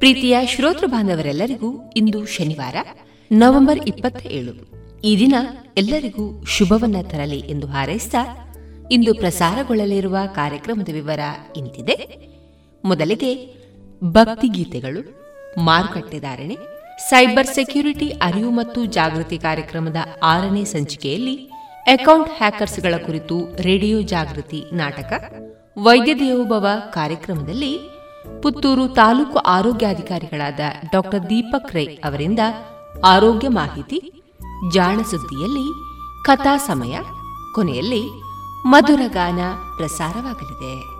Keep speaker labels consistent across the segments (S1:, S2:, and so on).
S1: ಪ್ರೀತಿಯ ಶ್ರೋತೃ ಬಾಂಧವರೆಲ್ಲರಿಗೂ ಇಂದು ಶನಿವಾರ, ನವೆಂಬರ್ ಇಪ್ಪತ್ತೇಳು. ಈ ದಿನ ಎಲ್ಲರಿಗೂ ಶುಭವನ್ನ ತರಲಿ ಎಂದು ಹಾರೈಸಿದ ಇಂದು ಪ್ರಸಾರಗೊಳ್ಳಲಿರುವ ಕಾರ್ಯಕ್ರಮದ ವಿವರ ಇಂತಿದೆ. ಮೊದಲಿಗೆ ಭಕ್ತಿಗೀತೆಗಳು ಮಾರುಕಟ್ಟೆದಾರಣೆ ಸೈಬರ್ ಸೆಕ್ಯೂರಿಟಿ ಅರಿವು ಮತ್ತು ಜಾಗೃತಿ ಕಾರ್ಯಕ್ರಮದ ಆರನೇ ಸಂಚಿಕೆಯಲ್ಲಿ ಅಕೌಂಟ್ ಹ್ಯಾಕರ್ಸ್ಗಳ ಕುರಿತು ರೇಡಿಯೋ ಜಾಗೃತಿ ನಾಟಕ, ವೈದ್ಯ ದೇವೋಭವ ಕಾರ್ಯಕ್ರಮದಲ್ಲಿ ಪುತ್ತೂರು ತಾಲೂಕು ಆರೋಗ್ಯಾಧಿಕಾರಿಗಳಾದ ಡಾಕ್ಟರ್ ದೀಪಕ್ ರೈ ಅವರಿಂದ ಆರೋಗ್ಯ ಮಾಹಿತಿ, ಜಾಣ ಸುದ್ದಿಯಲ್ಲಿ ಕಥಾ ಸಮಯ, ಕೊನೆಯಲ್ಲಿ ಮಧುರಗಾನ ಪ್ರಸಾರವಾಗಲಿದೆ.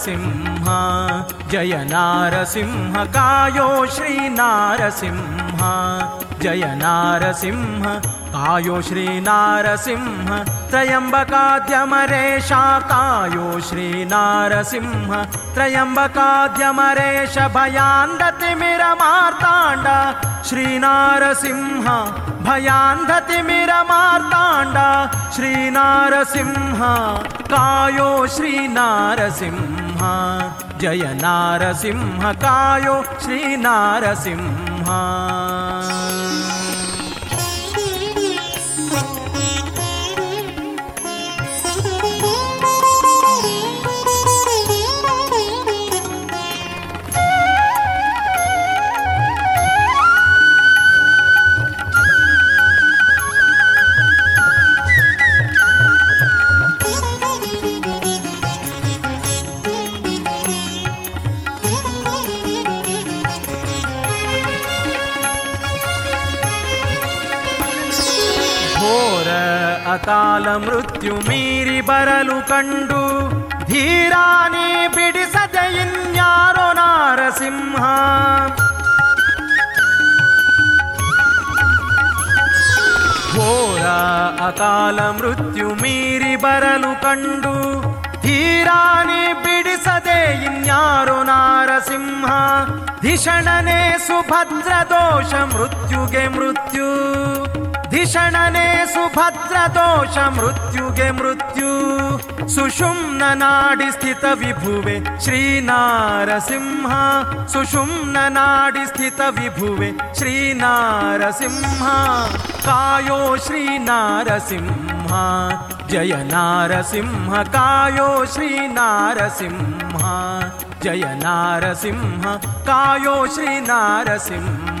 S2: नारसिंह। जय नारसिंह, कायो श्री नारसिंह। जय नारसिंह, कायो श्री नारसिंह। त्रयम्बकाद्यमरे शाकायो श्री नारसिंह। त्रयम्बकाद्यमरेश भयान्धतिमिरमार्ताण्ड श्रीनारसिंह श्री नारसिंह, कायो श्री नारसिंह। जय नारसिंहकायो श्रीनारसिंहा ಅಕಾಲ ಮೃತ್ಯು ಮೀರಿ ಬರಲು ಕಂಡು ಧೀರಾನಿ ಬಿಡಿಸದೆ ಇನ್ಯಾರೋ ನಾರಸಿಂಹ ಘೋರ ಅಕಾಲ ಮೃತ್ಯು ಮೀರಿ ಬರಲು ಕಂಡು ಧೀರಾನಿ ಬಿಡಿಸದೆ ಇನ್ಯಾರೋ ನಾರಸಿಂಹ ಧಿಷಣನೆ ಸುಭದ್ರ ದೋಷ ಮೃತ್ಯುಗೆ ಮೃತ್ಯು धिषणने सुभद्रदोष मृत्युगे मृत्यु। सुषुम्न नाडि स्थित विभुवे श्रीनारसिंह। सुषुम्न नाडि स्थित विभुवे श्रीनारसिंह। कायो श्रीनारसिंह। जय नारसिंह, कायो श्रीनारसिंह। जय नारसिंह, कायो श्रीनारसिंह।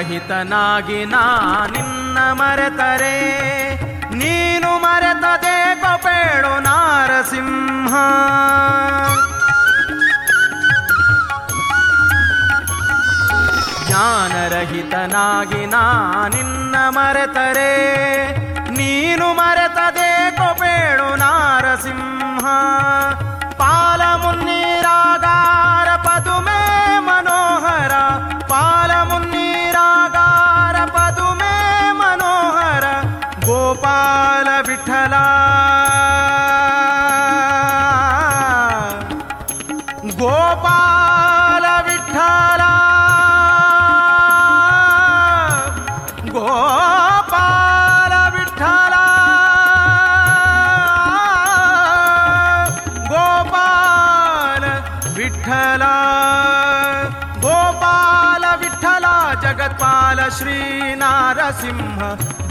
S2: ರಹಿತನಾಗಿ ನಾ ನಿನ್ನ ಮರೆತರೆ. ನೀನು ಮರೆತದೆ ಕೊಪೇಳು ನಾರಸಿಂಹ. ಜ್ಞಾನರಹಿತನಾಗಿ ನಾ ನಿನ್ನ ಮರೆತರೆ. ನೀನು ಮರೆತದೆ ಕೊಪೇಳು ನಾರಸಿಂಹ. ಪಾಲ ಮುನ್ನೀರಾಗಾರ श्रीनारसिंह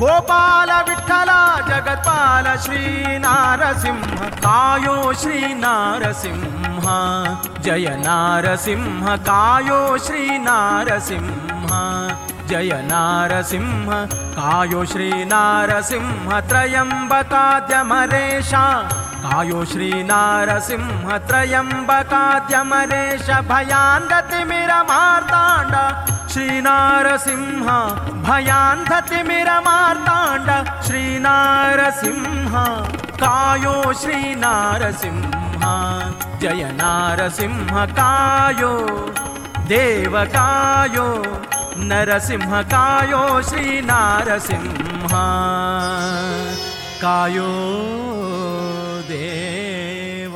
S2: गोपाल विठ्ठल जगत्पाल श्रीनारसिंह कायो श्रीनारसिंह जय नारसिंह कायो श्रीनारसिंह जय नारसिंह कायो श्रीनारसिंह त्रयम्बकाद्यमरेशा कायो श्रीनारसिंह त्रयम्बकाद्यमरेश भयान्द तिमिर श्रीनारसिंह भयान्धतिमिरमार्ताण्ड। श्रीनारसिंह कायो श्रीनारसिंह जय नारसिंह कायो देवकायो नरसिंहकायो श्रीनारसिंह। कायो देव।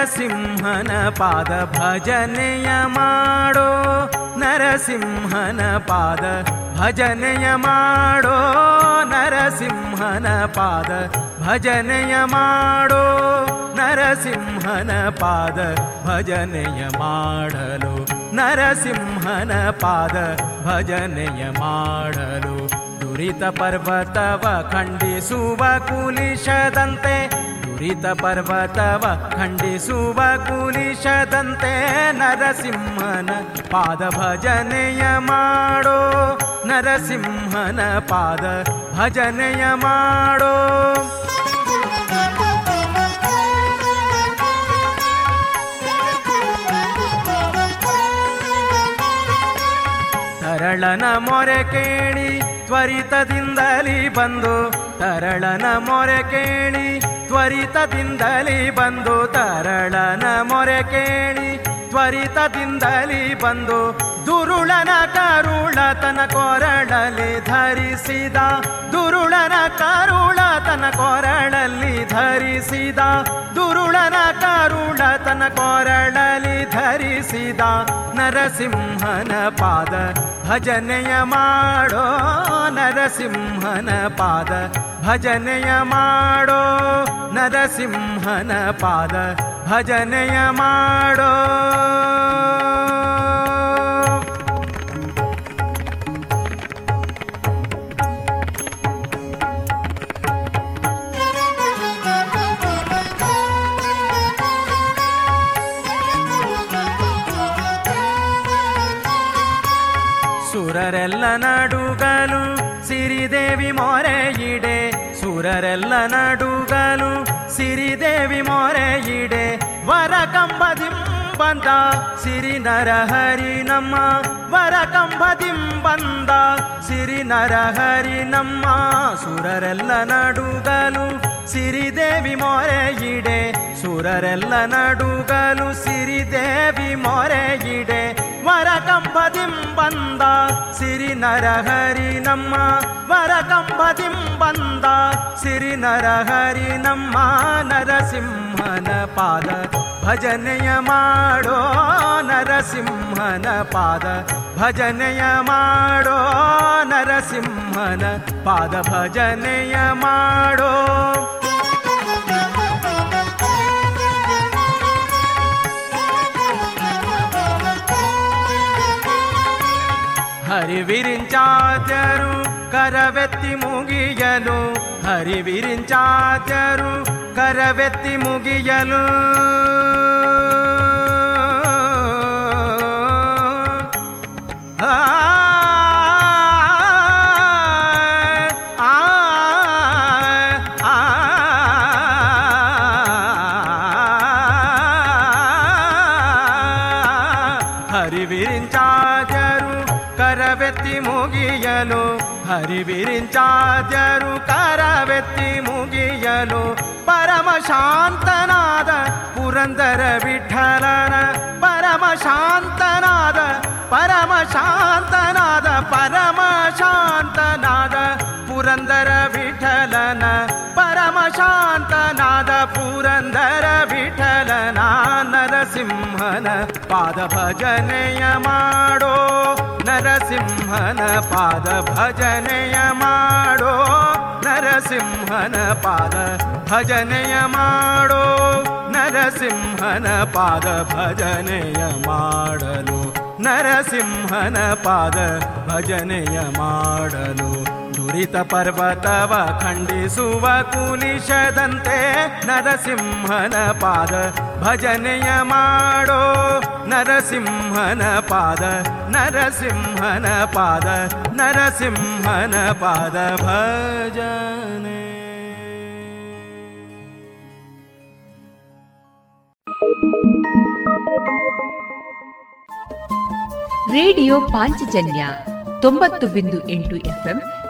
S2: ನರಸಿಂಹನ ಪಾದ ಭಜನೆಯ ಮಾಡೋ, ನರಸಿಂಹನ ಪಾದ ಭಜನೆಯ ಮಾಡೋ, ನರಸಿಂಹನ ಪಾದ ಭಜನೆಯ ಮಾಡೋ, ನರಸಿಂಹನ ಪಾದ ಭಜನೆಯ ಮಾಡಲು, ನರಸಿಂಹನ ಪಾದ ಭಜನೆಯ ಮಾಡಲು. ದುರಿತ ಪರ್ವತವ ಖಂಡಿಸುವ ಕುಲಿಶದಂತೆ ದುರಿತ ಪರ್ವತವ ಖಂಡಿಸುವ ಕುಲಿಶದಂತೆ ನರಸಿಂಹನ ಪಾದ ಭಜನೆಯ ಮಾಡೋ, ನರಸಿಂಹನ ಪಾದ ಭಜನೆಯ ಮಾಡೋ. ತರಳನ ಮೊರೆ ಕೇಳಿ ತ್ವರಿತದಿಂದಲಿ ಬಂದು, ತರಳನ ಮೊರೆ ಕೇಳಿ ತ್ವರಿತದಿಂದಲಿ ಬಂದು ತರಳನ ಮೊರೆ ಕೇಳಿ ತ್ವರಿತದಿಂದಲಿ ಬಂದು ದುರುಳನ ಕರುಳತನ ಕೊರಳಲಿ ಧರಿಸಿದ, ದುರುಳನ ಕರುಳತನ ಕೊರಳಲ್ಲಿ ಧರಿಸಿದ, ದುರುಳನ ಕರುಳತನ ಕೊರಳಲಿ ಧರಿಸಿದ ನರಸಿಂಹನ ಪಾದ ಭಜನೆಯ ಮಾಡೋ ನರಸಿಂಹನ ಪಾದ ಭಜನೆಯ ಮಾಡೋ ನರಸಿಂಹನ ಪಾದ ಭಜನೆಯ ಮಾಡೋ. ಸುರರೆಲ್ಲ ನಡುಗಲು ಸಿರಿದೇವಿ ಮೊರೆಯಿಡೆ. ಸುರರೆಲ್ಲ ನಡುಗಲು ಸಿರಿದೇವಿ ಮೊರೆಯಿಡೆ. ವರ ಕಂಬದಿಂಬಂದ ಸಿರಿ ನರಹರಿ ನಮ್ಮ ವರ ಕಂಬದಿಂಬಂದ ಸಿರಿ ನರಹರಿ ನಮ್ಮ ಸುರರೆಲ್ಲ ನಡುಗಲು ಸಿರಿದೇವಿ ಮೊರೆಯಿಡೆ. ಸುರರೆಲ್ಲ ನಡುಗಲು ಸಿರಿದೇವಿ ಮೊರೆಯಿಡೆ. ಕಂಬದಿಂಬಂದ ಸಿರಿ ನರಹರಿ ನಮ್ಮ. ವರ ಕಂಬದಿಂಬಂದ ಸಿರಿ ನರಹರಿ ನಮ್ಮ. ನರಸಿಂಹನ ಪಾದ, ಭಜನೆಯ ಮಾಡೋ ನರಸಿಂಹನ ಪಾದ, ಭಜನೆಯ ಮಾಡೋ ನರಸಿಂಹನ ಪಾದ, ಭಜನೆಯ ಮಾಡೋ. ಹರಿವಿರಿಂಚಾದ್ಯರು ಕರವೆತ್ತಿ ಮುಗಿಯಲು ಹರಿವಿರಿಂಚಾದ್ಯರು ಕರವೆತ್ತಿ ಮುಗಿಯಲು. ಪರಮ ಶಾಂತನಾದ ಪುರಂದರ ವಿಠಲನ, ಪರಮ ಶಾಂತನಾದ ಪರಮ ಶಾಂತನಾದ ಪರಮ ಶಾಂತನಾದ ಪುರಂದರ ವಿಠಲನ, ಪರಮ ಶಾಂತನಾದ ಪುರಂದರ ವಿಠಲನ ನರಸಿಂಹನ ಪಾದ ಭಜನೆಯ ಮಾಡೋ, ನರಸಿಂಹನ ಪಾದ ಭಜನೆಯ ಮಾಡೋ. ನರಸಿಂಹನ ಪಾದ ಭಜನೆಯ ಮಾಡೋ ನರಸಿಂಹನ ಪಾದ ಭಜನೆಯ ಮಾಡಲು ನರಸಿಂಹನ ಪಾದ ಭಜನೆಯ ಮಾಡಲು ದುರಿತ ಪರ್ವತವ ಖಂಡಿಸುವ ಕುಲಿಶದಂತೆ ನರಸಿಂಹನ ಪಾದ ಭಜನೆಯ ಮಾಡೋ ನರಸಿಂಹನ ಪಾದ ನರಸಿಂಹನ ಪಾದ ನರಸಿಂಹನ ಪಾದ ಭಜನೆ.
S1: ರೇಡಿಯೋ ಪಾಂಚಜನ್ಯ ತೊಂಬತ್ತು ಬಿಂದು ಎಂಟು ಎಫ್ಎಂ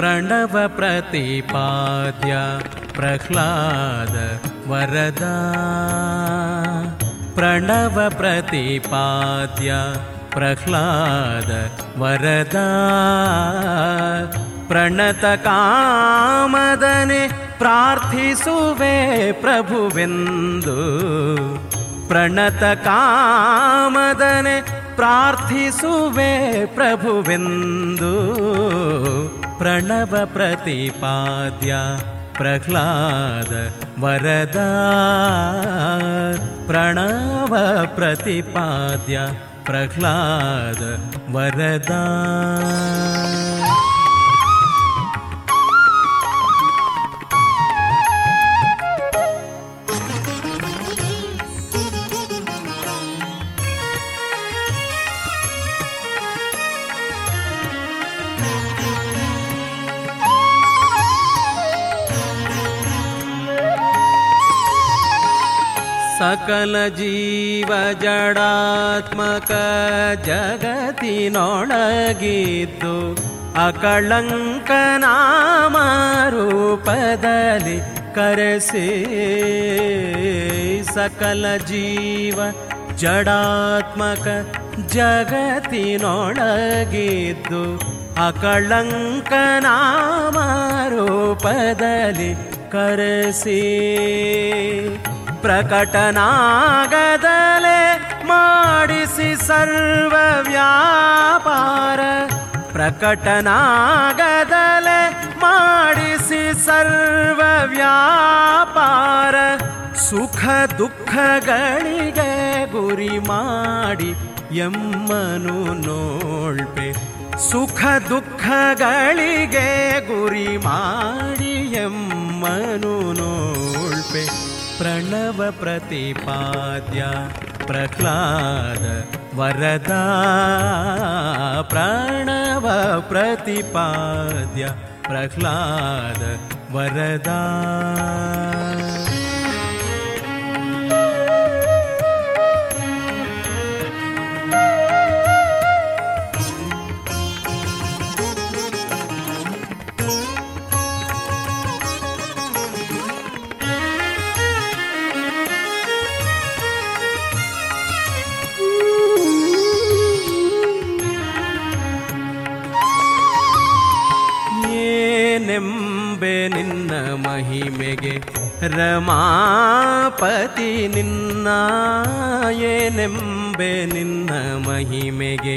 S2: प्रणवप्रतिपाद्या प्रह्लाद वरदा। प्रणवप्रतिपाद्या प्रह्लाद वरदा। प्रणतकामदने प्रार्थिसुवे प्रभुविन्दु। प्रणतकामदने प्रार्थिसुवे प्रभुविन्दु। प्रणवप्रतिपाद्या प्रह्लाद वरदा। प्रणवप्रतिपाद्या प्रह्लाद वरदा। ಸಕಲ ಜೀವ ಜಡಾತ್ಮಕ ಜಗತ್ತಿನೊಳಗಿದ್ದು ಅಕಳಂಕ ನಾಮ ರೂಪದಲ್ಲಿ ಕರೆಸಿ. ಸಕಲ ಜೀವ ಜಡಾತ್ಮಕ ಜಗತ್ತಿನೊಳಗಿದ್ದು ಅಕಳಂಕ ನಾಮ ರೂಪದಲ್ಲಿ ಕರೆಸಿ. ಪ್ರಕಟನಾಗದಲೆ ಮಾಡಿಸಿ ಸರ್ವ ವ್ಯಾಪಾರ ಪ್ರಕಟನಾಗದಲೆ ಮಾಡಿಸಿ ಸರ್ವ ವ್ಯಾಪಾರ ಸುಖ ದುಃಖಗಳಿಗೆ ಗುರಿ ಮಾಡಿ ಎಮ್ಮನು ನೋಳ್ಪೆ ಸುಖ ದುಃಖಗಳಿಗೆ ಗುರಿ ಮಾಡಿ ಎಮ್ಮನು ನೋಳ್ಪೆ प्रणवप्रतिपाद्या प्रह्लाद वरदा प्रणवप्रतिपाद्य प्रह्लाद वरदा। ಮಹಿಮೆಗೆ ರಮಾಪತಿ ನಿನ್ನ ಏನೆಂಬೆ ನಿನ್ನ ಮಹಿಮೆಗೆ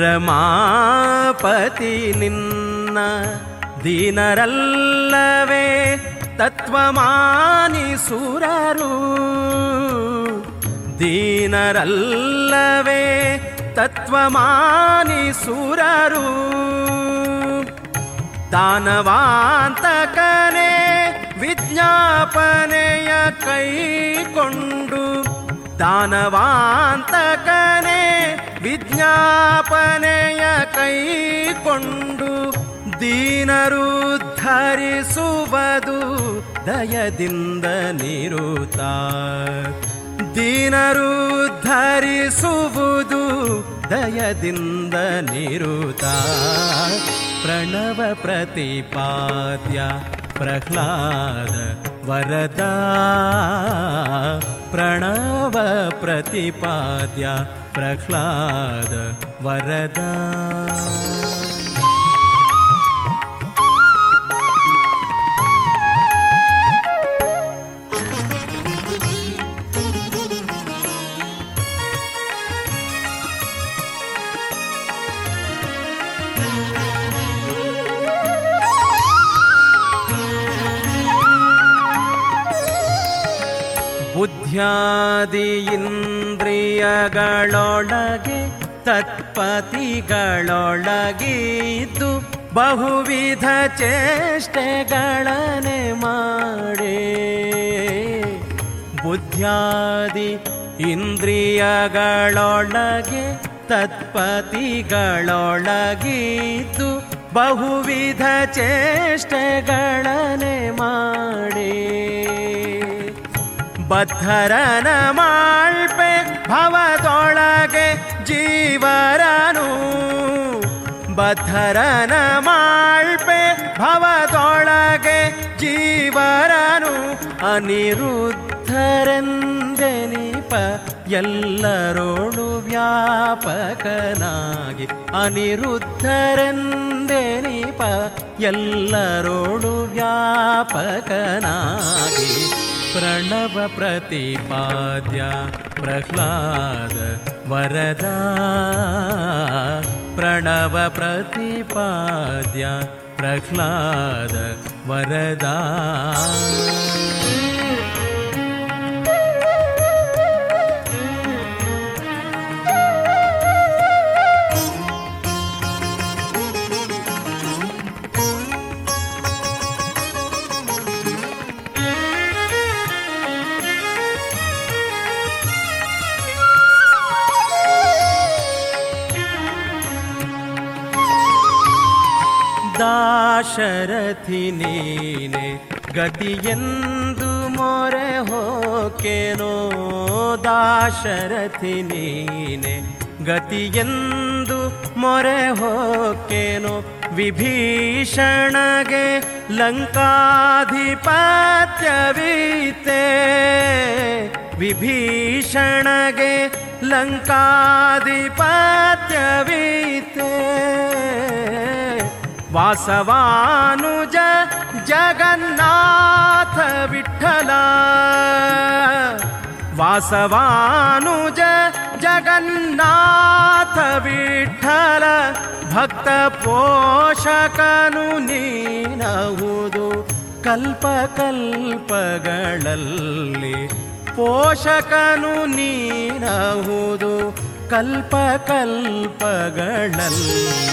S2: ರಮಾಪತಿ ನಿನ್ನ ದೀನರಲ್ಲವೇ ತತ್ವಮಾನಿಸುರರು ದೀನರಲ್ಲವೇ ತತ್ವಮಾನಿಸುರರು ದಾನವಾಂತಕನೇ ವಿಜ್ಞಾಪನೆಯ ಕೈಕೊಂಡು ದಾನವಾಂತಕನೆ ವಿಜ್ಞಾಪನೆಯ ಕೈಕೊಂಡು ದೀನರು ಧರಿಸುವುದು ದಯದಿಂದ ನಿರುತ. ದೀನರು ಧರಿಸುವುದು ದಯದಿಂದ ನಿರುತ. ಪ್ರಣವ ಪ್ರತಿಪಾದ್ಯ प्रह्लाद वरदा प्रणव प्रतिपाद्या प्रह्लाद वरदा। ಇಂದ್ರಿಯಗಳೊಳಗೆ ತತ್ಪತಿಗಳೊಳಗಿದ್ದು ಬಹುವಿಧ ಚೇಷ್ಟೆಗಳನೆ ಮಾಡಿ. ಬುದ್ಧ್ಯಾದಿ ಇಂದ್ರಿಯಗಳೊಳಗೆ ತತ್ಪತಿಗಳೊಳಗಿದ್ದು ಬಹುವಿಧ ಚೇಷ್ಟೆಗಳನೆ ಮಾಡೇ. ಬದ್ಧರನ ಮಾಳ್ಪೆ ಭವದೊಳಗೆ ಜೀವರನು. ಬದ್ಧರನ ಮಾಳ್ಪೆ ಭವದೊಳಗೆ ಜೀವರನು. ಅನಿರುದ್ಧರೆಂದೆನಿಪ ಎಲ್ಲರೋಳು ವ್ಯಾಪಕನಾಗಿ. ಅನಿರುದ್ಧರೆಂದೆನಿಪ ಎಲ್ಲರೋಳು ವ್ಯಾಪಕನಾಗಿ. प्रणव प्रणवप्रतिपाद्या प्रह्लाद वरदा। प्रणव प्रतिपाद्या प्रह्लाद वरदा। ದಾಶರಥಿ ನೀನೆ ಗತಿಯೆಂದು ಮೊರೆ ಹೋಕೆನೋ? ದಾಶರಥಿ ನೀನೆ ಗತಿಯೆಂದು ಮೊರೆ ಹೋಕೆನೋ? ವಿಭೀಷಣಗೆ ಲಂಕಾಧಿಪತ್ಯವೀತೆ? ವಿಭೀಷಣಗೆ ಲಂಕಾಧಿಪತ್ಯವೀತೆ? ವಾಸವಾನುಜ ಜಗನ್ನಾಥ ವಿಠಲ. ವಾಸವಾನುಜ ಜಗನ್ನಾಥ ವಿಠಲ. ಭಕ್ತ ಪೋಷಕನು ನೀನಹುದು ಕಲ್ಪ ಕಲ್ಪಗಳಲ್ಲಿ. ಪೋಷಕನು ನೀನಹುದು ಕಲ್ಪ ಕಲ್ಪಗಳಲ್ಲಿ.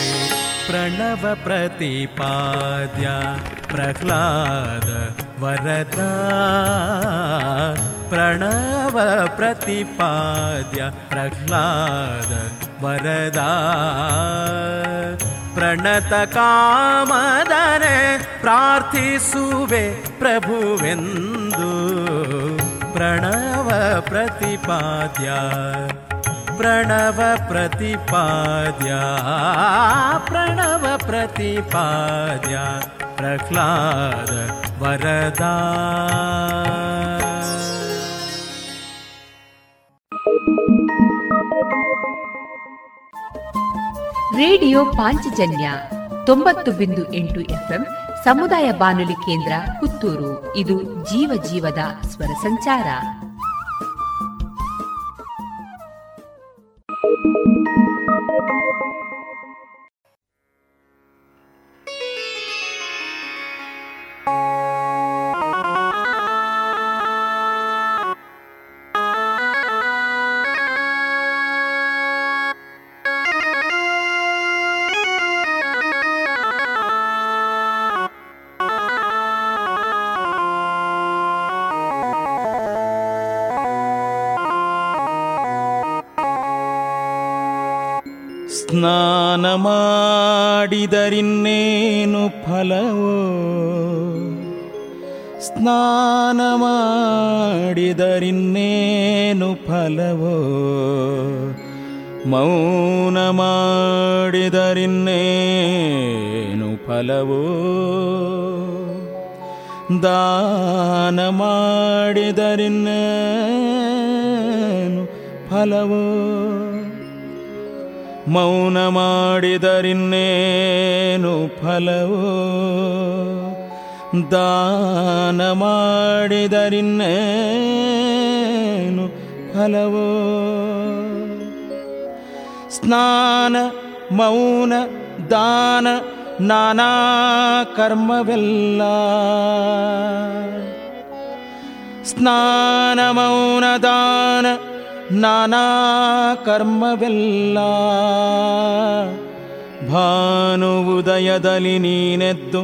S2: प्रणवप्रतिपाद्या प्रह्लाद वरदा। प्रणव प्रतिपाद्या प्रह्लाद वरदा। प्रणतकामदने प्रार्थिसुवे प्रभुवेन्दु प्रभुविन्दु। प्रणव प्रतिपाद्या ಪ್ರಣವ ಪ್ರತಿಪಾದ್ಯ ಪ್ರಣವ ಪ್ರತಿಪಾದ್ಯ, ಪ್ರಹ್ಲಾದ ವರದಾ.
S1: ರೇಡಿಯೋ ಪಾಂಚಜನ್ಯ ತೊಂಬತ್ತು ಬಿಂದು ಎಂಟು ಎಫ್ಎಂ ಸಮುದಾಯ ಬಾನುಲಿ ಕೇಂದ್ರ ಪುತ್ತೂರು. ಇದು ಜೀವ ಜೀವದ ಸ್ವರ ಸಂಚಾರ.
S3: ಸ್ನಾನ ಮಾಡಿದರಿನ್ನೇನು ಫಲವೋ? ಸ್ನಾನ ಮಾಡಿದರಿನ್ನೇನು ಫಲವೋ? ಮೌನ ಮಾಡಿದರಿನ್ನೇನು ಫಲವೋ? ದಾನ ಮಾಡಿದರಿನ್ನೇನು ಫಲವೋ? ಮೌನ ಮಾಡಿದರಿನ್ನೇನು ಫಲವೋ? ದಾನ ಮಾಡಿದರಿನ್ನೇನು ಫಲವೋ? ಸ್ನಾನ ಮೌನ ದಾನ ನಾನಾ ಕರ್ಮವೆಲ್ಲ. ಸ್ನಾನ ಮೌನ ದಾನ ನಾನಾ ಕರ್ಮವೆಲ್ಲ ಭಾನು ಉದಯದಲ್ಲಿ ನೀನೆದ್ದು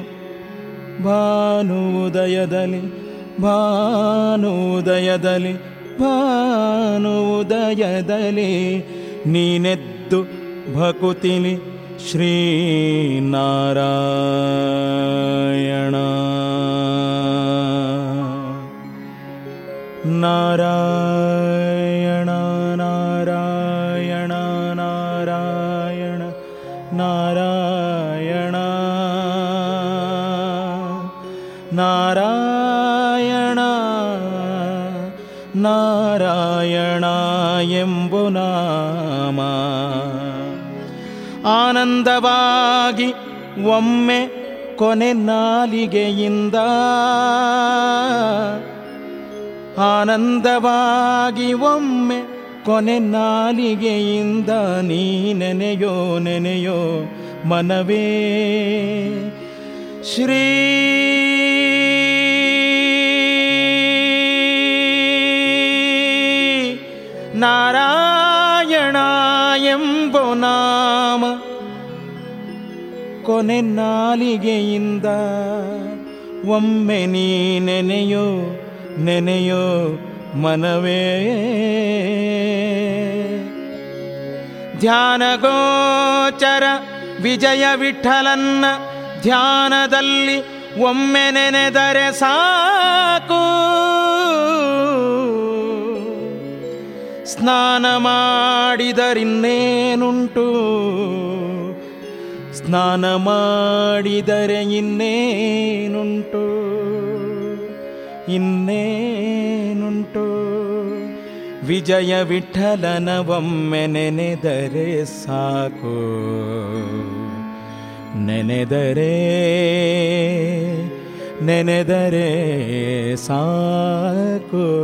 S3: ಭಾನು ಉದಯದಲ್ಲಿ ಭಾನು ಉದಯದಲ್ಲಿ ಭಾನು ಉದಯದಲ್ಲಿ ನೀನೆದ್ದು ಭಕುತಿಲಿ ಶ್ರೀನಾರಾಯಣ. ನಾರಾಯಣ ನಾರಾಯಣ ನಾರಾಯಣ ನಾರಾಯಣ. ನಾರಾಯಣ ನಾರಾಯಣ ಎಂಬು ನಾಮ. ಆನಂದವಾಗಿ ಒಮ್ಮೆ ಕೊನೆ ನಾಲಿಗೆಯಿಂದ ಆನಂದವಾಗಿ ಒಮ್ಮೆ ಕೊನೆ ನಾಲಿಗೆಯಿಂದ ನೀ ನೆನೆಯೋ ನೆನೆಯೋ ಮನವೇ. ಶ್ರೀ ನಾರಾಯಣ ಎಂಬೋ ನಾಮ. ಕೊನೆ ನಾಲಿಗೆಯಿಂದ ಒಮ್ಮೆ ನೀ ನೆನೆಯೋ ನೆನೆಯೋ ಮನವೇ. ಧ್ಯಾನಗೋಚರ ವಿಜಯ ವಿಠಲನ್ನ ಧ್ಯಾನದಲ್ಲಿ ಒಮ್ಮೆ ನೆನೆದರೆ ಸಾಕು. ಸ್ನಾನ ಮಾಡಿದರಿನ್ನೇನುಂಟು ಸ್ನಾನ ಮಾಡಿದರೆ ಇನ್ನೇನುಂಟು? ಇನ್ನೇನುಂಟು? ವಿಜಯ ವಿಠಲನ ಒಮ್ಮೆ ನೆನೆದರೆ ಸಾಕು. ನೆನೆದರೆ ನೆನೆದರೆ ಸಾಕು.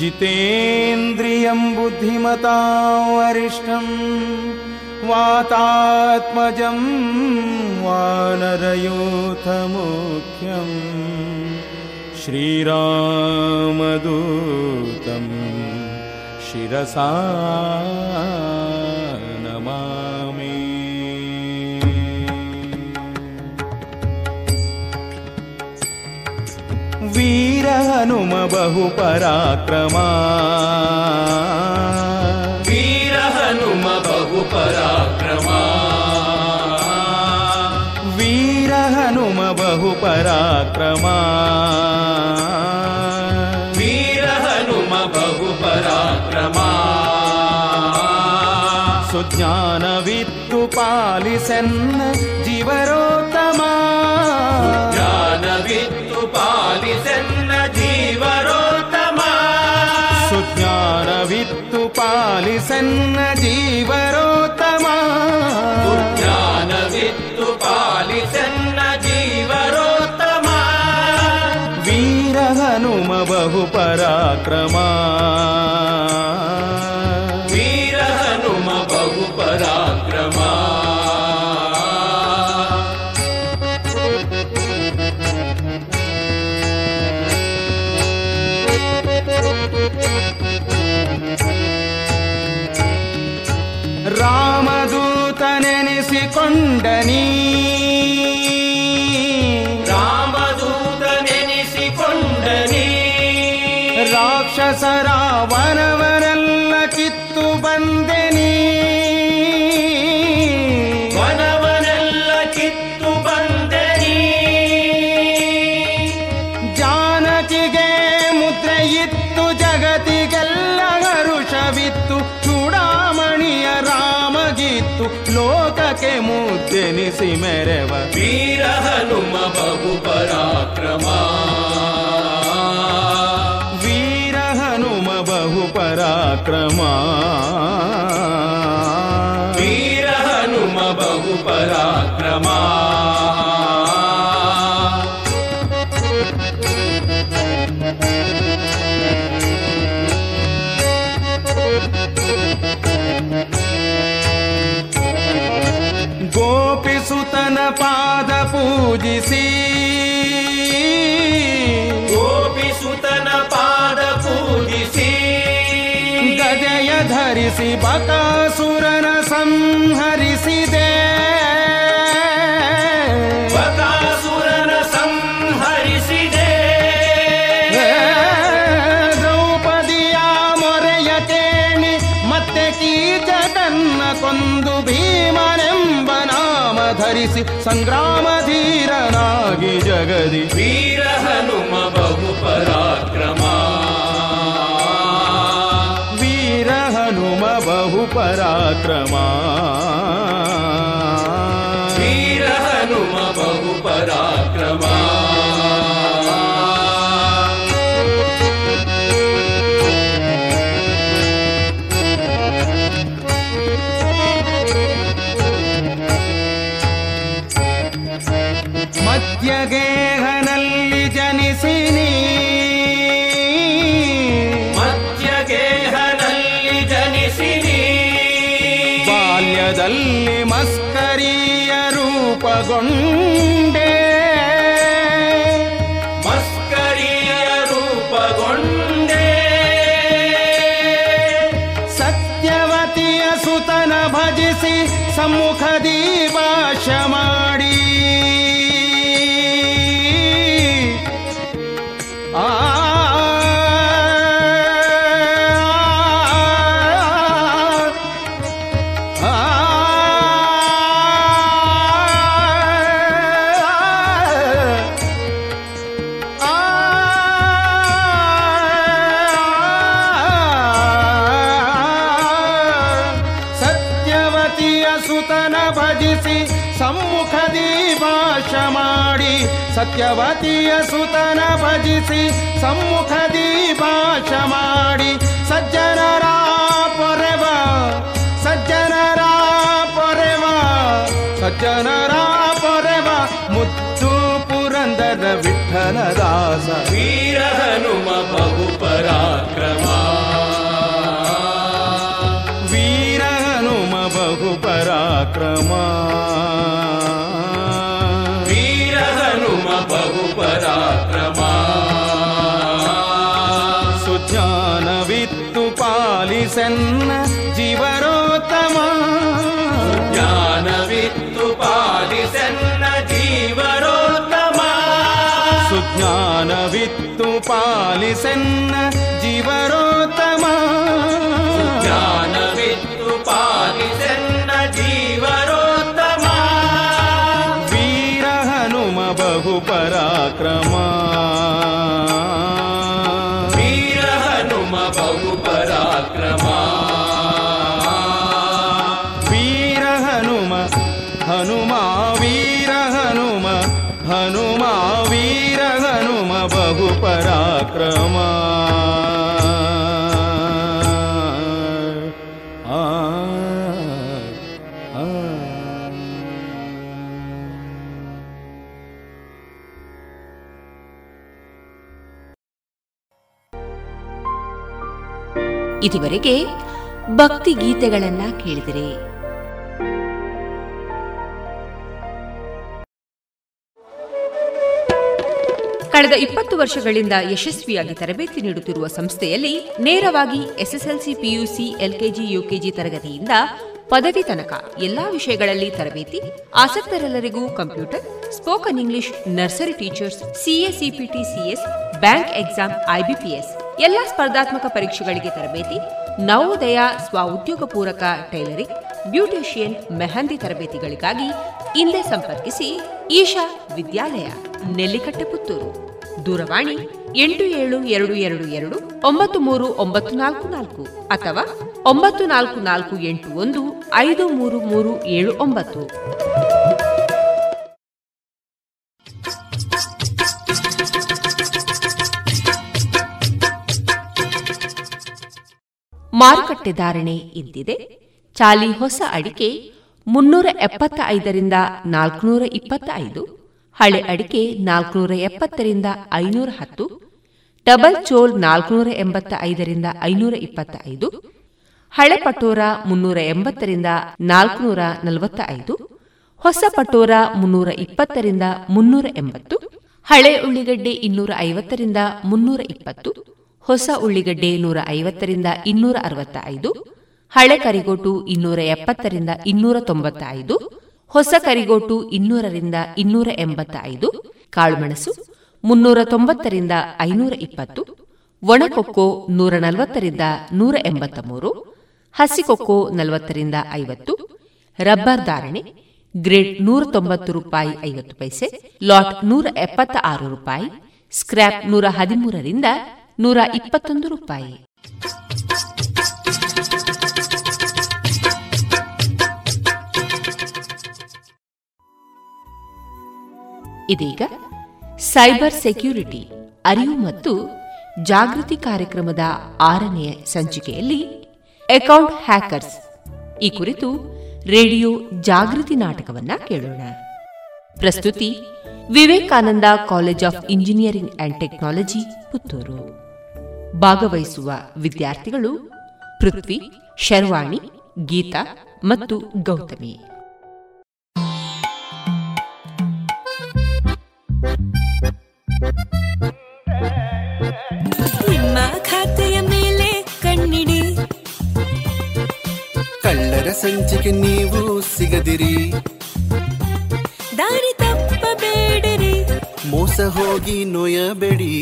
S3: जितेन्द्रियं बुद्धिमतां वरिष्ठं वातात्मजं वानरयूथमुख्यं श्रीरामदूतं शिरसा వీర హనుమ బహు పరాక్రమా
S4: వీర హనుమ బహు పరాక్రమా
S3: వీర హనుమ బహు పరాక్రమా
S4: వీర హనుమ బహు పరాక్రమా
S3: సుజ్ఞాన విత్తు పాలిసెన్న
S4: జీవరో सन्न जीवरोत्तमा
S3: ज्ञानविन्दुपालि सन्न बहु पराक्रमा ರಾಮದೂತನೆನಿಸಿಕೊಂಡನೀ
S4: ರಾಮದೂತನೆನಿಸಿಕೊಂಡನಿ.
S3: ರಾಕ್ಷಸ ವನವರೆಲ್ಲ ಲೋಕಕ್ಕೆ ಮುದ್ದೆನಿಸಿ ಮೆರವ
S4: ವೀರ ಹನುಮ ಬಹು ಪರಾಕ್ರಮ
S3: ವೀರ ಹನುಮ ಬಹು ಪರಾಕ್ರಮ
S4: ವೀರ ಹನುಮ ಬಹು ಪರಾಕ್ರಮ
S3: ಧರಿಸಿ ಬಕಾಸುರನ ಸಂಹರಿಸಿದೆ.
S4: ಬಕಾಸುರನ ಸಂಹರಿಸಿದೆ.
S3: ದ್ರೌಪದಿಯ ಮೊರೆಯ ಕೇಳಿ ಮತ್ತೆ ಕೀಚಕನ್ನ ಕೊಂದು ಭೀಮನೆಂಬ ನಾಮ ಧರಿಸಿ ಸಂಗ್ರಾಮ ಧೀರನಾಗಿ ಜಗದಿ.
S4: ವೀರ
S3: पराक्रमा ಸತ್ಯವತಿಯ ಸುತನ ಭಜಿಸಿ ಸಮ್ಮುಖದಿ ಭಾಷ ಮಾಡಿ ಸಜ್ಜನರ ಪೊರೆವ ಸಜ್ಜನರ ಪೊರೆವ ಸಜ್ಜನರ ಪೊರೆವ ಮುದ್ದು ಪುರಂದರ ವಿಠಲದಾಸ
S4: ವೀರ ಹನುಮ ಬಹು ಪರಾಕ್ರಮ
S3: ವೀರ ಹನುಮ ಬಹು ಪರಾಕ್ರಮ
S4: जीवरोत्तमा।
S3: ज्ञानवित्तु पालिषन् जीवरोत्तम। सुज्ञानवित्तुपालिषन् जीवरोत्तमा। ज्ञानवित्तुपालिषन् जीवरोत्तम वीरः नु महु पराक्रमा बहु
S1: ಇದುವರೆಗೆ ಭಕ್ತಿ ಗೀತೆಗಳನ್ನ ಕೇಳಿದರೆ. ಕಳೆದ ಇಪ್ಪತ್ತು ವರ್ಷಗಳಿಂದ ಯಶಸ್ವಿಯಾಗಿ ತರಬೇತಿ ನೀಡುತ್ತಿರುವ ಸಂಸ್ಥೆಯಲ್ಲಿ ನೇರವಾಗಿ ಎಸ್ಎಸ್ಎಲ್ಸಿ ಪಿಯುಸಿ ಎಲ್ಕೆಜಿ ಯುಕೆಜಿ ತರಗತಿಯಿಂದ ಪದವಿ ತನಕ ಎಲ್ಲಾ ವಿಷಯಗಳಲ್ಲಿ ತರಬೇತಿ, ಆಸಕ್ತರೆಲ್ಲರಿಗೂ computer spoken English nursery teachers CA CPT CS bank exam IBPS ಎಲ್ಲಾ ಸ್ಪರ್ಧಾತ್ಮಕ ಪರೀಕ್ಷೆಗಳಿಗೆ ತರಬೇತಿ, ನವೋದಯ ಸ್ವ ಉದ್ಯೋಗ ಪೂರಕ ಟೈಲರಿಂಗ್, ಬ್ಯೂಟಿಷಿಯನ್ ಮೆಹಂದಿ ತರಬೇತಿಗಳಿಗಾಗಿ ಹಿಂದೆ ಸಂಪರ್ಕಿಸಿ ಈಶಾ ವಿದ್ಯಾಲಯ, ನೆಲ್ಲಿಕಟ್ಟೆ ಪುತ್ತೂರು. ದೂರವಾಣಿ ಎಂಟು ಏಳು ಎರಡು ಎರಡು ಎರಡು ಒಂಬತ್ತು ಮೂರು ಒಂಬತ್ತು ನಾಲ್ಕು ನಾಲ್ಕು ಅಥವಾ ಒಂಬತ್ತು ನಾಲ್ಕು ನಾಲ್ಕು ಎಂಟು ಒಂದು ಐದು ಮೂರು ಮೂರು ಏಳು ಒಂಬತ್ತು. ಮಾರುಕಟ್ಟೆ ಧಾರಣೆ ಇದ್ದಿದೆ ಚಾಲಿ ಹೊಸ ಅಡಿಕೆ ಮುನ್ನೂರ ಎಪ್ಪತ್ತ ಐದರಿಂದ ನಾಲ್ಕುನೂರ ಇಪ್ಪತ್ತ ಐದು ಹಳೆ ಅಡಿಕೆ ನಾಲ್ಕುನೂರ ಎಪ್ಪತ್ತರಿಂದ ಐನೂರ ಹತ್ತು, ಡಬಲ್ ಚೋಲ್ ನಾಲ್ಕುನೂರ ಎಂಬತ್ತ ಐದರಿಂದ ಐನೂರ ಇಪ್ಪತ್ತ ಐದು ಹಳೆ ಪಟೋರ ಮುನ್ನೂರ ಎಂಬತ್ತರಿಂದ ನಾಲ್ಕುನೂರ ನಲವತ್ತ ಐದು ಹೊಸ ಪಟೋರ ಮುನ್ನೂರ ಇಪ್ಪತ್ತರಿಂದ ಮುನ್ನೂರ ಎಂಬತ್ತು, ಹಳೆ ಉಳ್ಳಿಗಡ್ಡೆ ಇನ್ನೂರ ಐವತ್ತರಿಂದ ಮುನ್ನೂರ ಇಪ್ಪತ್ತು ಹೊಸ ಉಳ್ಳಿಗಡ್ಡೆ ನೂರ ಐವತ್ತರಿಂದ ಇನ್ನೂರ ಅರವತ್ತ ಐದು ಹಳೆ ಕರಿಗೋಟು ಇನ್ನೂರ ಎಪ್ಪತ್ತರಿಂದ ಇನ್ನೂರ ತೊಂಬತ್ತ ಐದು ಹೊಸ ಕರಿಗೋಟು ಇನ್ನೂರರಿಂದ ಇನ್ನೂರ ಎಂಬತ್ತ ಐದು ಕಾಳುಮೆಣಸು ಮುನ್ನೂರ ತೊಂಬತ್ತರಿಂದ ಐನೂರ ಇಪ್ಪತ್ತು ಒಣಕೊಕ್ಕೋ ನೂರ ನಲವತ್ತರಿಂದ ನೂರ ಎಂಬತ್ತ ಮೂರು ಹಸಿಕೊಕ್ಕೋ ನಲವತ್ತರಿಂದ ಐವತ್ತು, ರಬ್ಬರ್ ಧಾರಣೆ ಗ್ರೇಡ್ ನೂರ ತೊಂಬತ್ತು ರೂಪಾಯಿ ಐವತ್ತು ಪೈಸೆ, ಲಾಟ್ ನೂರ ಎಪ್ಪತ್ತ ಆರು ರೂಪಾಯಿ, ಸ್ಕ್ರ್ಯಾಪ್ ನೂರ ಹದಿಮೂರರಿಂದ ನೂರ ಇಪ್ಪತ್ತೊಂದು ರೂಪಾಯಿ. ಇದೀಗ ಸೈಬರ್ ಸೆಕ್ಯೂರಿಟಿ, ಅರಿವು ಮತ್ತು ಜಾಗೃತಿ ಕಾರ್ಯಕ್ರಮದ ಆರನೆಯ ಸಂಚಿಕೆಯಲ್ಲಿ ಅಕೌಂಟ್ ಹ್ಯಾಕರ್ಸ್. ಈ ಕುರಿತು ರೇಡಿಯೋ ಜಾಗೃತಿ ನಾಟಕವನ್ನ ಕೇಳೋಣ. ಪ್ರಸ್ತುತಿ Vivekananda College of Engineering and Technology Puttur. ಭಾಗವಹಿಸುವ ವಿದ್ಯಾರ್ಥಿಗಳು ಪೃಥ್ವಿ ಶರ್ವಾಣಿ ಗೀತಾ ಮತ್ತು ಗೌತಮಿ.
S5: ನಿಮ್ಮ ಖಾತೆಯ ಮೇಲೆ ಕಣ್ಣಿಡಿ.
S6: ಕಳ್ಳರ
S5: ಸಂಚಿಕೆ ನೀವು ಸಿಗದಿರಿ.
S7: ದಾರಿ ತಪ್ಪಬೇಡಿರಿ
S5: ಮೋಸ ಹೋಗಿ ನೋಯಬೇಡಿ.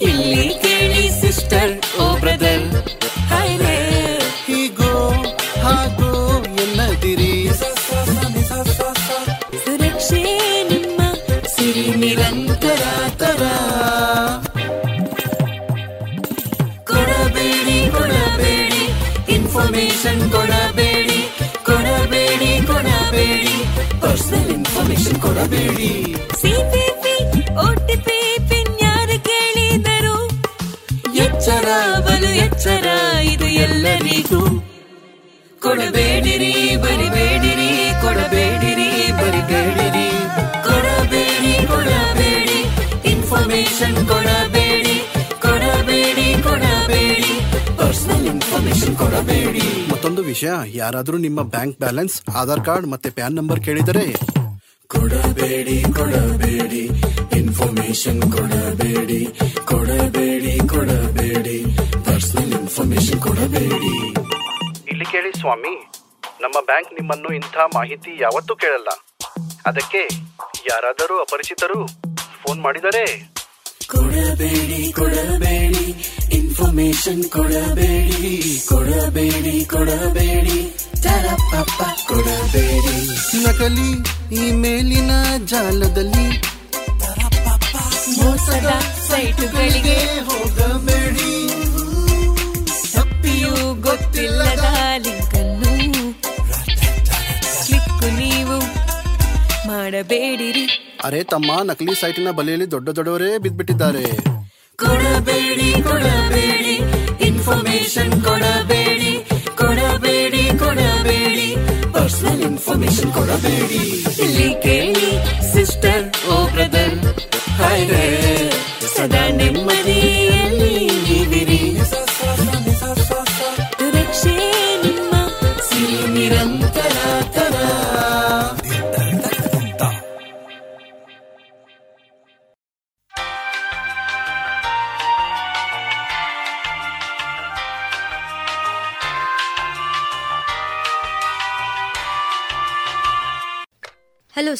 S7: ಇಲ್ಲಿ ಕೇಳಿ ಸಿಸ್ಟರ್ ಓ ಬ್ರದರ್ ಹಾಯ್ರೆ
S5: ಕೊಡಬೇಡಿ
S7: ಸಿಪಿಪಿ ಓಟಿಪಿ ಪಿನ್ ಯಾರು ಕೇಳಿದರು.
S5: ಎಚ್ಚರ
S7: ಬಲು ಎಚ್ಚರ ಇದು ಎಲ್ಲರಿಗೂ.
S5: ಕೊಡಬೇಡಿರಿ ಬರಿಬೇಡಿರಿ ಕೊಡಬೇಡಿರಿ ಬರಿಬೇಡಿರಿ. ಕೊಡಬೇಡಿ ಕೊಡಬೇಡಿ ಇನ್ಫಾರ್ಮೇಶನ್ ಕೊಡಬೇಡಿ. ಕೊಡಬೇಡಿ ಕೊಡಬೇಡಿ. ಪರ್ಸನಲ್ ಇನ್ಫಾರ್ಮೇಶನ್ ಕೊಡಬೇಡಿ. ಮತ್ತೊಂದು ವಿಷಯ ಯಾರಾದರೂ ನಿಮ್ಮ ಬ್ಯಾಂಕ್ ಬ್ಯಾಲೆನ್ಸ್ ಆಧಾರ್ ಕಾರ್ಡ್ ಮತ್ತೆ ಪ್ಯಾನ್ ನಂಬರ್ ಕೇಳಿದರೆ ಕೊಡಬೇಡಿ ಕೊಡಬೇಡಿ. ಇನ್ಫಾರ್ಮೇಶನ್ ಕೊಡಬೇಡಿ ಕೊಡಬೇಡಿ ಕೊಡಬೇಡಿ. ಪರ್ಸನಲ್ ಇನ್ಫಾರ್ಮೇಶನ್ ಕೊಡಬೇಡಿ. ಇಲ್ಲಿ ಕೇಳಿ ಸ್ವಾಮಿ ನಮ್ಮ ಬ್ಯಾಂಕ್ ನಿಮ್ಮನ್ನು ಇಂಥ ಮಾಹಿತಿ ಯಾವತ್ತೂ ಕೇಳಲ್ಲ. ಅದಕ್ಕೆ ಯಾರಾದರೂ ಅಪರಿಚಿತರು ಫೋನ್ ಮಾಡಿದರೆ? ಕೊಡಬೇಡಿ ಕೊಡಬೇಡಿ. ಇನ್ಫಾರ್ಮೇಶನ್ ಕೊಡಬೇಡಿ. ಕೊಡಬೇಡಿ ಕೊಡಬೇಡಿ. ಕೊಡಬೇಡಿ. ನಕಲಿ ಇಮೇಲಿನ ಜಾಲದಲ್ಲಿ
S7: ಮೋಸದ ಸೈಟುಗಳಿಗೆ
S5: ಹೋಗಬೇಡಿ.
S7: ತಪ್ಪಿಯೂ ಗೊತ್ತಿಲ್ಲದ ಲಿಂಕ್ ಅನ್ನು ಕ್ಲಿಕ್ ನೀವು ಮಾಡಬೇಡಿರಿ.
S5: ಅರೆ ತಮ್ಮ ನಕಲಿ ಸೈಟಿನ ಬಲೆಯಲ್ಲಿ ದೊಡ್ಡ ದೊಡ್ಡವರೇ ಬಿದ್ದ್ಬಿಟ್ಟಿದ್ದಾರೆ
S7: ಕೊಡಬೇಡಿ ಕೊಡಬೇಡಿ ಇನ್ಫಾರ್ಮೇಶನ್ ಕೊಡಬೇಡಿ.
S5: ಪರ್ಸನಲ್ ಇನ್ಫಾರ್ಮೇಶನ್ ಕೊಡಬೇಡಿ
S7: ಇಲ್ಲಿ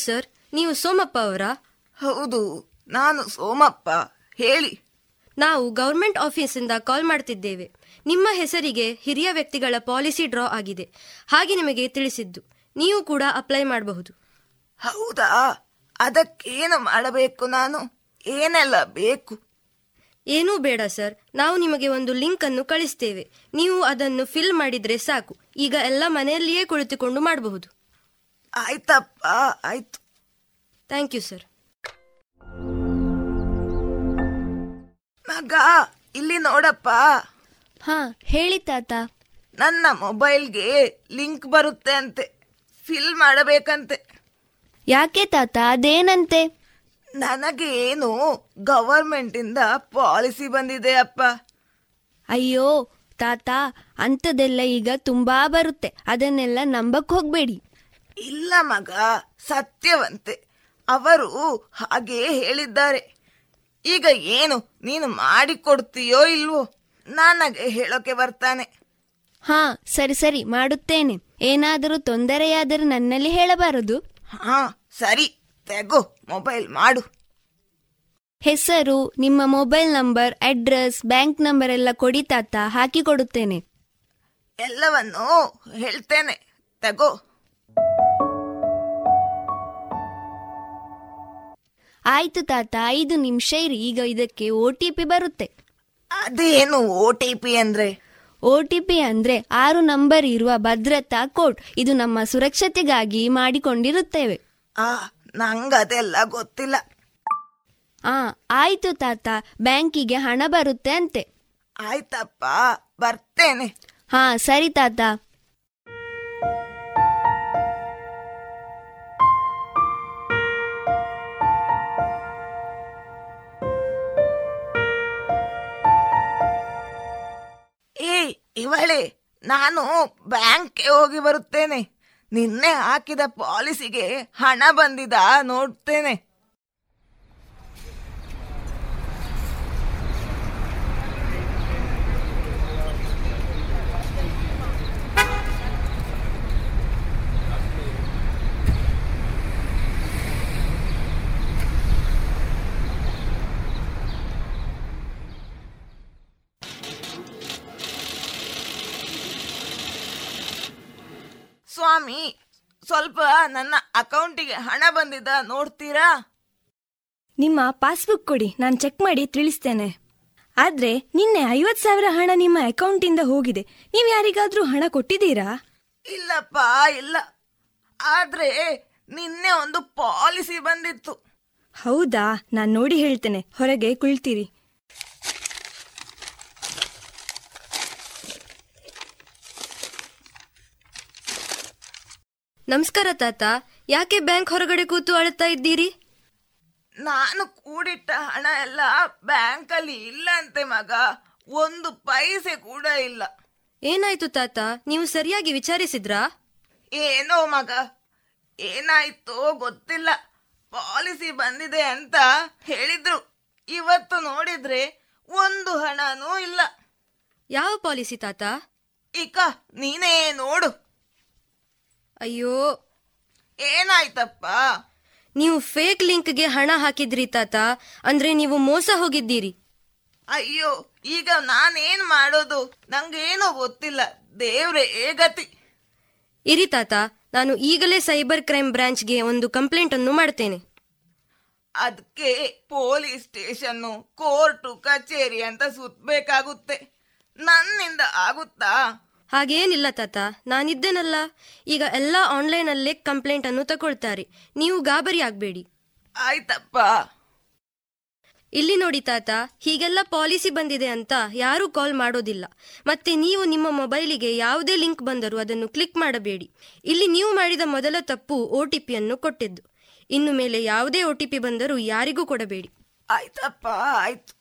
S7: ಸರ್.
S6: ನೀವು ಸೋಮಪ್ಪ ಅವರಾ?
S8: ಹೌದು ನಾನು ಸೋಮಪ್ಪ. ಹೇಳಿ.
S6: ನಾವು ಗೌರ್ಮೆಂಟ್ ಆಫೀಸಿಂದ ಕಾಲ್ ಮಾಡ್ತಿದ್ದೇವೆ. ನಿಮ್ಮ ಹೆಸರಿಗೆ ಹಿರಿಯ ವ್ಯಕ್ತಿಗಳ ಪಾಲಿಸಿ ಡ್ರಾ ಆಗಿದೆ. ಹಾಗೆ ನಿಮಗೆ ತಿಳಿಸಿದ್ದು. ನೀವು ಕೂಡ ಅಪ್ಲೈ ಮಾಡಬಹುದು.
S8: ಹೌದಾ? ಅದಕ್ಕೇನು ಮಾಡಬೇಕು ನಾನು? ಏನೆಲ್ಲ ಬೇಕು?
S6: ಏನೂ ಬೇಡ ಸರ್. ನಾವು ನಿಮಗೆ ಒಂದು ಲಿಂಕ್ ಅನ್ನು ಕಳಿಸ್ತೇವೆ. ನೀವು ಅದನ್ನು ಫಿಲ್ ಮಾಡಿದ್ರೆ ಸಾಕು. ಈಗ ಎಲ್ಲ ಮನೆಯಲ್ಲಿಯೇ ಕುಳಿತುಕೊಂಡು ಮಾಡಬಹುದು.
S8: ಆಯ್ತಪ್ಪ ಆಯ್ತು.
S6: Thank you sir.
S8: ಮಗ ಇಲ್ಲಿ ನೋಡಪ್ಪ.
S9: ಹಾ ಹೇಳಿ ತಾತ.
S8: ನನ್ನ ಮೊಬೈಲ್ಗೆ ಲಿಂಕ್ ಬರುತ್ತೆ ಅಂತೆ. ಫಿಲ್ ಮಾಡಬೇಕಂತೆ.
S9: ಯಾಕೆ ತಾತ ಅದೇನಂತೆ?
S8: ನನಗೆ ಏನು ಗವರ್ಮೆಂಟ್ ಇಂದ ಪಾಲಿಸಿ ಬಂದಿದೆ ಅಪ್ಪ.
S9: ಅಯ್ಯೋ ತಾತ ಅಂಥದ್ದೆಲ್ಲ ಈಗ ತುಂಬಾ ಬರುತ್ತೆ. ಅದನ್ನೆಲ್ಲ ನಂಬಕ್ ಹೋಗ್ಬೇಡಿ.
S8: ಇಲ್ಲ ಮಗ ಸತ್ಯವಂತೆ. ಅವರು ಹಾಗೆ ಹೇಳಿದ್ದಾರೆ. ಈಗ ಏನು ನೀನು ಮಾಡಿಕೊಡ್ತೀಯೋ ಇಲ್ವೋ? ನನಗೆ ಹೇಳೋಕೆ ಬರ್ತಾನೆ.
S9: ಹಾ ಸರಿ ಸರಿ ಮಾಡುತ್ತೇನೆ. ಏನಾದರೂ ತೊಂದರೆಯಾದರೆ ನನ್ನಲ್ಲಿ ಹೇಳಬಾರದು.
S8: ಹಾ ಸರಿ ತೆಗೋ ಮೊಬೈಲ್ ಮಾಡು.
S9: ಹೆಸರು ನಿಮ್ಮ mobile number address bank number ಎಲ್ಲ ಕೊಡಿ ತಾತ ಹಾಕಿ ಕೊಡುತ್ತೇನೆ.
S8: ಎಲ್ಲವನ್ನು ಹೇಳ್ತೇನೆ. ತಗೋ.
S9: ಆಯ್ತು ತಾತ ಐದು ನಿಮಿಷ ಇರಿ ಈಗ ಇದಕ್ಕೆ ಒ ಟಿ ಪಿ ಬರುತ್ತೆ.
S8: ಅದೇನು ಓ ಟಿ ಪಿ ಅಂದ್ರೆ?
S9: ಒ ಟಿ ಪಿ ಅಂದ್ರೆ ಆರು ನಂಬರ್ ಇರುವ ಭದ್ರತಾ ಕೋಡ್ ಇದು ನಮ್ಮ ಸುರಕ್ಷತೆಗಾಗಿ ಮಾಡಿಕೊಂಡಿರುತ್ತೇವೆ.
S8: ಆ ನಂಗದೆಲ್ಲ ಗೊತ್ತಿಲ್ಲ.
S9: ಆ ಆಯ್ತು ತಾತ ಬ್ಯಾಂಕಿಗೆ ಹಣ ಬರುತ್ತೆ ಅಂತೆ.
S8: ಆಯ್ತಪ್ಪ ಬರ್ತೇನೆ.
S9: ಹಾ ಸರಿ ತಾತ.
S8: ಇವಳೆ ನಾನು ಬ್ಯಾಂಕ್ಗೆ ಹೋಗಿ ಬರುತ್ತೇನೆ. ನಿನ್ನೆ ಹಾಕಿದ ಪಾಲಿಸಿಗೆ ಹಣ ಬಂದಿದ ನೋಡ್ತೇನೆ. ಸ್ವಾಮಿ ಸ್ವಲ್ಪ ನನ್ನ ಅಕೌಂಟಿಗೆ ಹಣ ಬಂದಿದ್ದ ನೋಡ್ತೀರಾ?
S10: ನಿಮ್ಮ ಪಾಸ್ಬುಕ್ ಕೊಡಿ ನಾನು ಚೆಕ್ ಮಾಡಿ ತಿಳಿಸ್ತೇನೆ. ಆದ್ರೆ ನಿನ್ನೆ ಐವತ್ ಸಾವಿರ ಹಣ ನಿಮ್ಮ ಅಕೌಂಟಿಂದ ಹೋಗಿದೆ. ನೀವು ಯಾರಿಗಾದ್ರೂ ಹಣ ಕೊಟ್ಟಿದ್ದೀರಾ?
S8: ಇಲ್ಲಪ್ಪ ಇಲ್ಲ. ಆದ್ರೆ ನಿನ್ನೆ ಒಂದು ಪಾಲಿಸಿ ಬಂದಿತ್ತು.
S10: ಹೌದಾ? ನಾನು ನೋಡಿ ಹೇಳ್ತೇನೆ. ಹೊರಗೆ ಕುಳ್ತೀರಿ.
S6: ನಮಸ್ಕಾರ ತಾತ ಯಾಕೆ ಬ್ಯಾಂಕ್ ಹೊರಗಡೆ ಕೂತು ಅಳ್ತಾ ಇದ್ದೀರಿ?
S8: ನಾನು ಕೂಡಿಟ್ಟ ಹಣ ಎಲ್ಲ ಬ್ಯಾಂಕಲ್ಲಿ ಇಲ್ಲ ಅಂತೆ ಮಗ. ಒಂದು ಪೈಸೆ ಕೂಡ ಇಲ್ಲ.
S6: ಏನಾಯ್ತು ತಾತ ನೀವು ಸರಿಯಾಗಿ ವಿಚಾರಿಸಿದ್ರಾ?
S8: ಏನೋ ಮಗ ಏನಾಯ್ತೋ ಗೊತ್ತಿಲ್ಲ. ಪಾಲಿಸಿ ಬಂದಿದೆ ಅಂತ ಹೇಳಿದ್ರು. ಇವತ್ತು ನೋಡಿದ್ರೆ ಒಂದು ಹಣನೂ ಇಲ್ಲ.
S6: ಯಾವ ಪಾಲಿಸಿ ತಾತ?
S8: ಈಗ ನೀನೇ ನೋಡು.
S6: ಅಯ್ಯೋ.
S8: ಏನಾಯ್ತಪ್ಪ?
S6: ನೀವು ಫೇಕ್ ಲಿಂಕ್ಗೆ ಹಣ ಹಾಕಿದ್ರಿ ತಾತ ಅಂದ್ರೆ ನೀವು ಮೋಸ ಹೋಗಿದ್ದೀರಿ.
S8: ಅಯ್ಯೋ ಈಗ ನಾನೇನ್ ಮಾಡೋದು? ನಂಗೇನೋ ಗೊತ್ತಿಲ್ಲ. ದೇವ್ರೆ ಗತಿ.
S6: ಇರಿ ತಾತ ನಾನು ಈಗಲೇ ಸೈಬರ್ ಕ್ರೈಮ್ ಬ್ರಾಂಚ್ಗೆ ಒಂದು ಕಂಪ್ಲೇಂಟ್ ಅನ್ನು ಮಾಡ್ತೇನೆ.
S8: ಅದಕ್ಕೆ ಪೊಲೀಸ್ ಸ್ಟೇಷನ್ನು ಕೋರ್ಟು ಕಚೇರಿ ಅಂತ ಸುತ್ತಬೇಕಾಗುತ್ತೆ ನನ್ನಿಂದ ಆಗುತ್ತಾ?
S6: ಹಾಗೇನಿಲ್ಲ ತಾತ ನಾನಿದ್ದೇನಲ್ಲ? ಈಗ ಎಲ್ಲ ಆನ್ಲೈನಲ್ಲೇ ಕಂಪ್ಲೇಂಟ್ ಅನ್ನು ತಗೊಳ್ತಾರೆ. ನೀವು ಗಾಬರಿ ಆಗಬೇಡಿ.
S8: ಆಯ್ತಪ್ಪ.
S6: ಇಲ್ಲಿ ನೋಡಿ ತಾತ ಹೀಗೆಲ್ಲ ಪಾಲಿಸಿ ಬಂದಿದೆ ಅಂತ ಯಾರೂ ಕಾಲ್ ಮಾಡೋದಿಲ್ಲ. ಮತ್ತೆ ನೀವು ನಿಮ್ಮ ಮೊಬೈಲಿಗೆ ಯಾವುದೇ ಲಿಂಕ್ ಬಂದರೂ ಅದನ್ನು ಕ್ಲಿಕ್ ಮಾಡಬೇಡಿ. ಇಲ್ಲಿ ನೀವು ಮಾಡಿದ ಮೊದಲ ತಪ್ಪು ಒ ಟಿ ಪಿಯನ್ನು ಕೊಟ್ಟಿದ್ದು. ಇನ್ನು ಮೇಲೆ ಯಾವುದೇ ಒ ಟಿ ಪಿ ಬಂದರೂ ಯಾರಿಗೂ ಕೊಡಬೇಡಿ.
S8: ಆಯ್ತಪ್ಪ ಆಯ್ತು.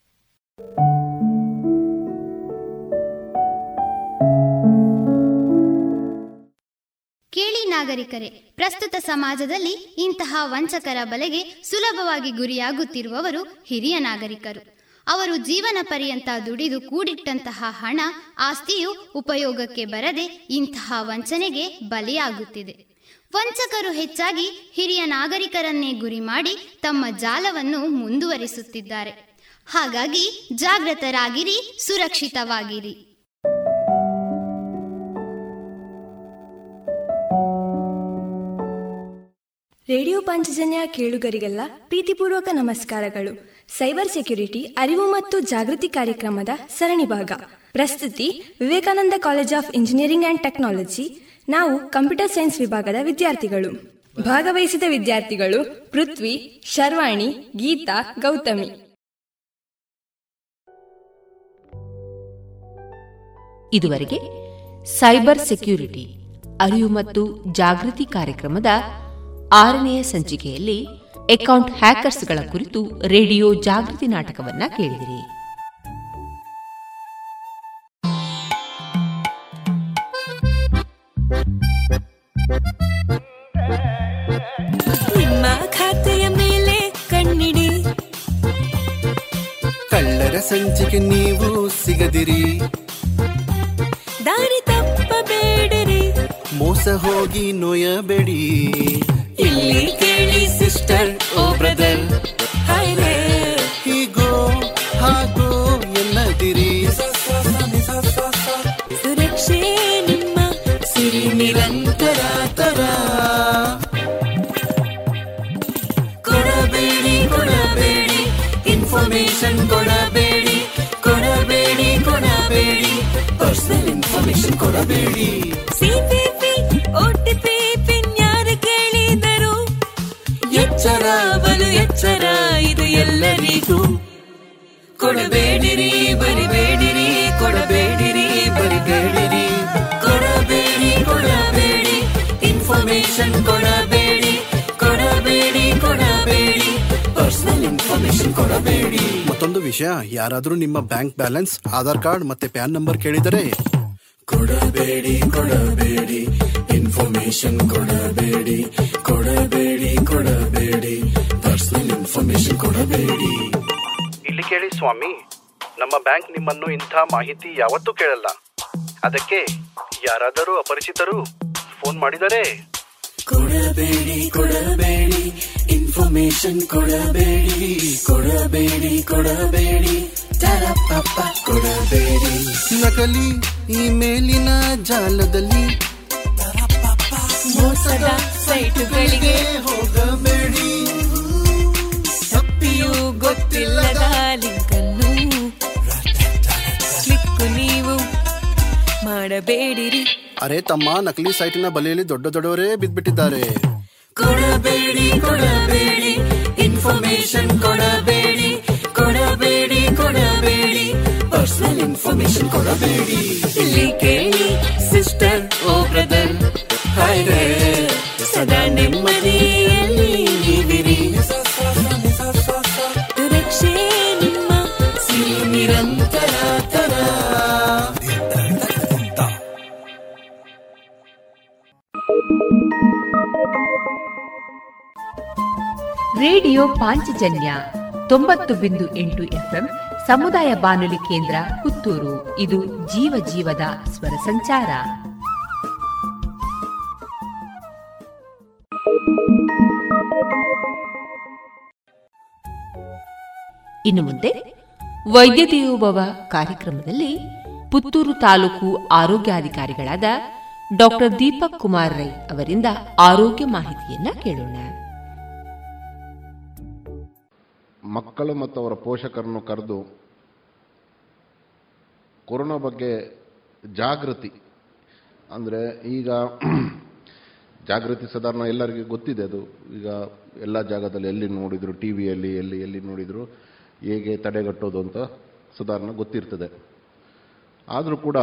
S11: ಕೇಳಿ ನಾಗರಿಕರೇ, ಪ್ರಸ್ತುತ ಸಮಾಜದಲ್ಲಿ ಇಂತಹ ವಂಚಕರ ಬಲೆಗೆ ಸುಲಭವಾಗಿ ಗುರಿಯಾಗುತ್ತಿರುವವರು ಹಿರಿಯ ನಾಗರಿಕರು. ಅವರು ಜೀವನ ಪರ್ಯಂತ ದುಡಿದು ಕೂಡಿಟ್ಟಂತಹ ಹಣ, ಆಸ್ತಿಯು ಉಪಯೋಗಕ್ಕೆ ಬರದೆ ಇಂತಹ ವಂಚನೆಗೆ ಬಲಿಯಾಗುತ್ತಿದೆ. ವಂಚಕರು ಹೆಚ್ಚಾಗಿ ಹಿರಿಯ ನಾಗರಿಕರನ್ನೇ ಗುರಿ ಮಾಡಿ ತಮ್ಮ ಜಾಲವನ್ನು ಮುಂದುವರಿಸುತ್ತಿದ್ದಾರೆ. ಹಾಗಾಗಿ ಜಾಗೃತರಾಗಿರಿ ಸುರಕ್ಷಿತವಾಗಿರಿ.
S10: ರೇಡಿಯೋ ಪಾಂಚಜನ್ಯ ಕೇಳುಗರಿಗೆಲ್ಲ ಪ್ರೀತಿಪೂರ್ವಕ ನಮಸ್ಕಾರಗಳು. ಸೈಬರ್ ಸೆಕ್ಯುರಿಟಿ, ಅರಿವು ಮತ್ತು ಜಾಗೃತಿ ಕಾರ್ಯಕ್ರಮದ ಸರಣಿ ಭಾಗ. ಪ್ರಸ್ತುತಿ, Vivekananda College of Engineering and Technology, ನಾವು ಕಂಪ್ಯೂಟರ್ ಸೈನ್ಸ್ ವಿಭಾಗದ ವಿದ್ಯಾರ್ಥಿಗಳು. ಭಾಗವಹಿಸಿದ ವಿದ್ಯಾರ್ಥಿಗಳು ಪೃಥ್ವಿ, ಶರ್ವಾಣಿ, ಗೀತಾ, ಗೌತಮಿ.
S1: ಇದುವರೆಗೆ ಸೈಬರ್ ಸೆಕ್ಯೂರಿಟಿ, ಅರಿವು ಮತ್ತು ಜಾಗೃತಿ ಕಾರ್ಯಕ್ರಮದ ಆರನೆಯ ಸಂಚಿಕೆಯಲ್ಲಿ ಅಕೌಂಟ್ ಹ್ಯಾಕರ್ಸ್ಗಳ ಕುರಿತು ರೇಡಿಯೋ ಜಾಗೃತಿ ನಾಟಕವನ್ನ ಕೇಳಿದಿರಿ.
S7: ನಿಮ್ಮ ಖಾತೆಯ ಮೇಲೆ ಕಣ್ಣಿಡಿ.
S5: ಕಳ್ಳರ ಸಂಚಿಕೆ ನೀವು ಸಿಗದಿರಿ.
S7: ದಾರಿ ತಪ್ಪಬೇಡಿರಿ.
S5: ಮೋಸ ಹೋಗಿ ನೋಯಬೇಡಿ.
S7: ಇಲ್ಲಿ ಕೇಳಿ ಸಿಸ್ಟರ್ ಓ ಬ್ರದರ್ ಹೈರೇ
S5: ಹೀಗೋ ಹಾಗೋ ಎನ್ನದಿರಿ
S7: ಸುರಕ್ಷೆ ನಿಮ್ಮ ಸಿರಿ ನಿರಂತರ ತರ ಕೊಡಬೇಡಿ ಕೊಡಬೇಡಿ ಇನ್ಫಾರ್ಮೇಶನ್ ಕೊಡಬೇಡಿ ಕೊಡಬೇಡಿ ಕೊಡಬೇಡಿ ಪರ್ಸನಲ್ ಇನ್ಫಾರ್ಮೇಶನ್ ಕೊಡಬೇಡಿ. ಎಲ್ಲರಿಗೂ ಕೊಡಬೇಡಿರಿ ಬರಿಬೇಡಿರಿ ಕೊಡಬೇಡಿರಿ ಬರಿಬೇಡಿರಿ. ಕೊಡಬೇಡಿ ಕೊಡಬೇಡಿ. ಇನ್ಫಾರ್ಮೇಶನ್ ಕೊಡಬೇಡಿ ಕೊಡಬೇಡಿ ಕೊಡಬೇಡಿ. ಪರ್ಸನಲ್ ಇನ್ಫಾರ್ಮೇಶನ್ ಕೊಡಬೇಡಿ.
S5: ಮತ್ತೊಂದು ವಿಷಯ ಯಾರಾದರೂ ನಿಮ್ಮ ಬ್ಯಾಂಕ್ ಬ್ಯಾಲೆನ್ಸ್ ಆಧಾರ್ ಕಾರ್ಡ್ ಮತ್ತೆ ಪ್ಯಾನ್ ನಂಬರ್ ಕೇಳಿದರೆ.
S7: ಕೊಡಬೇಡಿ ಕೊಡಬೇಡಿ. ಇನ್ಫಾರ್ಮೇಶನ್ ಕೊಡಬೇಡಿ ಕೊಡಬೇಡಿ ಕೊಡಬೇಡಿ. ಪರ್ಸನಲ್ ಇನ್ಫಾರ್ಮೇಶನ್ ಕೊಡಬೇಡಿ.
S5: ಇಲ್ಲಿ ಕೇಳಿ ಸ್ವಾಮಿ ನಮ್ಮ ಬ್ಯಾಂಕ್ ನಿಮ್ಮನ್ನು ಇಂಥ ಮಾಹಿತಿ ಯಾವತ್ತೂ ಕೇಳಲ್ಲ. ಅದಕ್ಕೆ ಯಾರಾದರೂ ಅಪರಿಚಿತರು ಫೋನ್ ಮಾಡಿದರೆ?
S7: ಕೊಡಬೇಡಿ ಕೊಡಬೇಡಿ ಇನ್ಫಾರ್ಮೇಶನ್ ಕೊಡಬೇಡಿ ಕೊಡಬೇಡಿ ಕೊಡಬೇಡಿ ತರಪಪ್ಪ ಕೊಡಬೇಡಿ.
S5: ನಕಲಿ ಇಮೇಲಿನ ಜಾಲದಲ್ಲಿ
S12: ಮೋಸದ ಸೈಟುಗಳಿಗೆ
S7: ಹೋಗಬೇಡಿ.
S12: ಗೊತ್ತಿಲ್ಲದ ಲಿಂಕನ್ನು ಕ್ಲಿಕ್ಕು ನೀವು ಮಾಡಬೇಡಿರಿ.
S5: ಅರೆ ತಮ್ಮ ನಕಲಿ ಸೈಟಿನ ಬಲೆಯಲ್ಲಿ ದೊಡ್ಡ ದೊಡ್ಡವರೇ ಬಿದ್ದ್ಬಿಟ್ಟಿದ್ದಾರೆ.
S12: ಕೊಡಬೇಡಿ ಕೊಡಬೇಡಿ ಇನ್ಫಾರ್ಮೇಶನ್ ಕೊಡಬೇಡಿ ಕೊಡಬೇಡಿ ಕೊಡಬೇಡಿ ಪರ್ಸನಲ್ ಇನ್ಫಾರ್ಮೇಶನ್ ಕೊಡಬೇಡಿ. ಇಲ್ಲಿ ಕೇಳಿ ಸಿಸ್ಟರ್ ಓ ಬ್ರದರ್ ಹಾಯ್
S1: ರೇಡಿಯೋ ಪಾಂಚಜನ್ಯ ತೊಂಬತ್ತು ಬಿಂದು ಎಂಟು ಎಫ್ಎಂ ಸಮುದಾಯ ಬಾನುಲಿ ಕೇಂದ್ರ ಪುತ್ತೂರು. ಇದು ಜೀವ ಜೀವದ ಸ್ವರ ಸಂಚಾರ. ಇನ್ನು ಮುಂದೆ ವೈದ್ಯ ದೇವೋಭವ ಕಾರ್ಯಕ್ರಮದಲ್ಲಿ ಪುತ್ತೂರು ತಾಲೂಕು ಆರೋಗ್ಯಾಧಿಕಾರಿಗಳಾದ ಡಾಕ್ಟರ್ ದೀಪಕ್ ಕುಮಾರ್ ರೈ ಅವರಿಂದ ಆರೋಗ್ಯ ಮಾಹಿತಿಯನ್ನ ಕೇಳೋಣ.
S13: ಮಕ್ಕಳು ಮತ್ತು ಅವರ ಪೋಷಕರನ್ನು ಕರೆದು ಕೊರೋನಾ ಬಗ್ಗೆ ಜಾಗೃತಿ. ಅಂದರೆ ಈಗ ಜಾಗೃತಿ ಸಾಧಾರಣ ಎಲ್ಲರಿಗೂ ಗೊತ್ತಿದೆ ಅದು. ಈಗ ಎಲ್ಲ ಜಾಗದಲ್ಲಿ ಎಲ್ಲಿ ನೋಡಿದರು, ಟಿ ವಿಯಲ್ಲಿ ಎಲ್ಲಿ ಎಲ್ಲಿ ನೋಡಿದರು, ಹೇಗೆ ತಡೆಗಟ್ಟೋದು ಅಂತ ಸಾಧಾರಣ ಗೊತ್ತಿರ್ತದೆ. ಆದರೂ ಕೂಡ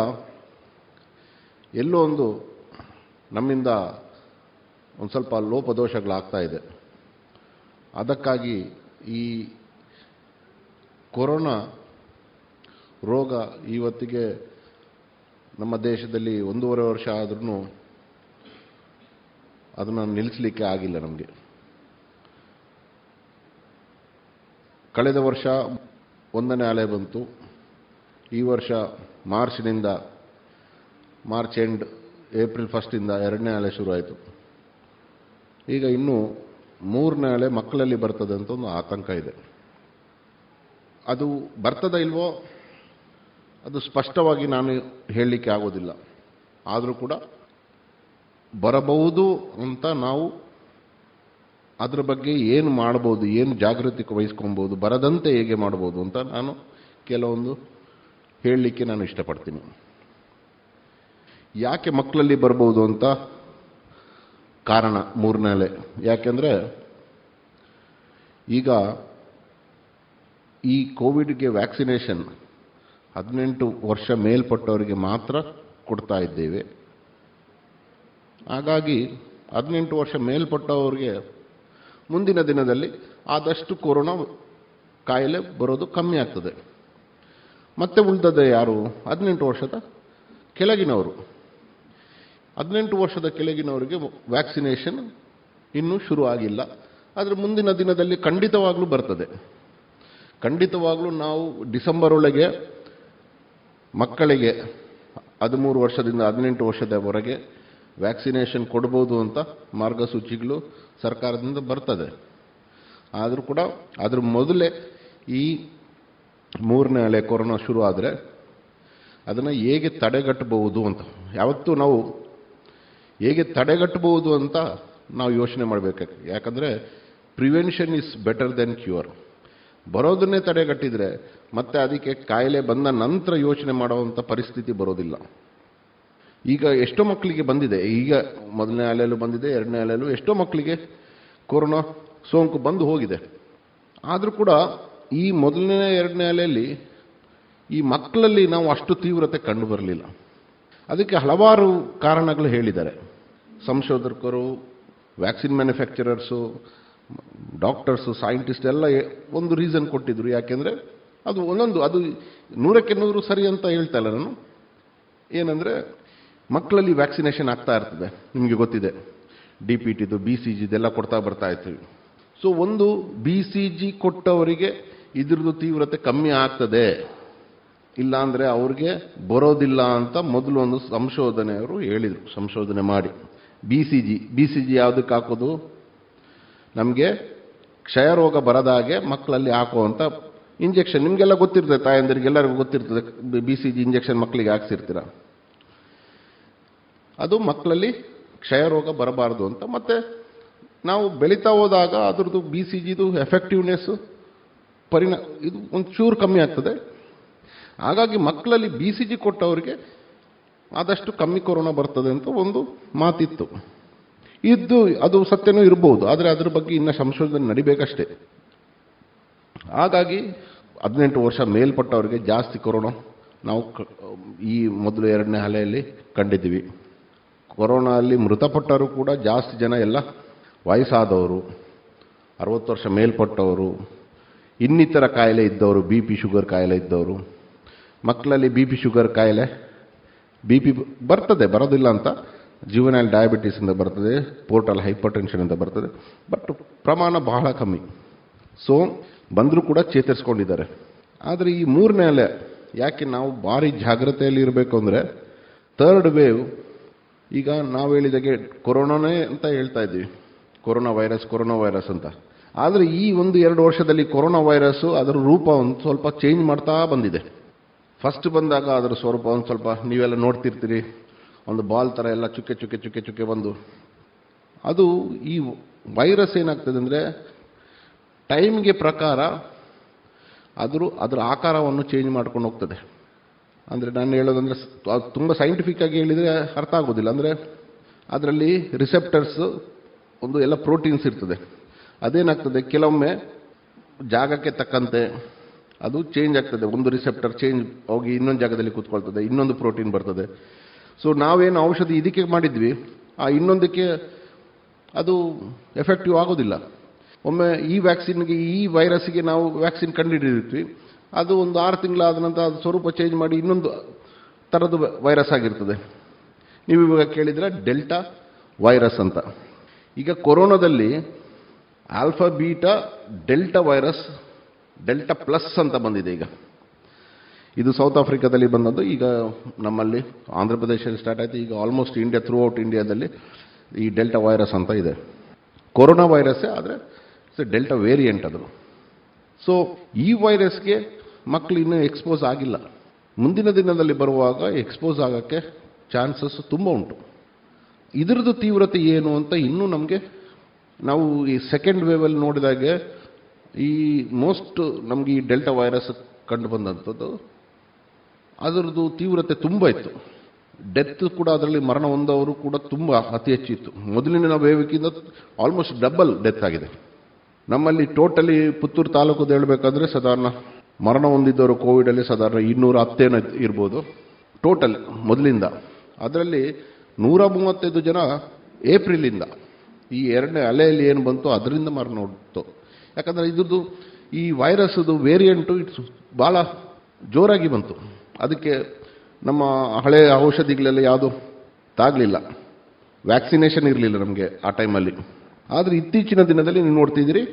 S13: ಎಲ್ಲೋ ಒಂದು ನಮ್ಮಿಂದ ಒಂದು ಸ್ವಲ್ಪ ಲೋಪದೋಷಗಳಾಗ್ತಾ ಇದೆ. ಅದಕ್ಕಾಗಿ ಈ ಕೊರೋನಾ ರೋಗ ಇವತ್ತಿಗೆ ನಮ್ಮ ದೇಶದಲ್ಲಿ ಒಂದೂವರೆ ವರ್ಷ ಆದ್ರೂ ಅದನ್ನು ನಿಲ್ಲಿಸಲಿಕ್ಕೆ ಆಗಿಲ್ಲ ನಮಗೆ. ಕಳೆದ ವರ್ಷ ಒಂದನೇ ಅಲೆ ಬಂತು. ಈ ವರ್ಷ ಮಾರ್ಚ್ನಿಂದ, ಮಾರ್ಚ್ ಎಂಡ್, ಏಪ್ರಿಲ್ ಫಸ್ಟಿಂದ ಎರಡನೇ ಅಲೆ ಶುರುವಾಯಿತು. ಈಗ ಇನ್ನೂ ಮೂರನೇ ಅಲೆ ಮಕ್ಕಳಲ್ಲಿ ಬರ್ತದೆ ಅಂತ ಒಂದು ಆತಂಕ ಇದೆ. ಅದು ಬರ್ತದ ಇಲ್ವೋ, ಅದು ಸ್ಪಷ್ಟವಾಗಿ ನಾನು ಹೇಳಲಿಕ್ಕೆ ಆಗೋದಿಲ್ಲ. ಆದರೂ ಕೂಡ ಬರಬಹುದು ಅಂತ ನಾವು ಅದರ ಬಗ್ಗೆ ಏನು ಮಾಡ್ಬೋದು ಏನು ಜಾಗೃತಿ ವಹಿಸ್ಕೊಬೋದು ಬರದಂತೆ ಹೇಗೆ ಮಾಡ್ಬೋದು ಅಂತ ನಾನು ಕೆಲವೊಂದು ಹೇಳಲಿಕ್ಕೆ ನಾನು ಇಷ್ಟಪಡ್ತೀನಿ. ಯಾಕೆ ಮಕ್ಕಳಲ್ಲಿ ಬರ್ಬೋದು ಅಂತ ಕಾರಣ ಮೂರನೇ ಅಲೆ ಯಾಕೆಂದರೆ ಈಗ ಈ ಕೋವಿಡ್ಗೆ ವ್ಯಾಕ್ಸಿನೇಷನ್ ಹದಿನೆಂಟು ವರ್ಷ ಮೇಲ್ಪಟ್ಟವರಿಗೆ ಮಾತ್ರ ಕೊಡ್ತಾ ಇದ್ದೇವೆ. ಹಾಗಾಗಿ ಹದಿನೆಂಟು ವರ್ಷ ಮೇಲ್ಪಟ್ಟವರಿಗೆ ಮುಂದಿನ ದಿನದಲ್ಲಿ ಆದಷ್ಟು ಕೊರೋನಾ ಕಾಯಿಲೆ ಬರೋದು ಕಮ್ಮಿ ಆಗ್ತದೆ. ಮತ್ತೆ ಉಳಿದದ ಯಾರು? ಹದಿನೆಂಟು ವರ್ಷದ ಕೆಳಗಿನವರು. ಹದಿನೆಂಟು ವರ್ಷದ ಕೆಳಗಿನವರಿಗೆ ವ್ಯಾಕ್ಸಿನೇಷನ್ ಇನ್ನೂ ಶುರು ಆಗಿಲ್ಲ ಆದರೆ ಮುಂದಿನ ದಿನದಲ್ಲಿ ಖಂಡಿತವಾಗ್ಲೂ ಬರ್ತದೆ. ಖಂಡಿತವಾಗ್ಲೂ ನಾವು ಡಿಸೆಂಬರ್ ಒಳಗೆ ಮಕ್ಕಳಿಗೆ ಹದಿಮೂರು ವರ್ಷದಿಂದ ಹದಿನೆಂಟು ವರ್ಷದವರೆಗೆ ವ್ಯಾಕ್ಸಿನೇಷನ್ ಕೊಡ್ಬೋದು ಅಂತ ಮಾರ್ಗಸೂಚಿಗಳು ಸರ್ಕಾರದಿಂದ ಬರ್ತದೆ. ಆದರೂ ಕೂಡ ಅದ್ರ ಮೊದಲೇ ಈ ಮೂರನೇ ಅಲೆ ಕೊರೋನಾ ಶುರು ಆದರೆ ಅದನ್ನು ಹೇಗೆ ತಡೆಗಟ್ಟಬಹುದು ಅಂತ. ಯಾವತ್ತೂ ನಾವು ಹೇಗೆ ತಡೆಗಟ್ಟಬಹುದು ಅಂತ ನಾವು ಯೋಚನೆ ಮಾಡಬೇಕು ಯಾಕಂದರೆ prevention is better than cure. ಬರೋದನ್ನೇ ತಡೆಗಟ್ಟಿದರೆ ಮತ್ತೆ ಅದಕ್ಕೆ ಕಾಯಿಲೆ ಬಂದ ನಂತರ ಯೋಚನೆ ಮಾಡುವಂಥ ಪರಿಸ್ಥಿತಿ ಬರೋದಿಲ್ಲ. ಈಗ ಎಷ್ಟೋ ಮಕ್ಕಳಿಗೆ ಬಂದಿದೆ. ಈಗ ಮೊದಲನೇ ಅಲೆಯಲ್ಲೂ ಬಂದಿದೆ, ಎರಡನೇ ಅಲೆಯಲ್ಲೂ ಎಷ್ಟೋ ಮಕ್ಕಳಿಗೆ ಕೊರೋನಾ ಸೋಂಕು ಬಂದು ಹೋಗಿದೆ. ಆದರೂ ಕೂಡ ಈ ಮೊದಲನೇ, ಎರಡನೇ ಅಲೆಯಲ್ಲಿ ಈ ಮಕ್ಕಳಲ್ಲಿ ನಾವು ಅಷ್ಟು ತೀವ್ರತೆ ಕಂಡು ಬರಲಿಲ್ಲ. ಅದಕ್ಕೆ ಹಲವಾರು ಕಾರಣಗಳು ಹೇಳಿದ್ದಾರೆ. ಸಂಶೋಧಕರು, ವ್ಯಾಕ್ಸಿನ್ ಮ್ಯಾನುಫ್ಯಾಕ್ಚರರ್ಸು ಡಾಕ್ಟರ್ಸು, ಸೈಂಟಿಸ್ಟ್ ಎಲ್ಲ ಒಂದು ರೀಸನ್ ಕೊಟ್ಟಿದ್ರು. ಯಾಕೆಂದರೆ ಅದು ಒಂದೊಂದು, ಅದು ನೂರಕ್ಕೆ ನೂರು ಸರಿ ಅಂತ ಹೇಳ್ತಾ ಇಲ್ಲ ನಾನು. ಏನಂದರೆ ಮಕ್ಕಳಲ್ಲಿ ವ್ಯಾಕ್ಸಿನೇಷನ್ ಆಗ್ತಾ ಇರ್ತದೆ, ನಿಮಗೆ ಗೊತ್ತಿದೆ. ಡಿ ಪಿ ಟಿದು, ಬಿ ಸಿ ಜಿದೆಲ್ಲ ಕೊಡ್ತಾ ಬರ್ತಾ ಇರ್ತೀವಿ ಸೊ ಒಂದು ಬಿ ಸಿ ಜಿ ಕೊಟ್ಟವರಿಗೆ ಇದ್ರದ್ದು ತೀವ್ರತೆ ಕಮ್ಮಿ ಆಗ್ತದೆ. ಇಲ್ಲಾಂದರೆ ಅವ್ರಿಗೆ ಬರೋದಿಲ್ಲ ಅಂತ ಮೊದಲು ಒಂದು ಸಂಶೋಧನೆಯವರು ಹೇಳಿದರು. ಸಂಶೋಧನೆ ಮಾಡಿ. B C G, B C G ಯಾವುದಕ್ಕೆ ಹಾಕೋದು? ನಮಗೆ ಕ್ಷಯರೋಗ ಬರದಾಗೆ ಮಕ್ಕಳಲ್ಲಿ ಹಾಕುವಂಥ ಇಂಜೆಕ್ಷನ್ ನಿಮಗೆಲ್ಲ ಗೊತ್ತಿರ್ತದೆ ತಾಯಂದಿರಿಗೆಲ್ಲರಿಗೂ ಗೊತ್ತಿರ್ತದೆ, ಬಿ ಸಿ ಜಿ ಇಂಜೆಕ್ಷನ್ ಮಕ್ಕಳಿಗೆ ಹಾಕ್ಸಿರ್ತೀರ? ಅದು ಮಕ್ಕಳಲ್ಲಿ ಕ್ಷಯರೋಗ ಬರಬಾರ್ದು ಅಂತ. ಮತ್ತೆ ನಾವು ಬೆಳೀತಾ ಹೋದಾಗ ಅದ್ರದ್ದು ಬಿ ಸಿ ಜಿದು ಎಫೆಕ್ಟಿವ್ನೆಸ್ ಪರಿಣಾ, ಇದು ಒಂದು ಚೂರು ಕಮ್ಮಿ ಆಗ್ತದೆ. ಹಾಗಾಗಿ ಮಕ್ಕಳಲ್ಲಿ ಬಿ ಸಿ ಜಿ ಕೊಟ್ಟವರಿಗೆ ಆದಷ್ಟು ಕಮ್ಮಿ ಕೊರೋನಾ ಬರ್ತದೆ ಅಂತ ಒಂದು ಮಾತಿತ್ತು. ಇದ್ದು ಅದು ಸತ್ಯನೂ ಇರಬಹುದು ಆದರೆ ಅದರ ಬಗ್ಗೆ ಇನ್ನು ಸಂಶೋಧನೆ ನಡಿಬೇಕಷ್ಟೇ. ಹಾಗಾಗಿ ಹದಿನೆಂಟು ವರ್ಷ ಮೇಲ್ಪಟ್ಟವರಿಗೆ ಜಾಸ್ತಿ ಕೊರೋನಾ. ನಾವು ಈ ಮೊದಲು ಎರಡನೇ ಅಲೆಯಲ್ಲಿ ಕಂಡಿದ್ದೀವಿ. ಕೊರೋನಾಲ್ಲಿ ಮೃತಪಟ್ಟವರು ಕೂಡ ಜಾಸ್ತಿ ಜನ ಎಲ್ಲ ವಯಸ್ಸಾದವರು, ಅರವತ್ತು ವರ್ಷ ಮೇಲ್ಪಟ್ಟವರು, ಇನ್ನಿತರ ಕಾಯಿಲೆ ಇದ್ದವರು, ಬಿ ಪಿ ಶುಗರ್ ಕಾಯಿಲೆ ಇದ್ದವರು. ಮಕ್ಕಳಲ್ಲಿ ಬಿ ಪಿ ಶುಗರ್ ಕಾಯಿಲೆ, ಬಿ ಪಿ ಬರ್ತದೆ, ಬರೋದಿಲ್ಲ ಅಂತ. ಜೀವನಲ್ಲಿ ಅಂತ ಬರ್ತದೆ ಪೋರ್ಟಲ್ ಹೈಪರ್ ಅಂತ ಬರ್ತದೆ ಬಟ್ ಪ್ರಮಾಣ ಬಹಳ ಕಮ್ಮಿ. ಸೊ ಬಂದರೂ ಕೂಡ ಚೇತರಿಸ್ಕೊಂಡಿದ್ದಾರೆ. ಆದರೆ ಈ ಮೂರನೇ ಅಲೆ ಯಾಕೆ ನಾವು ಭಾರಿ ಜಾಗ್ರತೆಯಲ್ಲಿ ಇರಬೇಕು ಅಂದರೆ ಥರ್ಡ್ ವೇವ್ ಈಗ ನಾವು ಹೇಳಿದಾಗೆ ಕೊರೋನಾನೇ ಅಂತ ಹೇಳ್ತಾ ಇದ್ದೀವಿ ಕೊರೋನಾ ವೈರಸ್ ಕೊರೋನಾ ವೈರಸ್ ಅಂತ. ಆದರೆ ಈ ಒಂದು ಎರಡು ವರ್ಷದಲ್ಲಿ ಕೊರೋನಾ ವೈರಸ್ಸು ಅದರ ರೂಪ ಒಂದು ಸ್ವಲ್ಪ ಚೇಂಜ್ ಮಾಡ್ತಾ ಬಂದಿದೆ. ಫಸ್ಟ್ ಬಂದಾಗ ಅದರ ಸ್ವರೂಪ ಒಂದು ಸ್ವಲ್ಪ ನೀವೆಲ್ಲ ನೋಡ್ತಿರ್ತೀರಿ. ಒಂದು ಬಾಲ್ ಥರ ಎಲ್ಲ ಚುಕ್ಕೆ ಚುಕ್ಕೆ ಚುಕ್ಕೆ ಚುಕ್ಕೆ ಬಂದು. ಅದು ಈ ವೈರಸ್ ಏನಾಗ್ತದೆ ಅಂದರೆ ಟೈಮ್ಗೆ ಪ್ರಕಾರ ಅದ್ರ, ಅದರ ಆಕಾರವನ್ನು ಚೇಂಜ್ ಮಾಡ್ಕೊಂಡು ಹೋಗ್ತದೆ. ಅಂದರೆ ನಾನು ಹೇಳೋದಂದ್ರೆ ತುಂಬ ಸೈಂಟಿಫಿಕ್ ಆಗಿ ಹೇಳಿದರೆ ಅರ್ಥ ಆಗೋದಿಲ್ಲ. ಅಂದರೆ ಅದರಲ್ಲಿ ರಿಸೆಪ್ಟರ್ಸ್ ಒಂದು ಎಲ್ಲ ಪ್ರೋಟೀನ್ಸ್ ಇರ್ತದೆ. ಅದೇನಾಗ್ತದೆ, ಕೆಲವೊಮ್ಮೆ ಜಾಗಕ್ಕೆ ತಕ್ಕಂತೆ ಅದು ಚೇಂಜ್ ಆಗ್ತದೆ. ಒಂದು ರಿಸೆಪ್ಟರ್ ಚೇಂಜ್ ಹೋಗಿ ಇನ್ನೊಂದು ಜಾಗದಲ್ಲಿ ಕೂತ್ಕೊಳ್ತದೆ, ಇನ್ನೊಂದು ಪ್ರೋಟೀನ್ ಬರ್ತದೆ. ಸೊ ನಾವೇನು ಔಷಧಿ ಇದಕ್ಕೆ ಮಾಡಿದ್ವಿ, ಆ ಇನ್ನೊಂದಕ್ಕೆ ಅದು ಎಫೆಕ್ಟಿವ್ ಆಗೋದಿಲ್ಲ. ಒಮ್ಮೆ ಈ ವ್ಯಾಕ್ಸಿನ್ಗೆ ಈ ವೈರಸ್ಗೆ ನಾವು ವ್ಯಾಕ್ಸಿನ್ ಕಂಡುಹಿಡಿದಿರ್ತೀವಿ ಅದು ಒಂದು ಆರು ತಿಂಗಳಾದ ನಂತರ ಅದು ಸ್ವರೂಪ ಚೇಂಜ್ ಮಾಡಿ ಇನ್ನೊಂದು ಥರದ್ದು ವೈರಸ್ ಆಗಿರ್ತದೆ. ನೀವು ಇವಾಗ ಕೇಳಿದ್ರೆ ಡೆಲ್ಟಾ ವೈರಸ್ ಅಂತ. ಈಗ ಕೊರೋನಾದಲ್ಲಿ alpha beta delta virus delta plus ಅಂತ ಬಂದಿದೆ ಈಗ. ಇದು ಸೌತ್ ಆಫ್ರಿಕಾದಲ್ಲಿ ಬಂದದ್ದು. ಈಗ ನಮ್ಮಲ್ಲಿ ಆಂಧ್ರ ಪ್ರದೇಶದಲ್ಲಿ ಸ್ಟಾರ್ಟ್ ಆಯಿತು. ಈಗ ಆಲ್ಮೋಸ್ಟ್ ಇಂಡಿಯಾ ಥ್ರೂ ಔಟ್ ಇಂಡಿಯಾದಲ್ಲಿ ಈ ಡೆಲ್ಟಾ ವೈರಸ್ ಅಂತ ಇದೆ. ಕೊರೋನಾ ವೈರಸ್ಸೇ ಆದರೆ ಡೆಲ್ಟಾ ವೇರಿಯಂಟ್ ಅದು. ಸೊ ಈ ವೈರಸ್ಗೆ ಮಕ್ಕಳು ಇನ್ನೂ ಎಕ್ಸ್ಪೋಸ್ ಆಗಿಲ್ಲ. ಮುಂದಿನ ದಿನದಲ್ಲಿ ಬರುವಾಗ ಎಕ್ಸ್ಪೋಸ್ ಆಗೋಕ್ಕೆ ಚಾನ್ಸಸ್ ತುಂಬ ಉಂಟು. ಇದರದ್ದು ತೀವ್ರತೆ ಏನು ಅಂತ ಇನ್ನೂ ನಮಗೆ ನಾವು ಈ ಸೆಕೆಂಡ್ ವೇವಲ್ಲಿ ನೋಡಿದಾಗೆ ಈ ಮೋಸ್ಟ್ ನಮಗೆ ಈ ಡೆಲ್ಟಾ ವೈರಸ್ ಕಂಡು ಬಂದಂಥದ್ದು ಅದರದ್ದು ತೀವ್ರತೆ ತುಂಬ ಇತ್ತು. ಡೆತ್ ಕೂಡ ಅದರಲ್ಲಿ ಮರಣ ಹೊಂದವರು ಕೂಡ ತುಂಬ ಅತಿ ಹೆಚ್ಚಿತ್ತು ಮೊದಲಿನ ವೇವಿಕಿಂತ ಆಲ್ಮೋಸ್ಟ್ ಡಬಲ್ ಡೆತ್ ಆಗಿದೆ. ನಮ್ಮಲ್ಲಿ ಟೋಟಲಿ ಪುತ್ತೂರು ತಾಲೂಕು ಹೇಳಬೇಕಾದ್ರೆ ಸಾಧಾರಣ ಮರಣ ಹೊಂದಿದ್ದವರು ಕೋವಿಡಲ್ಲಿ ಸಾಧಾರಣ ಇನ್ನೂರ ಹತ್ತೇನು ಇರ್ಬೋದು. ಟೋಟಲ್ ಮೊದಲಿಂದ. ಅದರಲ್ಲಿ ನೂರ ಮೂವತ್ತೈದು ಜನ ಏಪ್ರಿಲಿಂದ ಈ ಎರಡನೇ ಅಲೆಯಲ್ಲಿ ಏನು ಬಂತು ಅದರಿಂದ ಮರಣ ಹೊಡ್ತು ಯಾಕಂದರೆ ಇದ್ರದ್ದು ಈ ವೈರಸ್ದು ವೇರಿಯಂಟು ಇಟ್ಸ್ ಭಾಳ ಜೋರಾಗಿ ಬಂತು. ಅದಕ್ಕೆ ನಮ್ಮ ಹಳೆಯ ಔಷಧಿಗಳೆಲ್ಲ ಯಾವುದು ತಾಗಲಿಲ್ಲ. ವ್ಯಾಕ್ಸಿನೇಷನ್ ಇರಲಿಲ್ಲ ನಮಗೆ ಆ ಟೈಮಲ್ಲಿ ಆದರೆ ಇತ್ತೀಚಿನ ದಿನದಲ್ಲಿ ನೀವು ನೋಡ್ತಿದ್ದೀರಿ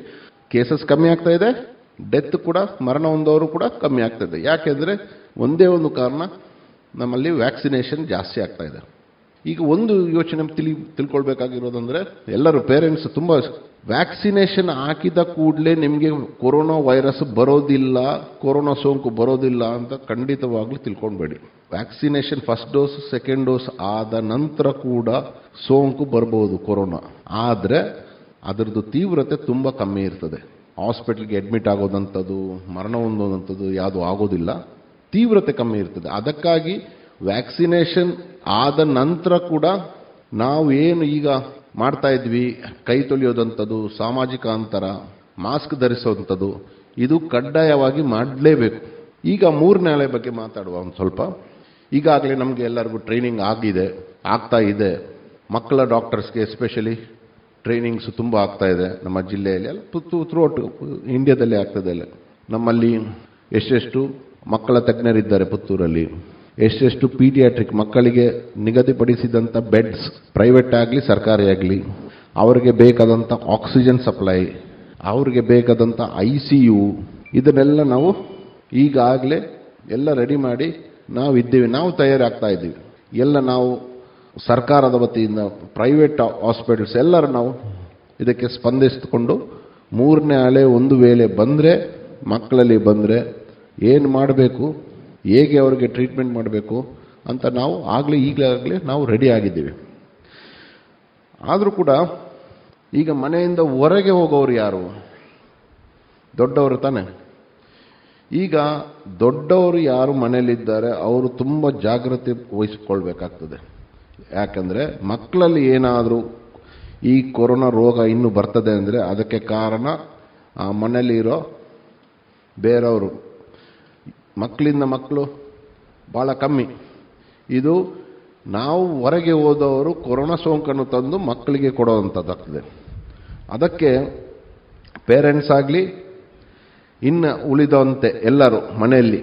S13: ಕೇಸಸ್ ಕಮ್ಮಿ ಆಗ್ತಾ ಇದೆ ಡೆತ್ ಕೂಡ, ಮರಣ ಹೊಂದವರು ಕೂಡ ಕಮ್ಮಿ ಆಗ್ತಾ ಇದೆ. ಯಾಕೆಂದರೆ ಒಂದೇ ಒಂದು ಕಾರಣ, ನಮ್ಮಲ್ಲಿ ವ್ಯಾಕ್ಸಿನೇಷನ್ ಜಾಸ್ತಿ ಆಗ್ತಾ ಇದೆ. ಈಗ ಒಂದು ಯೋಚನೆ ತಿಳಿ ತಿಳ್ಕೊಳ್ಬೇಕಾಗಿರೋದಂದ್ರೆ ಎಲ್ಲರೂ ಪೇರೆಂಟ್ಸ್ ತುಂಬ ವ್ಯಾಕ್ಸಿನೇಷನ್ ಹಾಕಿದ ಕೂಡಲೇ ನಿಮಗೆ ಕೊರೋನಾ ವೈರಸ್ ಬರೋದಿಲ್ಲ, ಕೊರೋನಾ ಸೋಂಕು ಬರೋದಿಲ್ಲ ಅಂತ ಖಂಡಿತವಾಗ್ಲೂ ತಿಳ್ಕೊಳ್ಬೇಡಿ. Vaccination first dose second dose ಆದ ನಂತರ ಕೂಡ ಸೋಂಕು ಬರ್ಬೋದು ಕೊರೋನಾ. ಆದರೆ ಅದರದ್ದು ತೀವ್ರತೆ ತುಂಬ ಕಮ್ಮಿ ಇರ್ತದೆ. ಹಾಸ್ಪಿಟ್ಲ್ಗೆ ಅಡ್ಮಿಟ್ ಆಗೋದಂಥದ್ದು, ಮರಣ ಹೊಂದೋದಂಥದ್ದು ಯಾವುದು ಆಗೋದಿಲ್ಲ. ತೀವ್ರತೆ ಕಮ್ಮಿ ಇರ್ತದೆ. ಅದಕ್ಕಾಗಿ ವ್ಯಾಕ್ಸಿನೇಷನ್ ಆದ ನಂತರ ಕೂಡ ನಾವು ಏನು ಈಗ ಮಾಡ್ತಾ ಇದ್ವಿ, ಕೈ ತೊಳೆಯೋದಂಥದ್ದು, ಸಾಮಾಜಿಕ ಅಂತರ, ಮಾಸ್ಕ್ ಧರಿಸೋವಂಥದ್ದು ಇದು ಕಡ್ಡಾಯವಾಗಿ ಮಾಡಲೇಬೇಕು. ಈಗ ಮೂರನೇ ಅಲೆ ಬಗ್ಗೆ ಮಾತಾಡುವ ಒಂದು ಸ್ವಲ್ಪ. ಈಗಾಗಲೇ ನಮಗೆ ಎಲ್ಲರಿಗೂ ಟ್ರೈನಿಂಗ್ ಆಗಿದೆ, ಆಗ್ತಾ ಇದೆ. ಮಕ್ಕಳ ಡಾಕ್ಟರ್ಸ್ಗೆ ಎಸ್ಪೆಷಲಿ ಟ್ರೈನಿಂಗ್ಸ್ ತುಂಬ ಆಗ್ತಾ ಇದೆ ನಮ್ಮ ಜಿಲ್ಲೆಯಲ್ಲಿ. ಪುತ್ತು ಥ್ರೂಔಟ್ ಇಂಡಿಯಾದಲ್ಲೇ ಆಗ್ತದೆ ಅಲ್ಲ ನಮ್ಮಲ್ಲಿ ಎಷ್ಟೆಷ್ಟು ಮಕ್ಕಳ ತಜ್ಞರಿದ್ದಾರೆ ಪುತ್ತೂರಲ್ಲಿ. ಎಷ್ಟೆಷ್ಟು ಪೀಡಿಯಾಟ್ರಿಕ್ ಮಕ್ಕಳಿಗೆ ನಿಗದಿಪಡಿಸಿದಂಥ ಬೆಡ್ಸ್ ಪ್ರೈವೇಟ್ ಆಗಲಿ, ಸರ್ಕಾರಿ ಆಗಲಿ, ಅವರಿಗೆ ಬೇಕಾದಂಥ ಆಕ್ಸಿಜನ್ ಸಪ್ಲೈ, ಅವರಿಗೆ ಬೇಕಾದಂಥ ಐ ಸಿ ಯು ಇದನ್ನೆಲ್ಲ ನಾವು ಈಗಾಗಲೇ ಎಲ್ಲ ರೆಡಿ ಮಾಡಿ ನಾವು ಇದ್ದೀವಿ ನಾವು ತಯಾರಾಗ್ತಾ ಇದ್ದೀವಿ. ಎಲ್ಲ ನಾವು ಸರ್ಕಾರದ ವತಿಯಿಂದ ಪ್ರೈವೇಟ್ ಹಾಸ್ಪಿಟಲ್ಸ್ ಎಲ್ಲರೂ ನಾವು ಇದಕ್ಕೆ ಸ್ಪಂದಿಸಿಕೊಂಡು ಮೂರನೇ ಅಲೆ ಒಂದು ವೇಳೆ ಬಂದರೆ, ಮಕ್ಕಳಲ್ಲಿ ಬಂದರೆ ಏನು ಮಾಡಬೇಕು? ಹೇಗೆ ಅವರಿಗೆ ಟ್ರೀಟ್ಮೆಂಟ್ ಮಾಡಬೇಕು ಅಂತ ನಾವು ಆಗಲೇ ಈಗಲಾಗಲೇ ನಾವು ರೆಡಿ ಆಗಿದ್ದೀವಿ. ಆದರೂ ಕೂಡ ಈಗ ಮನೆಯಿಂದ ಹೊರಗೆ ಹೋಗೋರು ಯಾರು? ದೊಡ್ಡವರು ತಾನೆ. ಈಗ ದೊಡ್ಡವರು ಯಾರು ಮನೆಯಲ್ಲಿದ್ದಾರೆ ಅವರು ತುಂಬ ಜಾಗ್ರತೆ ವಹಿಸ್ಕೊಳ್ಬೇಕಾಗ್ತದೆ. ಯಾಕಂದರೆ ಮಕ್ಕಳಲ್ಲಿ ಏನಾದರೂ ಈ ಕೊರೋನಾ ರೋಗ ಇನ್ನೂ ಬರ್ತದೆ ಅಂದರೆ ಅದಕ್ಕೆ ಕಾರಣ ಆ ಮನೆಯಲ್ಲಿರೋ ಬೇರೆಯವರು. ಮಕ್ಕಳಿಂದ ಮಕ್ಕಳು ಭಾಳ ಕಮ್ಮಿ. ಇದು ನಾವು ಹೊರಗೆ ಹೋದವರು ಕೊರೋನಾ ಸೋಂಕನ್ನು ತಂದು ಮಕ್ಕಳಿಗೆ ಕೊಡುವಂಥದ್ದಾಗ್ತದೆ ಅದಕ್ಕೆ ಪೇರೆಂಟ್ಸ್ ಆಗಲಿ, ಇನ್ನು ಉಳಿದಂತೆ ಎಲ್ಲರೂ ಮನೆಯಲ್ಲಿ,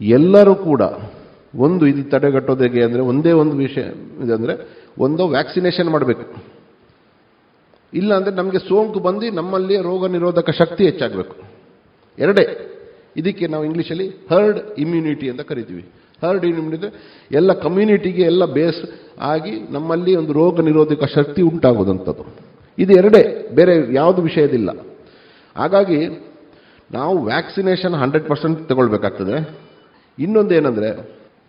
S13: ಎಲ್ಲರೂ ಕೂಡ ಒಂದು ಇದು ತಡೆಗಟ್ಟೋದು ಹೇಗೆ ಅಂದರೆ ಒಂದೇ ಒಂದು ವಿಷಯ ಇದೆ ಅಂದರೆ ಒಂದು ವ್ಯಾಕ್ಸಿನೇಷನ್ ಮಾಡಬೇಕು. ಇಲ್ಲ ಅಂದರೆ ನಮಗೆ ಸೋಂಕು ಬಂದು ನಮ್ಮಲ್ಲಿ ರೋಗ ನಿರೋಧಕ ಶಕ್ತಿ ಹೆಚ್ಚಾಗಬೇಕು. ಎರಡೇ ಇದಕ್ಕೆ ನಾವು ಇಂಗ್ಲೀಷಲ್ಲಿ ಹರ್ಡ್ ಇಮ್ಯುನಿಟಿ ಅಂತ ಕರಿತೀವಿ. ಹರ್ಡ್ ಇಮ್ಯುನಿಟಿ ಎಲ್ಲ ಕಮ್ಯುನಿಟಿಗೆ ಎಲ್ಲ ಬೇಸ್ ಆಗಿ ನಮ್ಮಲ್ಲಿ ಒಂದು ರೋಗ ನಿರೋಧಕ ಶಕ್ತಿ ಉಂಟಾಗೋದಂಥದ್ದು. ಇದು ಎರಡೇ, ಬೇರೆ ಯಾವುದು ವಿಷಯದಿಲ್ಲ. ಹಾಗಾಗಿ ನಾವು ವ್ಯಾಕ್ಸಿನೇಷನ್ ಹಂಡ್ರೆಡ್ ಪರ್ಸೆಂಟ್ ತಗೊಳ್ಬೇಕಾಗ್ತದೆ. ಇನ್ನೊಂದು ಏನಂದರೆ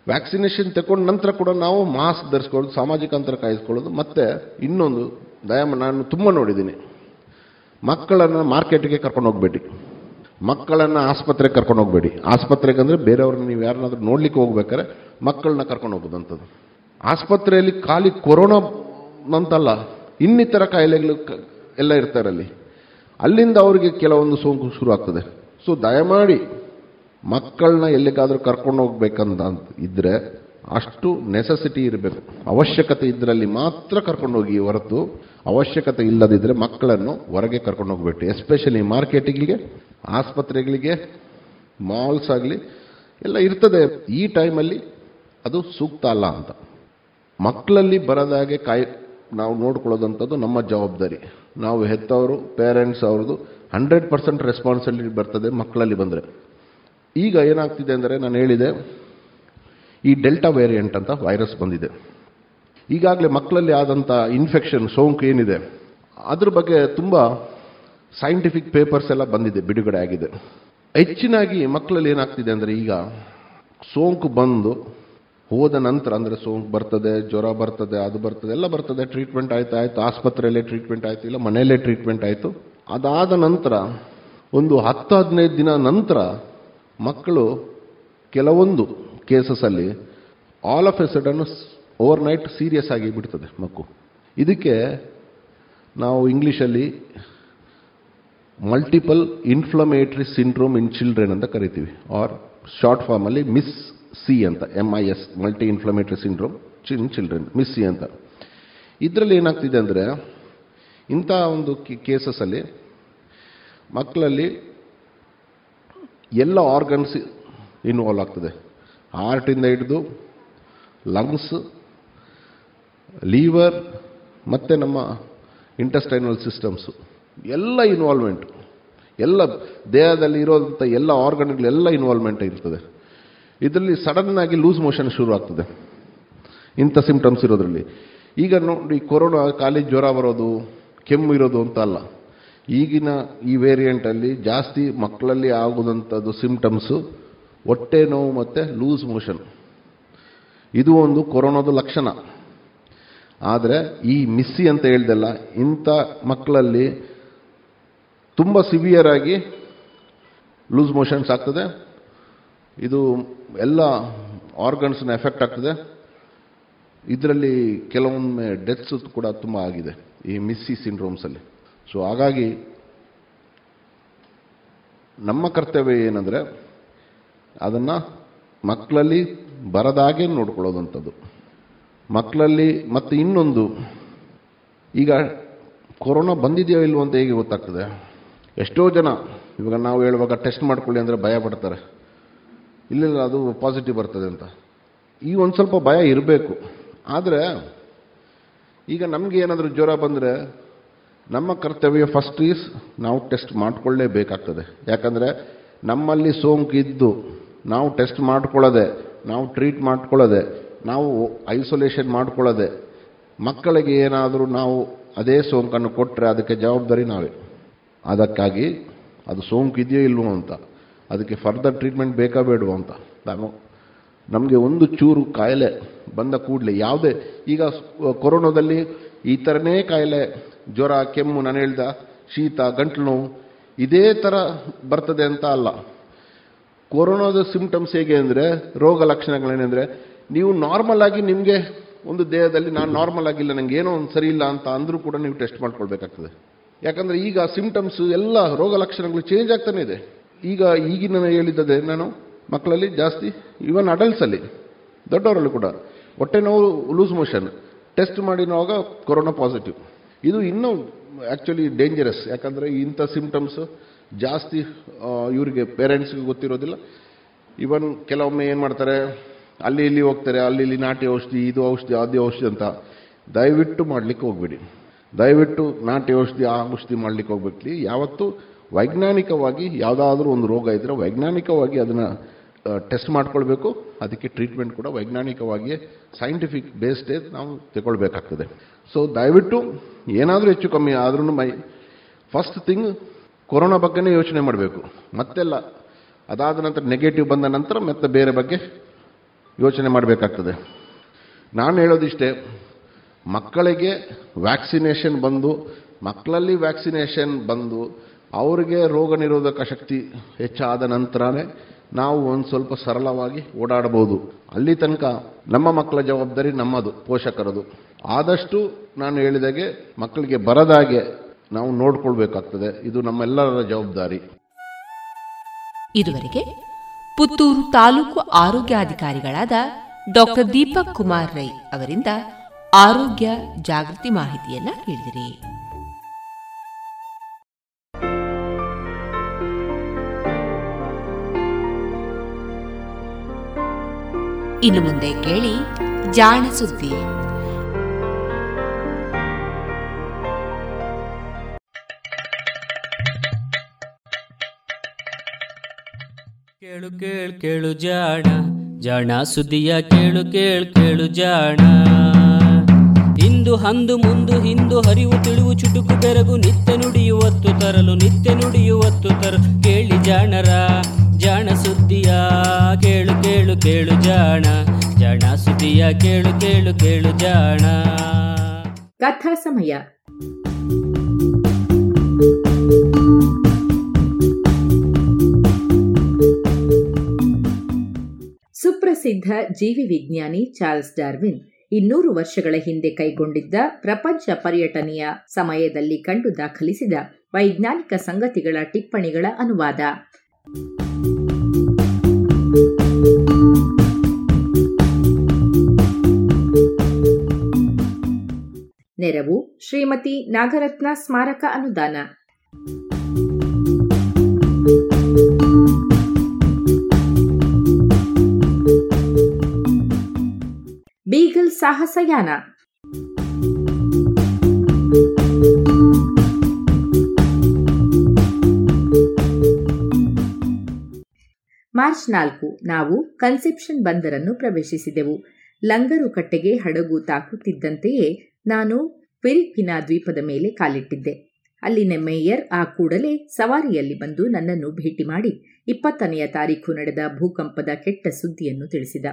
S13: ವ್ಯಾಕ್ಸಿನೇಷನ್ ತಗೊಂಡ ನಂತರ ಕೂಡ ನಾವು ಮಾಸ್ಕ್ ಧರಿಸ್ಕೊಳ್ಳೋದು, ಸಾಮಾಜಿಕ ಅಂತರ ಕಾಯಿಸ್ಕೊಳ್ಳೋದು, ಮತ್ತು ಇನ್ನೊಂದು ದಯಾಮ ನಾನು ತುಂಬ ನೋಡಿದ್ದೀನಿ, ಮಕ್ಕಳನ್ನು ಮಾರ್ಕೆಟ್ಗೆ ಕರ್ಕೊಂಡು ಹೋಗಬೇಡಿ ಮಕ್ಕಳನ್ನು ಆಸ್ಪತ್ರೆಗೆ ಕರ್ಕೊಂಡು ಹೋಗಬೇಡಿ. ಆಸ್ಪತ್ರೆಗೆ ಅಂದರೆ ಬೇರೆಯವ್ರನ್ನ ನೀವು ಯಾರನ್ನಾದ್ರೂ ನೋಡ್ಲಿಕ್ಕೆ ಹೋಗ್ಬೇಕಾದ್ರೆ ಮಕ್ಕಳನ್ನ ಕರ್ಕೊಂಡು ಹೋಗೋದಂಥದ್ದು ಆಸ್ಪತ್ರೆಯಲ್ಲಿ ಖಾಲಿ ಕೊರೋನಾ ಅಂತಲ್ಲ, ಇನ್ನಿತರ ಕಾಯಿಲೆಗಳು ಎಲ್ಲ ಇರ್ತಾರೆ ಅಲ್ಲಿ ಅಲ್ಲಿಂದ ಅವರಿಗೆ ಕೆಲವೊಂದು ಸೋಂಕು ಶುರು ಆಗ್ತದೆ. ಸೊ ದಯಮಾಡಿ ಮಕ್ಕಳನ್ನ ಎಲ್ಲಿಗಾದರೂ ಕರ್ಕೊಂಡು ಹೋಗ್ಬೇಕಂತ ಇದ್ದರೆ ಅಷ್ಟು ನೆಸೆಸಿಟಿ ಇರಬೇಕು. ಅವಶ್ಯಕತೆ ಇದ್ದರಲ್ಲಿ ಮಾತ್ರ ಕರ್ಕೊಂಡು ಹೋಗಿ ಹೊರತು ಅವಶ್ಯಕತೆ ಇಲ್ಲದಿದ್ದರೆ ಮಕ್ಕಳನ್ನು ಹೊರಗೆ ಕರ್ಕೊಂಡು ಹೋಗ್ಬೇಕು ಎಸ್ಪೆಷಲಿ ಮಾರ್ಕೆಟಿಗೆ ಆಸ್ಪತ್ರೆಗಳಿಗೆ ಮಾಲ್ಸ್ ಆಗಲಿ, ಎಲ್ಲ ಇರ್ತದೆ. ಈ ಟೈಮಲ್ಲಿ ಅದು ಸೂಕ್ತ ಅಲ್ಲ ಅಂತ. ಮಕ್ಕಳಲ್ಲಿ ಬರದಾಗೆ ಕಾಯಿ, ನಾವು ನೋಡ್ಕೊಳ್ಳೋದಂಥದ್ದು ನಮ್ಮ ಜವಾಬ್ದಾರಿ. ನಾವು ಹೆತ್ತವರು ಪೇರೆಂಟ್ಸ್ ಅವ್ರದ್ದು ಹಂಡ್ರೆಡ್ ಪರ್ಸೆಂಟ್ ರೆಸ್ಪಾನ್ಸಿಬಿಲಿಟಿ ಬರ್ತದೆ ಮಕ್ಕಳಲ್ಲಿ ಬಂದರೆ. ಈಗ ಏನಾಗ್ತಿದೆ ಅಂದರೆ ನಾನು ಹೇಳಿದೆ, ಈ ಡೆಲ್ಟಾ ವೇರಿಯಂಟ್ ಅಂತ ವೈರಸ್ ಬಂದಿದೆ. ಈಗಾಗಲೇ ಮಕ್ಕಳಲ್ಲಿ ಆದಂಥ ಇನ್ಫೆಕ್ಷನ್ ಸೋಂಕು ಏನಿದೆ, ಅದ್ರ ಬಗ್ಗೆ ತುಂಬ ಸೈಂಟಿಫಿಕ್ ಪೇಪರ್ಸ್ ಎಲ್ಲ ಬಂದಿದೆ, ಬಿಡುಗಡೆ ಆಗಿದೆ. ಹೆಚ್ಚಿನಾಗಿ ಮಕ್ಕಳಲ್ಲಿ ಏನಾಗ್ತಿದೆ ಅಂದರೆ ಈಗ ಸೋಂಕು ಬಂದು ಹೋದ ನಂತರ ಅಂದರೆ ಸೋಂಕು ಬರ್ತದೆ, ಜ್ವರ ಬರ್ತದೆ, ಅದು ಬರ್ತದೆ, ಎಲ್ಲ ಬರ್ತದೆ ಟ್ರೀಟ್ಮೆಂಟ್ ಆಯ್ತು, ಆಯಿತು, ಆಸ್ಪತ್ರೆಯಲ್ಲೇ ಟ್ರೀಟ್ಮೆಂಟ್ ಆಯಿತು, ಇಲ್ಲ ಮನೆಯಲ್ಲೇ ಟ್ರೀಟ್ಮೆಂಟ್ ಆಯಿತು. ಅದಾದ ನಂತರ ಒಂದು ಹತ್ತು ಹದಿನೈದು ದಿನ ನಂತರ ಮಕ್ಕಳು ಕೆಲವೊಂದು ಕೇಸಸಲ್ಲಿ all of a sudden overnight serious ಆಗಿ ಬಿಡ್ತದೆ ಮಕ್ಕಳು ಇದಕ್ಕೆ ನಾವು ಇಂಗ್ಲೀಷಲ್ಲಿ multiple inflammatory syndrome in children ಅಂತ ಕರಿತೀವಿ. ಆರ್ ಶಾರ್ಟ್ ಫಾರ್ಮಲ್ಲಿ ಮಿಸ್ ಸಿ ಅಂತ M I S multi inflammatory syndrome in children MIS C ಅಂತ. ಇದರಲ್ಲಿ ಏನಾಗ್ತಿದೆ ಅಂದರೆ, ಇಂಥ ಒಂದು ಕೇಸಸಲ್ಲಿ ಮಕ್ಕಳಲ್ಲಿ ಎಲ್ಲ ಆರ್ಗನ್ಸ್ ಇನ್ವಾಲ್ವ್ ಆಗ್ತದೆ. ಹಾರ್ಟಿಂದ ಹಿಡಿದು ಲಂಗ್ಸ್ ಲೀವರ್ ಮತ್ತು ನಮ್ಮ ಇಂಟಸ್ಟೈನಲ್ ಸಿಸ್ಟಮ್ಸು ಎಲ್ಲ ಇನ್ವಾಲ್ವ್ಮೆಂಟ್ ಎಲ್ಲ ದೇಹದಲ್ಲಿ ಇರೋದಂಥ ಎಲ್ಲ ಆರ್ಗನ್ಗಳೆಲ್ಲ ಇನ್ವಾಲ್ವ್ಮೆಂಟ್ ಇರ್ತದೆ. ಇದರಲ್ಲಿ ಸಡನ್ ಆಗಿ ಲೂಸ್ ಮೋಷನ್ ಶುರು ಆಗ್ತದೆ. ಇಂಥ ಸಿಂಪ್ಟಮ್ಸ್ ಇರೋದ್ರಲ್ಲಿ. ಈಗ ನೋಡಿ, ಕೊರೋನಾ ಖಾಲಿ ಜ್ವರ ಬರೋದು, ಕೆಮ್ಮು ಇರೋದು ಅಂತ ಅಲ್ಲ. ಈಗಿನ ಈ ವೇರಿಯಂಟಲ್ಲಿ ಜಾಸ್ತಿ ಮಕ್ಕಳಲ್ಲಿ ಆಗುವಂಥದ್ದು ಸಿಂಪ್ಟಮ್ಸು ಹೊಟ್ಟೆ ನೋವು ಮತ್ತು ಲೂಸ್ ಮೋಷನ್ ಇದು ಒಂದು ಕೊರೋನಾದ ಲಕ್ಷಣ. ಆದರೆ ಈ ಮಿಸ್ಸಿ ಅಂತ ಹೇಳ್ದಲ್ಲ, ಇಂಥ ಮಕ್ಕಳಲ್ಲಿ ತುಂಬ ಸಿವಿಯರ್ ಆಗಿ ಲೂಸ್ ಮೋಷನ್ಸ್ ಆಗ್ತದೆ. ಇದು ಎಲ್ಲ ಆರ್ಗನ್ಸ್ನ ಎಫೆಕ್ಟ್ ಆಗ್ತದೆ. ಇದರಲ್ಲಿ ಕೆಲವೊಮ್ಮೆ ಡೆತ್ಸ್ ಕೂಡ ತುಂಬ ಆಗಿದೆ ಈ ಮಿಸ್ಸಿ ಸಿಂಡ್ರೋಮ್ಸಲ್ಲಿ ಸೊ ಹಾಗಾಗಿ ನಮ್ಮ ಕರ್ತವ್ಯ ಏನಂದರೆ ಅದನ್ನು ಮಕ್ಕಳಲ್ಲಿ ಬರದಾಗೆ ನೋಡ್ಕೊಳ್ಳೋದಂಥದ್ದು. ಮಕ್ಕಳಲ್ಲಿ ಮತ್ತು ಇನ್ನೊಂದು, ಈಗ ಕೊರೋನಾ ಬಂದಿದೆಯೋ ಇಲ್ವೋ ಅಂತ ಹೇಗೆ ಗೊತ್ತಾಗ್ತದೆ? ಎಷ್ಟೋ ಜನ, ಇವಾಗ ನಾವು ಹೇಳುವಾಗ ಟೆಸ್ಟ್ ಮಾಡ್ಕೊಳ್ಳಿ ಅಂದರೆ ಭಯ ಪಡ್ತಾರೆ. ಇಲ್ಲಿಲ್ಲ ಅದು ಪಾಸಿಟಿವ್ ಬರ್ತದೆ ಅಂತ. ಈ ಒಂದು ಸ್ವಲ್ಪ ಭಯ ಇರಬೇಕು. ಆದರೆ, ಈಗ ನಮಗೆ ಏನಾದರೂ ಜ್ವರ ಬಂದರೆ, ನಮ್ಮ ಕರ್ತವ್ಯ ಫಸ್ಟ್ ಈಸ್ ನಾವು ಟೆಸ್ಟ್ ಮಾಡಿಕೊಳ್ಳೇಬೇಕಾಗ್ತದೆ. ಯಾಕಂದರೆ, ನಮ್ಮಲ್ಲಿ ಸೋಂಕು ಇದ್ದು ನಾವು ಟೆಸ್ಟ್ ಮಾಡ್ಕೊಳ್ಳೋದೆ, ನಾವು ಟ್ರೀಟ್ ಮಾಡ್ಕೊಳ್ಳೋದೆ, ನಾವು ಐಸೋಲೇಷನ್ ಮಾಡ್ಕೊಳ್ಳೋದೆ, ಮಕ್ಕಳಿಗೆ ಏನಾದರೂ ನಾವು ಅದೇ ಸೋಂಕನ್ನು ಕೊಟ್ಟರೆ ಅದಕ್ಕೆ ಜವಾಬ್ದಾರಿ ನಾವೇ. ಅದಕ್ಕಾಗಿ ಅದು ಸೋಂಕು ಇದೆಯೋ ಇಲ್ವೋ ಅಂತ, ಅದಕ್ಕೆ ಫರ್ದರ್ ಟ್ರೀಟ್ಮೆಂಟ್ ಬೇಕಾ ಬೇಡವೋ ಅಂತ. ನಾನು ನಮಗೆ ಒಂದು ಚೂರು ಕಾಯಿಲೆ ಬಂದ ಕೂಡಲೇ ಯಾವುದೇ, ಈಗ ಕೊರೋನಾದಲ್ಲಿ ಈ ಥರನೇ ಕಾಯಿಲೆ, ಜ್ವರ, ಕೆಮ್ಮು, ನಾನು ಹೇಳ್ದ ಶೀತ, ಗಂಟ್ಲು ನೋವು, ಇದೇ ಥರ ಬರ್ತದೆ ಅಂತ ಅಲ್ಲ. ಕೊರೋನಾದ ಸಿಂಪ್ಟಮ್ಸ್ ಹೇಗೆ ಅಂದರೆ, ರೋಗ ಲಕ್ಷಣಗಳೇನೆಂದರೆ ನೀವು ನಾರ್ಮಲ್ ಆಗಿ ನಿಮಗೆ ಒಂದು ದೇಹದಲ್ಲಿ, ನಾನು ನಾರ್ಮಲ್ ಆಗಿಲ್ಲ ನನಗೆ ಏನೋ ಒಂದು ಸರಿ ಇಲ್ಲ ಅಂತ ಅಂದರೂ ಕೂಡ ನೀವು ಟೆಸ್ಟ್ ಮಾಡ್ಕೊಳ್ಬೇಕಾಗ್ತದೆ. ಯಾಕಂದರೆ ಈಗ ಸಿಮ್ಟಮ್ಸ್ ಎಲ್ಲ ರೋಗ ಲಕ್ಷಣಗಳು ಚೇಂಜ್ ಆಗ್ತಾನೆ ಇದೆ. ಈಗ ಈಗಿನ ಹೇಳಿದ್ದದೆ ನಾನು ಮಕ್ಕಳಲ್ಲಿ ಜಾಸ್ತಿ ಈವನ್ ಅಡಲ್ಟ್ಸಲ್ಲಿ ದೊಡ್ಡವರಲ್ಲೂ ಕೂಡ. ಹೊಟ್ಟೆ ನೋವು ಲೂಸ್ ಮೋಷನ್ ಟೆಸ್ಟ್ ಮಾಡಿರುವಾಗ ಕೊರೋನಾ ಪಾಸಿಟಿವ್ ಇದು ಇನ್ನೂ ಆ್ಯಕ್ಚುಲಿ ಡೇಂಜರಸ್ ಯಾಕಂದರೆ ಇಂಥ ಸಿಮ್ಟಮ್ಸ್ ಜಾಸ್ತಿ ಇವರಿಗೆ ಪೇರೆಂಟ್ಸ್ಗೆ ಗೊತ್ತಿರೋದಿಲ್ಲ. ಇವನ್ ಕೆಲವೊಮ್ಮೆ ಏನು ಮಾಡ್ತಾರೆ, ಅಲ್ಲಿ ಇಲ್ಲಿ ಹೋಗ್ತಾರೆ, ಅಲ್ಲಿ ಇಲ್ಲಿ ನಾಟಿ ಔಷಧಿ, ಇದು ಔಷಧಿ, ಅದು ಔಷಧಿ ಅಂತ ದಯವಿಟ್ಟು ಮಾಡಲಿಕ್ಕೆ ಹೋಗ್ಬೇಡಿ. ದಯವಿಟ್ಟು ನಾಟಿ ಔಷಧಿ ಆ ಔಷಧಿ ಮಾಡಲಿಕ್ಕೆ ಹೋಗ್ಬೇಕಲಿ. ಯಾವತ್ತು ವೈಜ್ಞಾನಿಕವಾಗಿ ಯಾವುದಾದ್ರೂ ಒಂದು ರೋಗ ಇದ್ದರೆ ವೈಜ್ಞಾನಿಕವಾಗಿ ಅದನ್ನು ಟೆಸ್ಟ್ ಮಾಡ್ಕೊಳ್ಬೇಕು. ಅದಕ್ಕೆ ಟ್ರೀಟ್ಮೆಂಟ್ ಕೂಡ ವೈಜ್ಞಾನಿಕವಾಗಿಯೇ ಸೈಂಟಿಫಿಕ್ ಬೇಸ್ಡೇ ನಾವು ತಗೊಳ್ಬೇಕಾಗ್ತದೆ. ಸೊ ದಯವಿಟ್ಟು ಏನಾದರೂ ಹೆಚ್ಚು ಕಮ್ಮಿ ಆದ್ರೂ ಮೈ ಫಸ್ಟ್ ಥಿಂಗ್ ಕೊರೋನಾ ಬಗ್ಗೆನೇ ಯೋಚನೆ ಮಾಡಬೇಕು. ಮತ್ತೆಲ್ಲ, ಅದಾದ ನಂತರ ನೆಗೆಟಿವ್ ಬಂದ ನಂತರ ಮತ್ತೆ ಬೇರೆ ಬಗ್ಗೆ ಯೋಚನೆ ಮಾಡಬೇಕಾಗ್ತದೆ. ನಾನು ಹೇಳೋದಿಷ್ಟೇ ಮಕ್ಕಳಿಗೆ ವ್ಯಾಕ್ಸಿನೇಷನ್ ಬಂದು, ಮಕ್ಕಳಲ್ಲಿ ವ್ಯಾಕ್ಸಿನೇಷನ್ ಬಂದು ಅವರಿಗೆ ರೋಗ ನಿರೋಧಕ ಶಕ್ತಿ ಹೆಚ್ಚಾದ ನಂತರನೇ ನಾವು ಒಂದು ಸ್ವಲ್ಪ ಸರಳವಾಗಿ ಓಡಾಡಬಹುದು. ಅಲ್ಲಿ ತನಕ ನಮ್ಮ ಮಕ್ಕಳ ಜವಾಬ್ದಾರಿ ನಮ್ಮದು, ಪೋಷಕರದು. ಆದಷ್ಟು ನಾನು ಹೇಳಿದಾಗೆ ಮಕ್ಕಳಿಗೆ ಬರದಾಗೆ ನಾವು ನೋಡ್ಕೊಳ್ಬೇಕಾಗ್ತದೆ. ಇದು ನಮ್ಮೆಲ್ಲರ ಜವಾಬ್ದಾರಿ.
S1: ಇದುವರೆಗೆ ಪುತ್ತೂರು ತಾಲೂಕು ಆರೋಗ್ಯಾಧಿಕಾರಿಗಳಾದ ಡಾಕ್ಟರ್ ದೀಪಕ್ ಕುಮಾರ್ ರೈ ಅವರಿಂದ ಆರೋಗ್ಯ ಜಾಗೃತಿ ಮಾಹಿತಿಯನ್ನ ಕೇಳಿದಿರಿ. ಇನ್ನು ಮುಂದೆ ಕೇಳಿ ಜಾಣ ಸುದ್ದಿ.
S14: ಕೇಳು ಕೇಳು ಕೇಳು ಜಾಣ ಜಾಣ ಸುದ್ದಿಯ ಕೇಳು ಕೇಳು ಕೇಳು ಜಾಣ. ಇಂದು ಹಂದು ಮುಂದು ಹಿಂದು ಹರಿವು ತಿಳಿವು ಚುಟುಕು ಬೆರಗು ನಿತ್ಯ ನುಡಿಯುವತ್ತು ತರಲು ನಿತ್ಯ ನುಡಿಯುವತ್ತು ತರಲು. ಕೇಳಿ ಜಾಣರ, ಜಾಣ ಸುದ್ದಿಯ, ಕೇಳು ಕೇಳು ಕೇಳು ಜಾಣ. ಜಾಣ ಸುದ್ದಿಯ, ಕೇಳು ಕೇಳು ಕೇಳು ಜಾಣ.
S15: ಕಥಾ ಸಮಯ. ಸುಪ್ರಸಿದ್ಧ ಜೀವಿ ವಿಜ್ಞಾನಿ ಚಾರ್ಲ್ಸ್ ಡಾರ್ವಿನ್ ಇನ್ನೂರು ವರ್ಷಗಳ ಹಿಂದೆ ಕೈಗೊಂಡಿದ್ದ ಪ್ರಪಂಚ ಪರ್ಯಟನೆಯ ಸಮಯದಲ್ಲಿ ಕಂಡು ದಾಖಲಿಸಿದ ವೈಜ್ಞಾನಿಕ ಸಂಗತಿಗಳ ಟಿಪ್ಪಣಿಗಳ ಅನುವಾದ. ನೆರವು ಶ್ರೀಮತಿ ನಾಗರತ್ನ ಸ್ಮಾರಕ ಅನುದಾನ. ಬೀಗಲ್ ಸಾಹಸಯಾನ ಮಾರ್ಚ್ ನಾಲ್ಕು ನಾವು ಕನ್ಸೆಪ್ಷನ್ ಬಂದರನ್ನು ಪ್ರವೇಶಿಸಿದೆವು ಲಂಗರು ಕಟ್ಟೆಗೆ ಹಡಗು ತಾಕುತ್ತಿದ್ದಂತೆಯೇ ನಾನು ಪೆರಿಕ್ವಿನ ದ್ವೀಪದ ಮೇಲೆ ಕಾಲಿಟ್ಟಿದ್ದೆ ಅಲ್ಲಿನ ಮೇಯರ್ ಆ ಕೂಡಲೇ ಸವಾರಿಯಲ್ಲಿ ಬಂದು ನನ್ನನ್ನು ಭೇಟಿ ಮಾಡಿ ಇಪ್ಪತ್ತನೆಯ ತಾರೀಖು ನಡೆದ ಭೂಕಂಪದ ಕೆಟ್ಟ ಸುದ್ದಿಯನ್ನು ತಿಳಿಸಿದ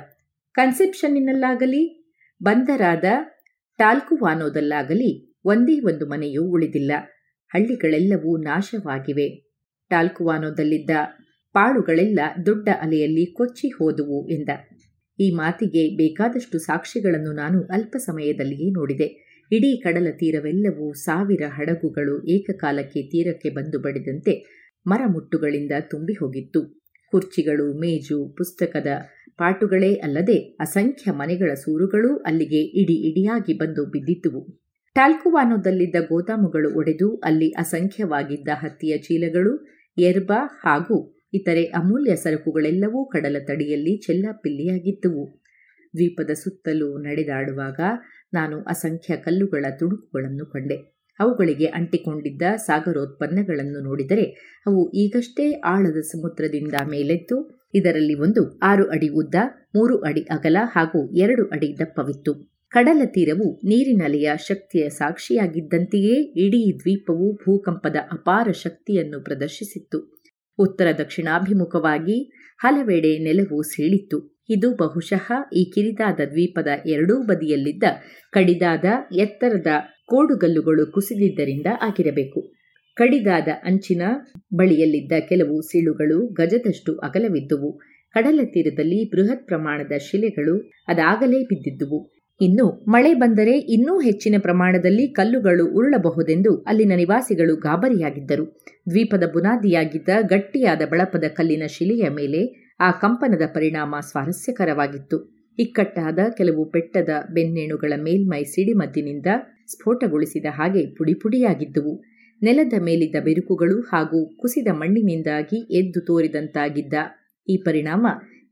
S15: ಕನ್ಸೆಪ್ಷನ್ನಿನಲ್ಲಾಗಲಿ, ಬಂದರಾದ ಟಾಲ್ಕುವಾನೋದಲ್ಲಾಗಲಿ ಒಂದೇ ಒಂದು ಮನೆಯೂ ಉಳಿದಿಲ್ಲ. ಹಳ್ಳಿಗಳೆಲ್ಲವೂ ನಾಶವಾಗಿವೆ. ಟಾಲ್ಕುವಾನೋದಲ್ಲಿದ್ದ ಪಾಳುಗಳೆಲ್ಲ ದೊಡ್ಡ ಅಲೆಯಲ್ಲಿ ಕೊಚ್ಚಿ ಹೋದುವು ಎಂದ. ಈ ಮಾತಿಗೆ ಬೇಕಾದಷ್ಟು ಸಾಕ್ಷಿಗಳನ್ನು ನಾನು ಅಲ್ಪ ಸಮಯದಲ್ಲಿಯೇ ನೋಡಿದೆ. ಇಡೀ ಕಡಲ ತೀರವೆಲ್ಲವೂ ಸಾವಿರ ಹಡಗುಗಳು ಏಕಕಾಲಕ್ಕೆ ತೀರಕ್ಕೆ ಬಂದು ಬಡಿದಂತೆ ಮರಮುಟ್ಟುಗಳಿಂದ ತುಂಬಿ ಹೋಗಿತ್ತು ಕುರ್ಚಿಗಳು, ಮೇಜು, ಪುಸ್ತಕದ ಪಾಟುಗಳೇ ಅಲ್ಲದೆ ಅಸಂಖ್ಯ ಮನೆಗಳ ಸೂರುಗಳೂ ಅಲ್ಲಿಗೆ ಇಡಿ ಇಡಿಯಾಗಿ ಬಂದು ಬಿದ್ದಿದ್ದುವು. ಟಾಲ್ಕುವಾನೋದಲ್ಲಿದ್ದ ಗೋದಾಮುಗಳು ಒಡೆದು ಅಲ್ಲಿ ಅಸಂಖ್ಯವಾಗಿದ್ದ ಹತ್ತಿಯ ಚೀಲಗಳು, ಎರ್ಬ ಹಾಗೂ ಇತರೆ ಅಮೂಲ್ಯ ಸರಕುಗಳೆಲ್ಲವೂ ಕಡಲ ತಡಿಯಲ್ಲಿ ಚೆಲ್ಲಾಪಿಲ್ಲಿಯಾಗಿದ್ದುವು. ದ್ವೀಪದ ಸುತ್ತಲೂ ನಡೆದಾಡುವಾಗ ನಾನು ಅಸಂಖ್ಯ ಕಲ್ಲುಗಳ ತುಣುಕುಗಳನ್ನು ಕಂಡೆ. ಅವುಗಳಿಗೆ ಅಂಟಿಕೊಂಡಿದ್ದ ಸಾಗರೋತ್ಪನ್ನಗಳನ್ನು ನೋಡಿದರೆ ಅವು ಈಗಷ್ಟೇ ಆಳದ ಸಮುದ್ರದಿಂದ ಮೇಲೆದ್ದು ಇದರಲ್ಲಿ ಒಂದು ಆರು ಅಡಿ ಉದ್ದ, ಮೂರು ಅಡಿ ಅಗಲ ಹಾಗೂ ಎರಡು ಅಡಿ ದಪ್ಪವಿತ್ತು. ಕಡಲ ತೀರವು ನೀರಿನಲೆಯ ಶಕ್ತಿಯ ಸಾಕ್ಷಿಯಾಗಿದ್ದಂತೆಯೇ ಇಡೀ ದ್ವೀಪವು ಭೂಕಂಪದ ಅಪಾರ ಶಕ್ತಿಯನ್ನು ಪ್ರದರ್ಶಿಸಿತ್ತು. ಉತ್ತರ ದಕ್ಷಿಣಾಭಿಮುಖವಾಗಿ ಹಲವೆಡೆ ನೆಲವು ಸೀಳಿತ್ತು. ಇದು ಬಹುಶಃ ಈ ಕಿರಿದಾದ ದ್ವೀಪದ ಎರಡೂ ಬದಿಯಲ್ಲಿದ್ದ ಕಡಿದಾದ ಎತ್ತರದ ಕೋಡುಗಲ್ಲುಗಳು ಕುಸಿದಿದ್ದರಿಂದ ಆಗಿರಬೇಕು. ಕಡಿದಾದ ಅಂಚಿನ ಬಳಿಯಲ್ಲಿದ್ದ ಕೆಲವು ಸಿಳುಗಳು ಗಜದಷ್ಟು ಅಗಲವಿದ್ದುವು. ಕಡಲ ತೀರದಲ್ಲಿ ಬೃಹತ್ ಪ್ರಮಾಣದ ಶಿಲೆಗಳು ಅದಾಗಲೇ ಬಿದ್ದಿದ್ದುವು. ಇನ್ನು ಮಳೆ ಬಂದರೆ ಇನ್ನೂ ಹೆಚ್ಚಿನ ಪ್ರಮಾಣದಲ್ಲಿ ಕಲ್ಲುಗಳು ಉರುಳಬಹುದೆಂದು ಅಲ್ಲಿನ ನಿವಾಸಿಗಳು ಗಾಬರಿಯಾಗಿದ್ದರು. ದ್ವೀಪದ ಬುನಾದಿಯಾಗಿದ್ದ ಗಟ್ಟಿಯಾದ ಬಳಪದ ಕಲ್ಲಿನ ಶಿಲೆಯ ಮೇಲೆ ಆ ಕಂಪನದ ಪರಿಣಾಮ ಸ್ವಾರಸ್ಯಕರವಾಗಿತ್ತು. ಇಕ್ಕಟ್ಟಾದ ಕೆಲವು ಪೆಟ್ಟದ ಬೆನ್ನೇಣುಗಳ ಮೇಲ್ಮೈ ಸಿಡಿಮದ್ದಿನಿಂದ ಸ್ಫೋಟಗೊಳಿಸಿದ ಹಾಗೆ ಪುಡಿಪುಡಿಯಾಗಿದ್ದುವು. ನೆಲದ ಮೇಲಿದ್ದ ಬಿರುಕುಗಳು ಹಾಗೂ ಕುಸಿದ ಮಣ್ಣಿನಿಂದಾಗಿ ಎದ್ದು ತೋರಿದಂತಾಗಿದ್ದ ಈ ಪರಿಣಾಮ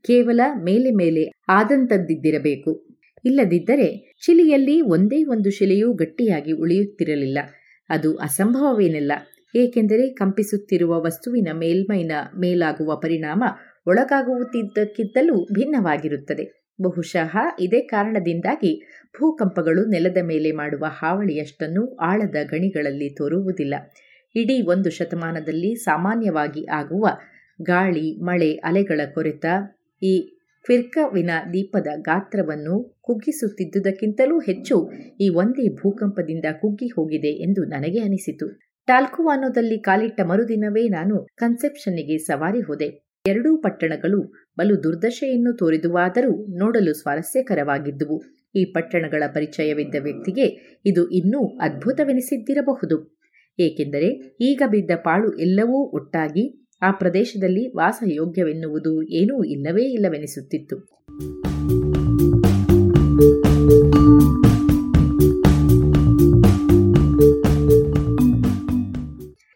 S15: ಕೇವಲ ಮೇಲೆ ಮೇಲೆ ಆದಂತದ್ದಿದ್ದಿರಬೇಕು. ಇಲ್ಲದಿದ್ದರೆ ಚಿಲಿಯಲ್ಲಿ ಒಂದೇ ಒಂದು ಶಿಲೆಯೂ ಗಟ್ಟಿಯಾಗಿ ಉಳಿಯುತ್ತಿರಲಿಲ್ಲ. ಅದು ಅಸಂಭವವೇನಲ್ಲ. ಏಕೆಂದರೆ ಕಂಪಿಸುತ್ತಿರುವ ವಸ್ತುವಿನ ಮೇಲ್ಮೈನ ಮೇಲಾಗುವ ಪರಿಣಾಮ ಒಳಗಾಗುತ್ತಿದ್ದಕ್ಕಿಂತಲೂ ಭಿನ್ನವಾಗಿರುತ್ತದೆ. ಬಹುಶಃ ಇದೇ ಕಾರಣದಿಂದಾಗಿ ಭೂಕಂಪಗಳು ನೆಲದ ಮೇಲೆ ಮಾಡುವ ಹಾವಳಿಯಷ್ಟನ್ನು ಆಳದ ಗಣಿಗಳಲ್ಲಿ ತೋರುವುದಿಲ್ಲ. ಇಡೀ ಒಂದು ಶತಮಾನದಲ್ಲಿ ಸಾಮಾನ್ಯವಾಗಿ ಆಗುವ ಗಾಳಿ, ಮಳೆ, ಅಲೆಗಳ ಕೊರೆತ ಈ ಫಿರ್ಕವಿನ ದೀಪದ ಗಾತ್ರವನ್ನು ಕುಗ್ಗಿಸುತ್ತಿದ್ದುದಕ್ಕಿಂತಲೂ ಹೆಚ್ಚು ಈ ಒಂದೇ ಭೂಕಂಪದಿಂದ ಕುಗ್ಗಿ ಹೋಗಿದೆ ಎಂದು ನನಗೆ ಅನಿಸಿತು. ಟಾಲ್ಕುವಾನೋದಲ್ಲಿ ಕಾಲಿಟ್ಟ ಮರುದಿನವೇ ನಾನು ಕನ್ಸೆಪ್ಷನ್ನಿಗೆ ಸವಾರಿ ಹೋದೆ. ಎರಡೂ ಪಟ್ಟಣಗಳು ಬಲು ದುರ್ದಶೆಯನ್ನು ತೋರಿದುವಾದರೂ ನೋಡಲು ಸ್ವಾರಸ್ಯಕರವಾಗಿದ್ದುವು. ಈ ಪಟ್ಟಣಗಳ ಪರಿಚಯವಿದ್ದ ವ್ಯಕ್ತಿಗೆ ಇದು ಇನ್ನೂ ಅದ್ಭುತವೆನಿಸಿದ್ದಿರಬಹುದು. ಏಕೆಂದರೆ ಈಗ ಬಿದ್ದ ಪಾಳು ಎಲ್ಲವೂ ಒಟ್ಟಾಗಿ ಆ ಪ್ರದೇಶದಲ್ಲಿ ವಾಸಯೋಗ್ಯವೆನ್ನುವುದು ಏನೂ ಇಲ್ಲವೇ ಇಲ್ಲವೆನಿಸುತ್ತಿತ್ತು.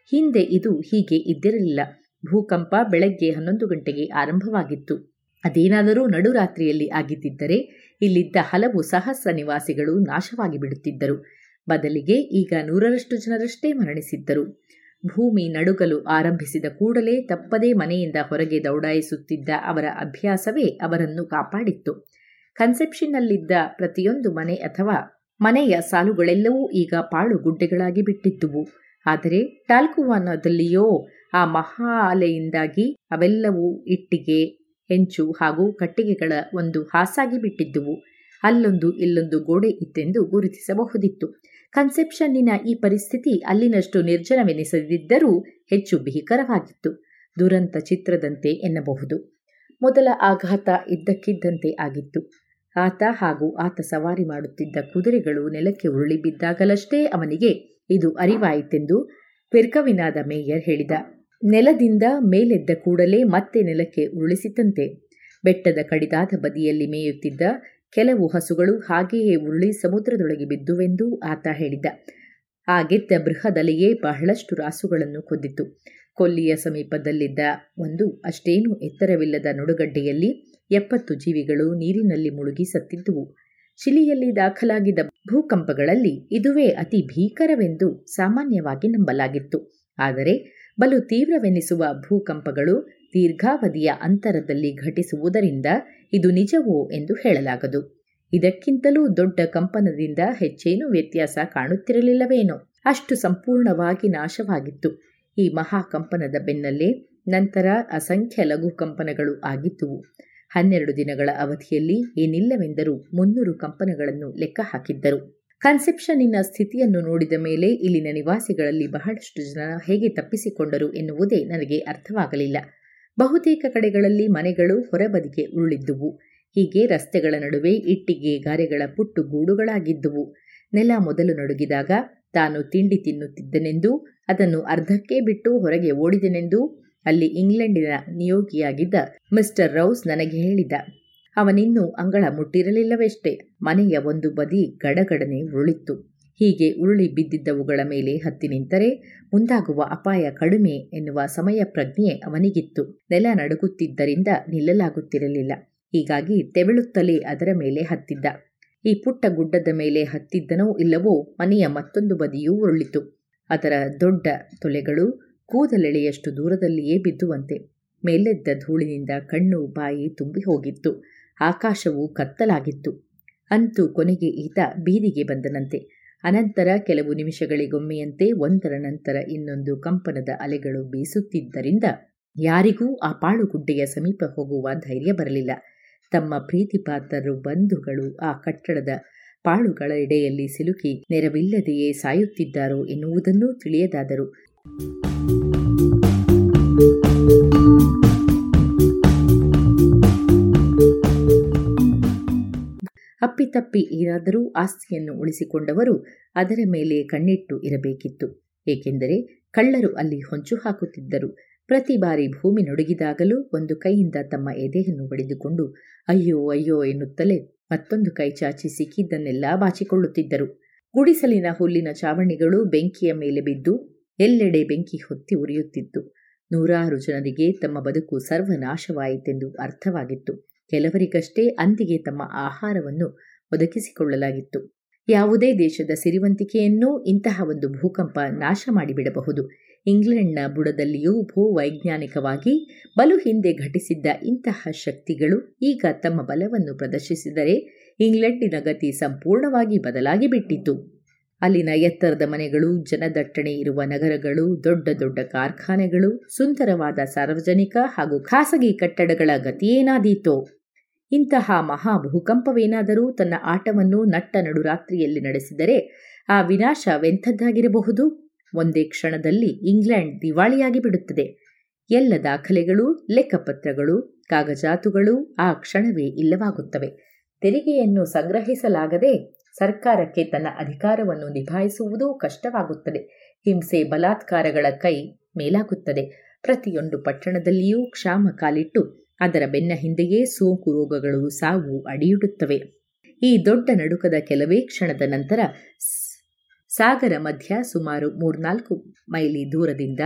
S15: ಹಿಂದೆ ಇದು ಹೀಗೆ ಇದ್ದಿರಲಿಲ್ಲ. ಭೂಕಂಪ ಬೆಳಗ್ಗೆ ಹನ್ನೊಂದು ಗಂಟೆಗೆ ಆರಂಭವಾಗಿತ್ತು. ಅದೇನಾದರೂ ನಡುರಾತ್ರಿಯಲ್ಲಿ ಆಗಿದ್ದಿದ್ದರೆ ಇಲ್ಲಿದ್ದ ಹಲವು ಸಹಸ್ರ ನಿವಾಸಿಗಳು ನಾಶವಾಗಿ ಬಿಡುತ್ತಿದ್ದರು ಬದಲಿಗೆ ಈಗ ನೂರರಷ್ಟು ಜನರಷ್ಟೇ ಮರಣಿಸಿದ್ದರು. ಭೂಮಿ ನಡುಗಲು ಆರಂಭಿಸಿದ ಕೂಡಲೇ ತಪ್ಪದೇ ಮನೆಯಿಂದ ಹೊರಗೆ ದೌಡಾಯಿಸುತ್ತಿದ್ದ ಅವರ ಅಭ್ಯಾಸವೇ ಅವರನ್ನು ಕಾಪಾಡಿತ್ತು. ಕನ್ಸೆಪ್ಷನ್ನಲ್ಲಿದ್ದ ಪ್ರತಿಯೊಂದು ಮನೆ ಅಥವಾ ಮನೆಯ ಸಾಲುಗಳೆಲ್ಲವೂ ಈಗ ಪಾಳು ಗುಡ್ಡೆಗಳಾಗಿ ಬಿಟ್ಟಿದ್ದುವು. ಆದರೆ ಟಾಲ್ಕುವಾನದಲ್ಲಿಯೋ ಆ ಮಹಾ ಅಲೆಯಿಂದಾಗಿ ಅವೆಲ್ಲವೂ ಇಟ್ಟಿಗೆ, ಹೆಂಚು ಹಾಗೂ ಕಟ್ಟಿಗೆಗಳ ಒಂದು ಹಾಸಾಗಿ ಬಿಟ್ಟಿದ್ದುವು. ಅಲ್ಲೊಂದು ಇಲ್ಲೊಂದು ಗೋಡೆ ಇತ್ತೆಂದು ಗುರುತಿಸಬಹುದಿತ್ತು. ಕನ್ಸೆಪ್ಷನ್ನಿನ ಈ ಪರಿಸ್ಥಿತಿ ಅಲ್ಲಿನಷ್ಟು ನಿರ್ಜನವೆನಿಸದಿದ್ದರೂ ಹೆಚ್ಚು ಭೀಕರವಾಗಿತ್ತು. ದುರಂತ ಚಿತ್ರದಂತೆ ಎನ್ನಬಹುದು. ಮೊದಲ ಆಘಾತ ಇದ್ದಕ್ಕಿದ್ದಂತೆ ಆಗಿತ್ತು. ಆತ ಹಾಗೂ ಆತ ಸವಾರಿ ಮಾಡುತ್ತಿದ್ದ ಕುದುರೆಗಳು ನೆಲಕ್ಕೆ ಉರುಳಿ ಬಿದ್ದಾಗಲಷ್ಟೇ ಅವನಿಗೆ ಇದು ಅರಿವಾಯಿತೆಂದು ಪೆರ್ಕವಿನಾದ ಮೇಯರ್ ಹೇಳಿದ. ನೆಲದಿಂದ ಮೇಲೆದ್ದ ಕೂಡಲೇ ಮತ್ತೆ ನೆಲಕ್ಕೆ ಉರುಳಿಸಿತಂತೆ. ಬೆಟ್ಟದ ಕಡಿದಾದ ಬದಿಯಲ್ಲಿ ಮೇಯುತ್ತಿದ್ದ ಕೆಲವು ಹಸುಗಳು ಹಾಗೆಯೇ ಉರುಳಿ ಸಮುದ್ರದೊಳಗೆ ಬಿದ್ದುವೆಂದೂ ಆತ ಹೇಳಿದ್ದ ಆ ಗೆದ್ದ ಬೃಹದಲೆಯೇ ಬಹಳಷ್ಟು ರಾಸುಗಳನ್ನು ಕೊದ್ದಿತು ಕೊಲ್ಲಿಯ ಸಮೀಪದಲ್ಲಿದ್ದ ಒಂದು ಅಷ್ಟೇನೂ ಎತ್ತರವಿಲ್ಲದ ನಡುಗಡ್ಡೆಯಲ್ಲಿ ಎಪ್ಪತ್ತು ಜೀವಿಗಳು ನೀರಿನಲ್ಲಿ ಮುಳುಗಿ ಸತ್ತಿದ್ದುವು. ಚಿಲಿಯಲ್ಲಿ ದಾಖಲಾಗಿದ್ದ ಭೂಕಂಪಗಳಲ್ಲಿ ಇದುವೇ ಅತಿ ಭೀಕರವೆಂದು ಸಾಮಾನ್ಯವಾಗಿ ನಂಬಲಾಗಿತ್ತು. ಆದರೆ ಬಲು ತೀವ್ರವೆನಿಸುವ ಭೂಕಂಪಗಳು ದೀರ್ಘಾವಧಿಯ ಅಂತರದಲ್ಲಿ ಘಟಿಸುವುದರಿಂದ ಇದು ನಿಜವೋ ಎಂದು ಹೇಳಲಾಗದು. ಇದಕ್ಕಿಂತಲೂ ದೊಡ್ಡ ಕಂಪನದಿಂದ ಹೆಚ್ಚೇನೂ ವ್ಯತ್ಯಾಸ ಕಾಣುತ್ತಿರಲಿಲ್ಲವೇನೋ. ಅಷ್ಟು ಸಂಪೂರ್ಣವಾಗಿ ನಾಶವಾಗಿತ್ತು. ಈ ಮಹಾಕಂಪನದ ಬೆನ್ನಲ್ಲೇ ನಂತರ ಅಸಂಖ್ಯ ಲಘು ಕಂಪನಗಳು ಆಗಿದ್ದುವು. ಹನ್ನೆರಡು ದಿನಗಳ ಅವಧಿಯಲ್ಲಿ ಏನಿಲ್ಲವೆಂದರೂ ಮುನ್ನೂರು ಕಂಪನಗಳನ್ನು ಲೆಕ್ಕ ಹಾಕಿದ್ದರು. ಕನ್ಸೆಪ್ಷನ್ನಿನ ಸ್ಥಿತಿಯನ್ನು ನೋಡಿದ ಮೇಲೆ ಇಲ್ಲಿನ ನಿವಾಸಿಗಳಲ್ಲಿ ಬಹಳಷ್ಟು ಜನ ಹೇಗೆ ತಪ್ಪಿಸಿಕೊಂಡರು ಎನ್ನುವುದೇ ನನಗೆ ಅರ್ಥವಾಗಲಿಲ್ಲ. ಬಹುತೇಕ ಕಡೆಗಳಲ್ಲಿ ಮನೆಗಳು ಹೊರಬದಿಗೆ ಉರುಳಿದ್ದುವು. ಹೀಗೆ ರಸ್ತೆಗಳ ನಡುವೆ ಇಟ್ಟಿಗೆ, ಗಾರೆಗಳ ಪುಟ್ಟು ಗೂಡುಗಳಾಗಿದ್ದುವು. ನೆಲ ಮೊದಲು ನಡುಗಿದಾಗ ತಾನು ತಿಂಡಿ ತಿನ್ನುತ್ತಿದ್ದನೆಂದೂ, ಅದನ್ನು ಅರ್ಧಕ್ಕೆ ಬಿಟ್ಟು ಹೊರಗೆ ಓಡಿದನೆಂದೂ, ಅಲ್ಲಿ ಇಂಗ್ಲೆಂಡಿನ ನಿಯೋಗಿಯಾಗಿದ್ದ ಮಿಸ್ಟರ್ ರೌಸ್ ನನಗೆ ಹೇಳಿದ. ಅವನಿನ್ನೂ ಅಂಗಳ ಮುಟ್ಟಿರಲಿಲ್ಲವೆಷ್ಟೇ. ಮನೆಯ ಒಂದು ಬದಿ ಗಡಗಡನೆ ಉರುಳಿತ್ತು. ಹೀಗೆ ಉರುಳಿ ಬಿದ್ದಿದ್ದವುಗಳ ಮೇಲೆ ಹತ್ತಿ ನಿಂತರೆ ಮುಂದಾಗುವ ಅಪಾಯ ಕಡಿಮೆ ಎನ್ನುವ ಸಮಯ ಪ್ರಜ್ಞೆ ಅವನಿಗಿತ್ತು. ನೆಲ ನಡುಗುತ್ತಿದ್ದರಿಂದ ನಿಲ್ಲಲಾಗುತ್ತಿರಲಿಲ್ಲ. ಹೀಗಾಗಿ ತೆವಳುತ್ತಲೇ ಅದರ ಮೇಲೆ ಹತ್ತಿದ್ದ. ಈ ಪುಟ್ಟ ಗುಡ್ಡದ ಮೇಲೆ ಹತ್ತಿದ್ದನೋ ಇಲ್ಲವೋ ಮನೆಯ ಮತ್ತೊಂದು ಬದಿಯೂ ಉರುಳಿತು. ಅದರ ದೊಡ್ಡ ತೊಲೆಗಳು ಕೂದಲೆಳೆಯಷ್ಟು ದೂರದಲ್ಲಿಯೇ ಬಿದ್ದುವಂತೆ. ಮೇಲೆದ್ದ ಧೂಳಿನಿಂದ ಕಣ್ಣು ಬಾಯಿ ತುಂಬಿ ಹೋಗಿತ್ತು. ಆಕಾಶವು ಕತ್ತಲಾಗಿತ್ತು. ಅಂತೂ ಕೊನೆಗೆ ಈತ ಬೀದಿಗೆ ಬಂದನಂತೆ. ಅನಂತರ ಕೆಲವು ನಿಮಿಷಗಳಿಗೊಮ್ಮೆಯಂತೆ ಒಂದರ ನಂತರ ಇನ್ನೊಂದು ಕಂಪನದ ಅಲೆಗಳು ಬೀಸುತ್ತಿದ್ದರಿಂದ ಯಾರಿಗೂ ಆ ಪಾಳುಗುಡ್ಡೆಯ ಸಮೀಪ ಹೋಗುವ ಧೈರ್ಯ ಬರಲಿಲ್ಲ. ತಮ್ಮ ಪ್ರೀತಿಪಾತ್ರರು ಬಂಧುಗಳು ಆ ಕಟ್ಟಡದ ಪಾಳುಗಳ ಎಡೆಯಲ್ಲಿ ಸಿಲುಕಿ ನೆರವಿಲ್ಲದೆಯೇ ಸಾಯುತ್ತಿದ್ದಾರೋ ಎನ್ನುವುದನ್ನೂ ತಿಳಿಯದಾದರು. ಅಪ್ಪಿತಪ್ಪಿ ಏನಾದರೂ ಆಸ್ತಿಯನ್ನು ಉಳಿಸಿಕೊಂಡವರು ಅದರ ಮೇಲೆ ಕಣ್ಣಿಟ್ಟು ಇರಬೇಕಿತ್ತು. ಏಕೆಂದರೆ ಕಳ್ಳರು ಅಲ್ಲಿ ಹೊಂಚು ಹಾಕುತ್ತಿದ್ದರು. ಪ್ರತಿ ಬಾರಿ ಭೂಮಿ ನಡುಗಿದಾಗಲೂ ಒಂದು ಕೈಯಿಂದ ತಮ್ಮ ಎದೆಯನ್ನು ಬಡಿದುಕೊಂಡು, ಅಯ್ಯೋ ಅಯ್ಯೋ ಎನ್ನುತ್ತಲೇ ಮತ್ತೊಂದು ಕೈ ಚಾಚಿ ಸಿಕ್ಕಿದ್ದನ್ನೆಲ್ಲ ಬಾಚಿಕೊಳ್ಳುತ್ತಿದ್ದರು. ಗುಡಿಸಲಿನ ಹುಲ್ಲಿನ ಚಾವಣಿಗಳು ಬೆಂಕಿಯ ಮೇಲೆ ಬಿದ್ದು ಎಲ್ಲೆಡೆ ಬೆಂಕಿ ಹೊತ್ತಿ ಉರಿಯುತ್ತಿತ್ತು. ನೂರಾರು ಜನರಿಗೆ ತಮ್ಮ ಬದುಕು ಸರ್ವನಾಶವಾಯಿತೆಂದು ಅರ್ಥವಾಗಿತ್ತು. ಕೆಲವರಿಗಷ್ಟೇ ಅಂದಿಗೆ ತಮ್ಮ ಆಹಾರವನ್ನು ಒದಗಿಸಿಕೊಳ್ಳಲಾಗಿತ್ತು. ಯಾವುದೇ ದೇಶದ ಸಿರಿವಂತಿಕೆಯನ್ನೂ ಇಂತಹ ಒಂದು ಭೂಕಂಪ ನಾಶ ಮಾಡಿಬಿಡಬಹುದು. ಇಂಗ್ಲೆಂಡ್ನ ಬುಡದಲ್ಲಿಯೂ ಭೂವೈಜ್ಞಾನಿಕವಾಗಿ ಬಲು ಹಿಂದೆ ಘಟಿಸಿದ್ದ ಇಂತಹ ಶಕ್ತಿಗಳು ಈಗ ತಮ್ಮ ಬಲವನ್ನು ಪ್ರದರ್ಶಿಸಿದರೆ ಇಂಗ್ಲೆಂಡಿನ ಗತಿ ಸಂಪೂರ್ಣವಾಗಿ ಬದಲಾಗಿ ಬಿಟ್ಟಿತು ಅಲ್ಲಿನ ಎತ್ತರದ ಮನೆಗಳು, ಜನದಟ್ಟಣೆ ಇರುವ ನಗರಗಳು, ದೊಡ್ಡ ದೊಡ್ಡ ಕಾರ್ಖಾನೆಗಳು, ಸುಂದರವಾದ ಸಾರ್ವಜನಿಕ ಹಾಗೂ ಖಾಸಗಿ ಕಟ್ಟಡಗಳ ಗತಿಯೇನಾದೀತೋ? ಇಂತಹ ಮಹಾ ಭೂಕಂಪವೇನಾದರೂ ತನ್ನ ಆಟವನ್ನು ನಟ್ಟ ನಡುರಾತ್ರಿಯಲ್ಲಿ ನಡೆಸಿದರೆ ಆ ವಿನಾಶವೆಂಥದ್ದಾಗಿರಬಹುದು ಒಂದೇ ಕ್ಷಣದಲ್ಲಿ ಇಂಗ್ಲೆಂಡ್ ದಿವಾಳಿಯಾಗಿ ಬಿಡುತ್ತದೆ. ಎಲ್ಲ ದಾಖಲೆಗಳು, ಲೆಕ್ಕಪತ್ರಗಳು, ಕಾಗಜಾತುಗಳು ಆ ಕ್ಷಣವೇ ಇಲ್ಲವಾಗುತ್ತವೆ. ತೆರಿಗೆಯನ್ನು ಸಂಗ್ರಹಿಸಲಾಗದೆ ಸರ್ಕಾರಕ್ಕೆ ತನ್ನ ಅಧಿಕಾರವನ್ನು ನಿಭಾಯಿಸುವುದೂ ಕಷ್ಟವಾಗುತ್ತದೆ. ಹಿಂಸೆ, ಬಲಾತ್ಕಾರಗಳ ಕೈ ಮೇಲಾಗುತ್ತದೆ. ಪ್ರತಿಯೊಂದು ಪಟ್ಟಣದಲ್ಲಿಯೂ ಕ್ಷಾಮ ಕಾಲಿಟ್ಟು ಅದರ ಬೆನ್ನ ಹಿಂದೆಯೇ ಸೋಂಕು ರೋಗಗಳು ಸಾವು ಅಡಿಯಿಡುತ್ತವೆ. ಈ ದೊಡ್ಡ ನಡುಕದ ಕೆಲವೇ ಕ್ಷಣದ ನಂತರ ಸಾಗರ ಮಧ್ಯ ಸುಮಾರು ಮೂರ್ನಾಲ್ಕು ಮೈಲಿ ದೂರದಿಂದ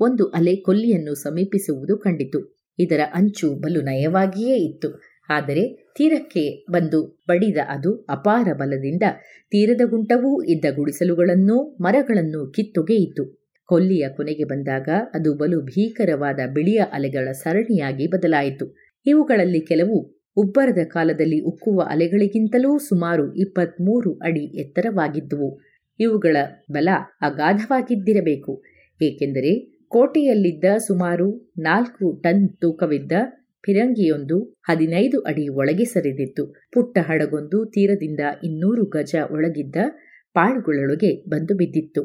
S15: ಒಂದು ಅಲೆ ಕೊಲ್ಲಿಯನ್ನು ಸಮೀಪಿಸುವುದು ಕಂಡಿತು. ಇದರ ಅಂಚು ಬಲು ನಯವಾಗಿಯೇ ಇತ್ತು. ಆದರೆ ತೀರಕ್ಕೆ ಬಂದು ಬಡಿದ ಅದು ಅಪಾರ ಬಲದಿಂದ ತೀರದ ಗುಂಟವೂ ಇದ್ದ ಗುಡಿಸಲುಗಳನ್ನೂ ಮರಗಳನ್ನು ಕಿತ್ತೊಗೆಯಿತು. ಕೊಲ್ಲಿಯ ಕೊನೆಗೆ ಬಂದಾಗ ಅದು ಬಲು ಭೀಕರವಾದ ಬಿಳಿಯ ಅಲೆಗಳ ಸರಣಿಯಾಗಿ ಬದಲಾಯಿತು. ಇವುಗಳಲ್ಲಿ ಕೆಲವು ಉಬ್ಬರದ ಕಾಲದಲ್ಲಿ ಉಕ್ಕುವ ಅಲೆಗಳಿಗಿಂತಲೂ ಸುಮಾರು ಇಪ್ಪತ್ಮೂರು ಅಡಿ ಎತ್ತರವಾಗಿದ್ದುವು. ಇವುಗಳ ಬಲ ಅಗಾಧವಾಗಿದ್ದಿರಬೇಕು, ಏಕೆಂದರೆ ಕೋಟೆಯಲ್ಲಿದ್ದ ಸುಮಾರು ನಾಲ್ಕು ಟನ್ ತೂಕವಿದ್ದ ಫಿರಂಗಿಯೊಂದು ಹದಿನೈದು ಅಡಿ ಒಳಗೆ ಸರಿದಿತ್ತು. ಪುಟ್ಟ ಹಡಗೊಂದು ತೀರದಿಂದ ಇನ್ನೂರು ಗಜ ಒಳಗಿದ್ದ ಪಾಳುಗಳೊಳಗೆ ಬಂದು ಬಿದ್ದಿತ್ತು.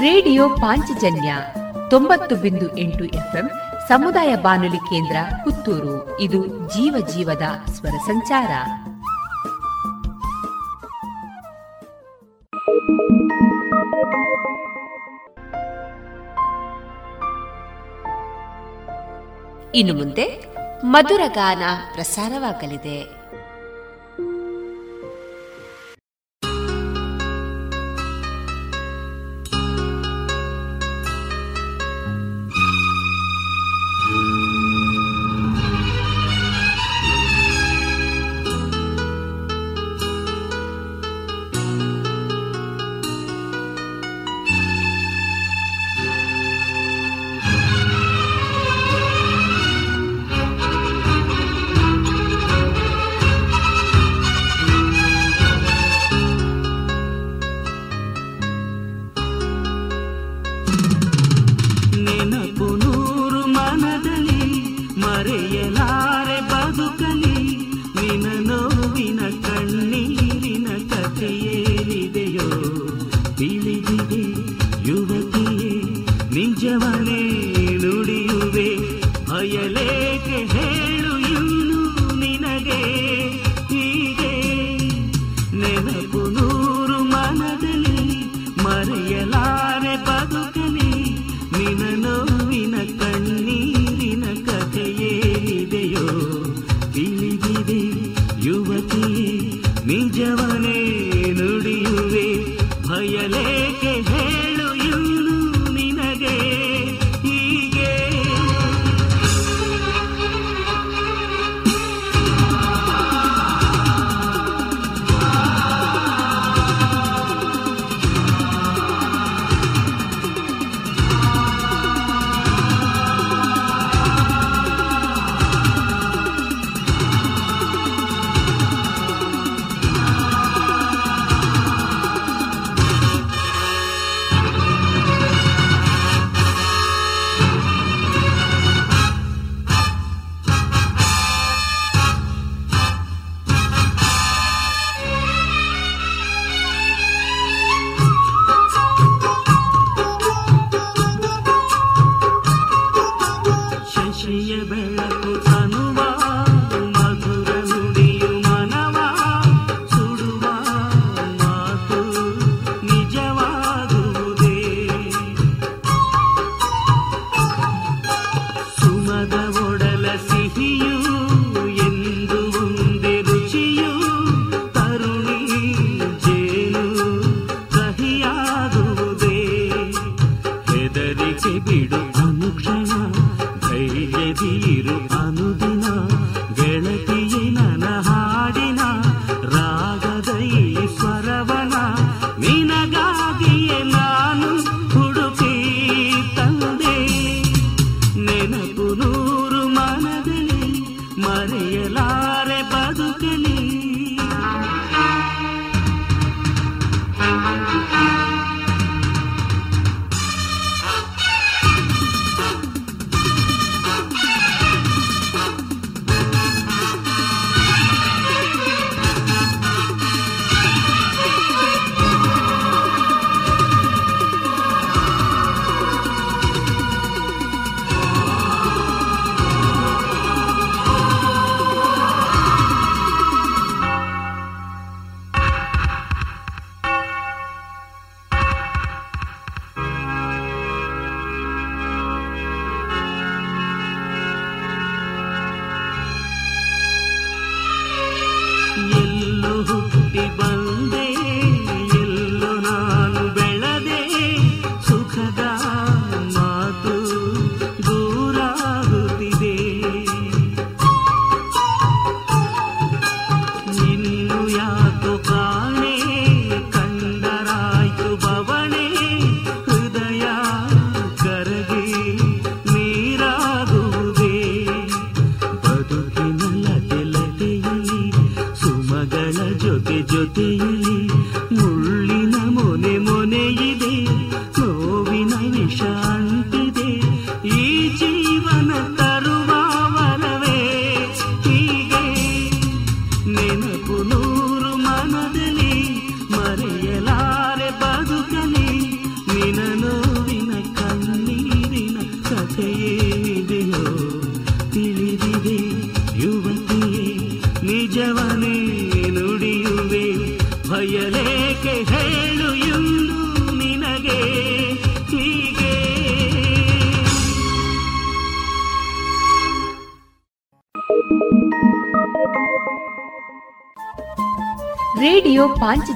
S1: ರೇಡಿಯೋ ಪಾಂಚಜನ್ಯ ತೊಂಬತ್ತು ಬಿಂದು ಎಂಟು ಎಫ್ಎಂ ಸಮುದಾಯ ಬಾನುಲಿ ಕೇಂದ್ರ ಪುತ್ತೂರು. ಇದು ಜೀವ ಜೀವದ ಸ್ವರ ಸಂಚಾರ. ಇನ್ನು ಮುಂದೆ ಮಧುರ ಗಾನ ಪ್ರಸಾರವಾಗಲಿದೆ.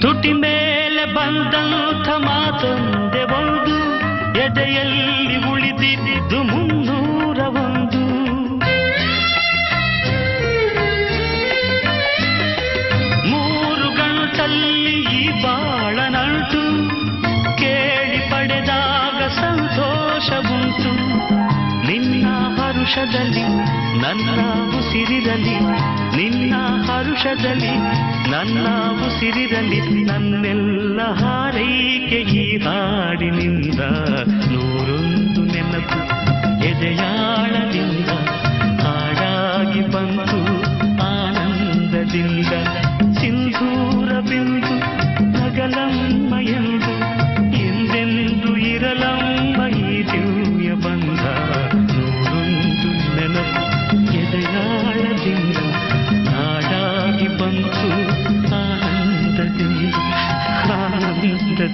S16: ತುಟಿ ಮೇಲೆ ಬಂದಂಥ ಮಾತೊಂದೆ ಒಂದು, ಎದೆಯಲ್ಲಿ ಉಳಿದಿದ್ದು ಮುನ್ನೂರ ಒಂದು ಮೂರು ಗಂಟಲ್ಲಿ ಈ ಬಾಳನಂಟು, ಕೇಳಿ ಪಡೆದಾಗ ಸಂತೋಷವುಂಟು. ನಿನ್ನ ಹರುಷದಲ್ಲಿ, ನನ್ನ ಉಸಿರಿರಲಿ, ನಿನ್ನ ಹರುಷದಲ್ಲಿ, ನನ್ನ ಉಸಿರಿರಲಿ, ನನ್ನೆಲ್ಲ ಹಾರೈಕೆ ಈ ಹಾಡಿನಿಂದ ನೂರೊಂದು ನೆನಪು ಎದೆಯಾಳದಿಂದ, ಹಾಡಾಗಿ ಬಂತು ಆನಂದದಿಂದ.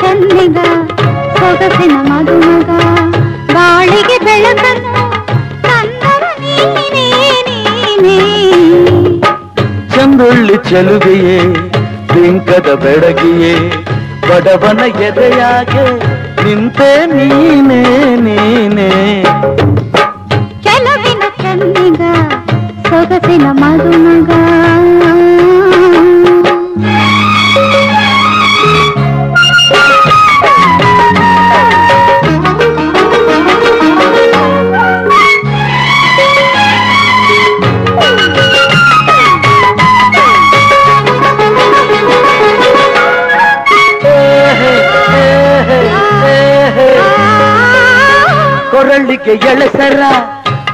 S17: చెందిగా
S18: సొగసిన ಚೆಲುವೆಯೇ ಬಿಂಕದ ಬೆಡಗಿಯೇ ಬಡವನ ಎದೆಯಾಗೆ ನಿಂತೆ ನೀನೇ ನೀನೇ.
S17: ಕೆಲವಿನ ಕಣ್ಣಿಗ ಸೊಗಸಿನ ಮದುಮಗ
S18: ಕೊರಳಿಗೆ ಎಳೆಸರ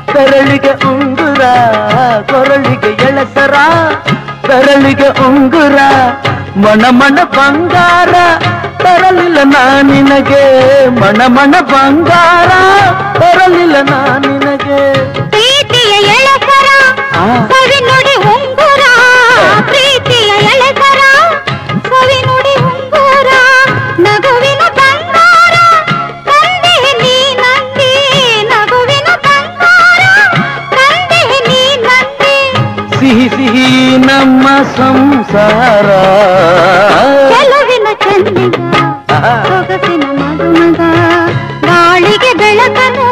S18: ಬೆರಳಿಗೆ ಉಂಗುರ ಕೊರಳಿಗೆ ಎಳೆಸರ ಬೆರಳಿಗೆ ಉಂಗುರ ಮಣ ಮಣ ಬಂಗಾರ ತರಲಿಲ್ಲ ನಾನಿನಗೆ ಮಣ ಮಣ ಬಂಗಾರ ತರಲಿಲ್ಲ ನಾನಿನಗೆ
S17: ಪ್ರೀತಿಯ ಎಳಸರ ಸವಿ ನುಡಿ ಉಂಗುರ
S18: ಸಿಹಿ ಸಿಹಿ ನಮ್ಮ ಸಂಸಾರ
S17: ಚೆಲುವಿನ ಚೆನ್ನಿಗ ಸೊಗಸಿನ ಮದುಮಗ ಗಾಳಿಗೆ ಬೆಳಕನು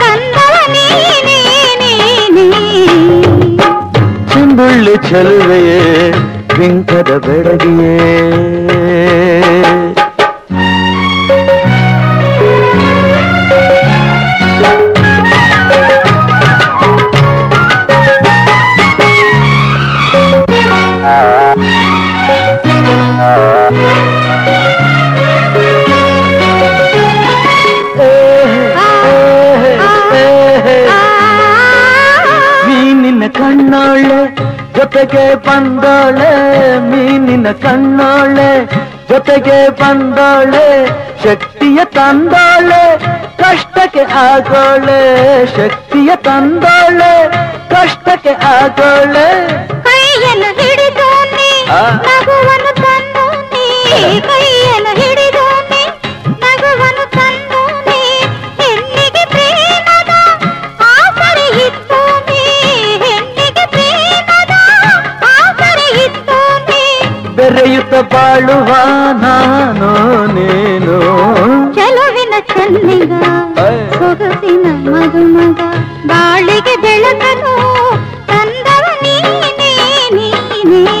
S17: ತಂದವ ನೀನೇ ನೀನೇ
S18: ಚೆಂದುಳ್ಳಿ ಚೆಲುವೆಯೇ ಬಿಂಕದ ಬೆಡಗಿಯೇ ಜೊತೆಗೆ ಬಂದೋಳೆ ಮೀನಿನ ಕಣ್ಣೋಳೆ ಜೊತೆಗೆ ಬಂದೋಳೆ ಶಕ್ತಿಯ ತಂದೋಳೆ ಕಷ್ಟಕ್ಕೆ ಆಗೋಳೆ ಶಕ್ತಿಯ ತಂದೋಳೆ ಕಷ್ಟಕ್ಕೆ ಆಗೋಳೆ
S17: ಕೈಯನ್ನು ಹಿಡಿದು ನೀ
S18: ಆ.
S17: ನಗುವನ್ನು
S18: ಬೆರೆಯುತ್ತ ಬಾಳುವ ನಾನು ನೀನು
S17: ಚೆಲುವಿನ ಚೆನ್ನಿಗ ಸೊಗಸಿನ ಮದುಮಗ ಬಾಳಿಗೆ ಬೆಳಕನು ತಂದವ ನೀನೇ ನೀನೇ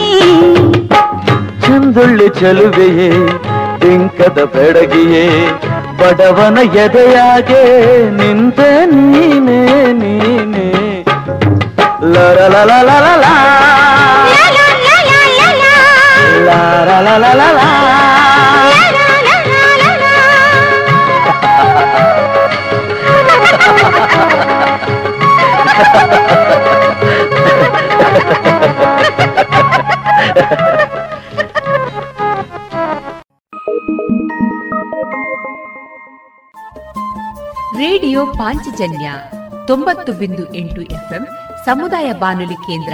S18: ಚಂದುಳ್ಳಿ ಚೆಲುವೆಯೇ ಬಿಂಕದ ಬೆಡಗಿಯೇ ಬಡವನ ಎದೆಯಾಗೆ ನಿಂತೆ ನೀನೇ ನೀನೇ ಲರ ಲಲ ಲಲ ಲಾ. ಲಾರ ಲಲ ಲಲ.
S1: ರೇಡಿಯೋ ಪಾಂಚಜನ್ಯ ತೊಂಬತ್ತು ಬಿಂದು ಎಂಟು ಎಫ್ಎಂ ಸಮುದಾಯ ಬಾನುಲಿ ಕೇಂದ್ರ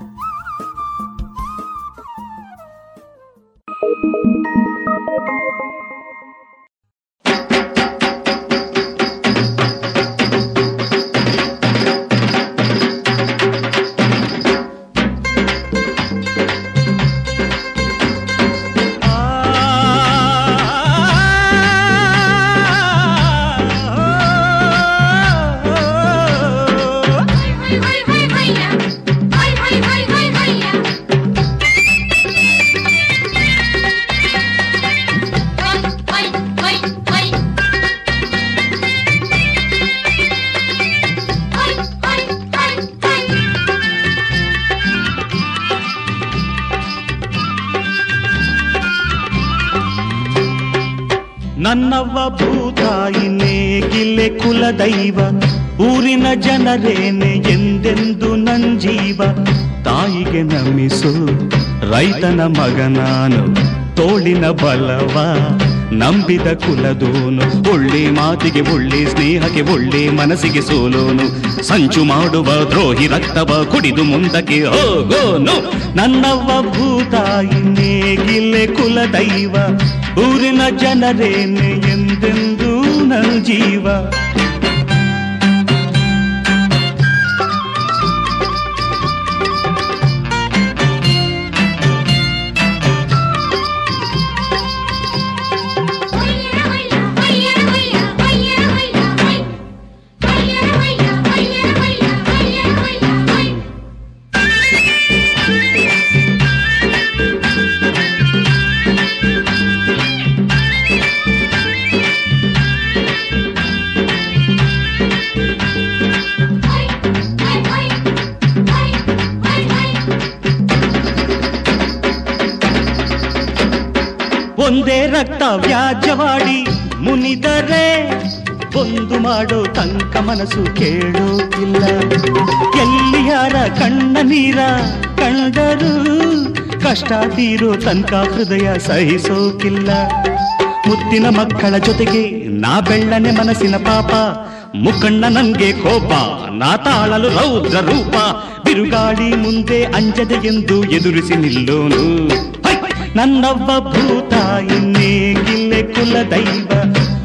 S2: ನನ್ನವ್ವ ಭೂತಾಯಿ ನೇಗಿಲೆ ಕುಲದೈವ ಊರಿನ ಜನರೇನೆ ಎಂದೆಂದು ಜೀವ. ತಾಯಿಗೆ ನಮಿಸು ರೈತನ ಮಗನಾನು ತೋಳಿನ ಬಲವ. ನಂಬಿದ ಕುಲದೋನು, ಒಳ್ಳೆ ಮಾತಿಗೆ ಒಳ್ಳೆ ಸ್ನೇಹಕ್ಕೆ ಒಳ್ಳೆ ಮನಸ್ಸಿಗೆ ಸೋಲೋನು. ಸಂಚು ಮಾಡುವ ದ್ರೋಹಿ ರಕ್ತವ ಕುಡಿದು ಮುಂದಕ್ಕೆ ಹೋಗೋನು. ನನ್ನವ್ವ ಭೂತಾಯಿನೇ ಕುಲ ದೈವ, ಊರಿನ ಜನರೇನೆ ಎಂದೆಂದೂ ನನ್ನ ಜೀವ. ವ್ಯಾಜ್ಯವಾಡಿ ಮುನಿದರೆ ಒಂದು ಮಾಡೋ ತನಕ ಮನಸ್ಸು ಕೇಳೋದಿಲ್ಲ ಎಲ್ಲಿ ಯಾರ ಕಣ್ಣ ನೀರ ಕಣದರು ಕಷ್ಟ ತೀರೋ ತನಕ ಹೃದಯ ಸಹಿಸೋಕಿಲ್ಲ. ಮುತ್ತಿನ ಮಕ್ಕಳ ಜೊತೆಗೆ ನಾ ಬೆಳ್ಳನೆ ಮನಸ್ಸಿನ ಪಾಪ ಮುಖಂಡ ನನ್ಗೆ ಕೋಪ, ನಾ ತಾಳಲು ರೌದ್ರ ರೂಪ, ಬಿರುಗಾಳಿ ಮುಂದೆ ಅಂಜದೆ ಎಂದು ಎದುರಿಸಿ ನಿಲ್ಲೋನು. ಹೈ! ನನ್ನವ್ವ ಭೂತ ಇನ್ನೇಗಿಲ್ಲೆ ಕುಲ ದೈವ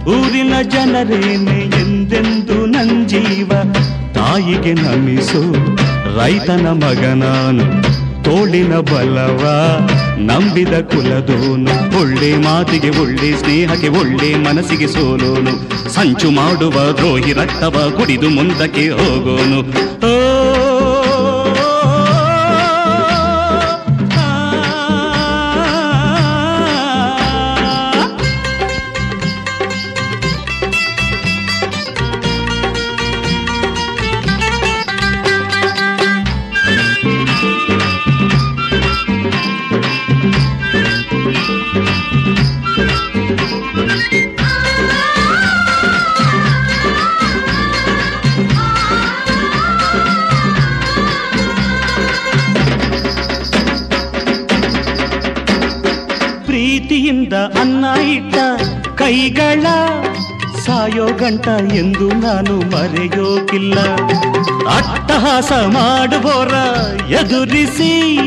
S2: ಊರಿನ ಜನರೇನೆ ಎಂದೆಂದು ನನ್ ಜೀವ ತಾಯಿಗೆ ನಮಿಸು ರೈತನ ಮಗ ನಾನು, ತೋಳಿನ ಬಲವ. ನಂಬಿದ ಕುಲದೋನು, ಒಳ್ಳೆ ಮಾತಿಗೆ, ಒಳ್ಳೆ ಸ್ನೇಹಕ್ಕೆ, ಒಳ್ಳೆ ಮನಸ್ಸಿಗೆ ಸೋಲೋನು. ಸಂಚು ಮಾಡುವ ದ್ರೋಹಿ ರಕ್ತವ, ಕುಡಿದು ಮುಂದಕ್ಕೆ ಹೋಗೋನು. ಗಂಟ ಎಂದು ನಾನು ಮರೆಯೋಕಿಲ್ಲ. ಅಟ್ಟಹಾಸ ಮಾಡುವೋರ ಎದುರಿಸಿ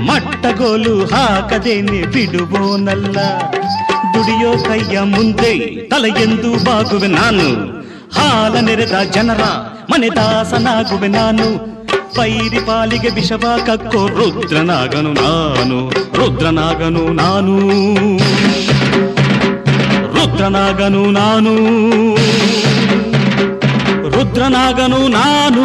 S2: ಮಟ್ಟಗೋಲು ಹಾಕದೇನೆ ಬಿಡುವೋನಲ್ಲ. ದುಡಿಯೋ ಕೈಯ ಮುಂದೆ ತಲೆ ಎಂದು ಬಾಗುವೆ ನಾನು. ಹಾಲ ನೆರೆದ ಜನರ ಮನೆದಾಸನಾಗುವೆ ನಾನು. ಪೈರಿ ಪಾಲಿಗೆ ವಿಷವ ಕಕ್ಕೋ ರುದ್ರನಾಗನು ನಾನು. ರುದ್ರನಾಗನು ನಾನು. ರುದ್ರನಾಗನು ನಾನು. ರುದ್ರನಾಗನು ನಾನು.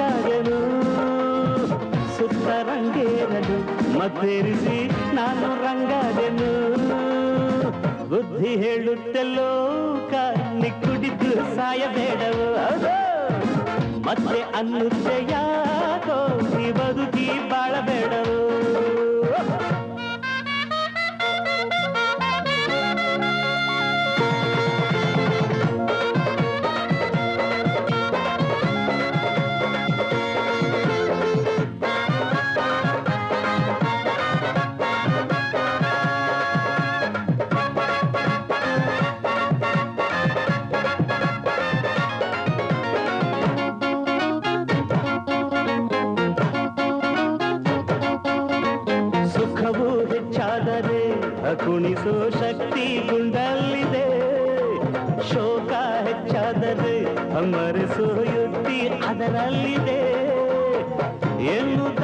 S2: ನಾನು ದಂಗಾಗಲು ಸುತ್ತ ರಂಗೇರಲು ಮತ್ತೇರಿಸಿ ನಾನು ರಂಗಾದೆನು ಬುದ್ಧಿ ಹೇಳುತ್ತಲ್ಲೋ ಕಾಲಿ ಕುಡಿದು ಸಾಯಬೇಡವು ಹೌದು ಮತ್ತೆ ಅನ್ನುತ್ತೆ ಯಾಕೋ ನೀ ಬದುಕಿ ಬಾಳಬೇಡವು ಕುಣಿಸೋ ಶಕ್ತಿ ಗುಂಡಲ್ಲಿದೆ. ಶೋಕ ಹೆಚ್ಚಾದರೆ ಅಮರಿಸೋ ಯುಕ್ತಿ ಅದರಲ್ಲಿದೆ. ಎನ್ನುತ್ತಾ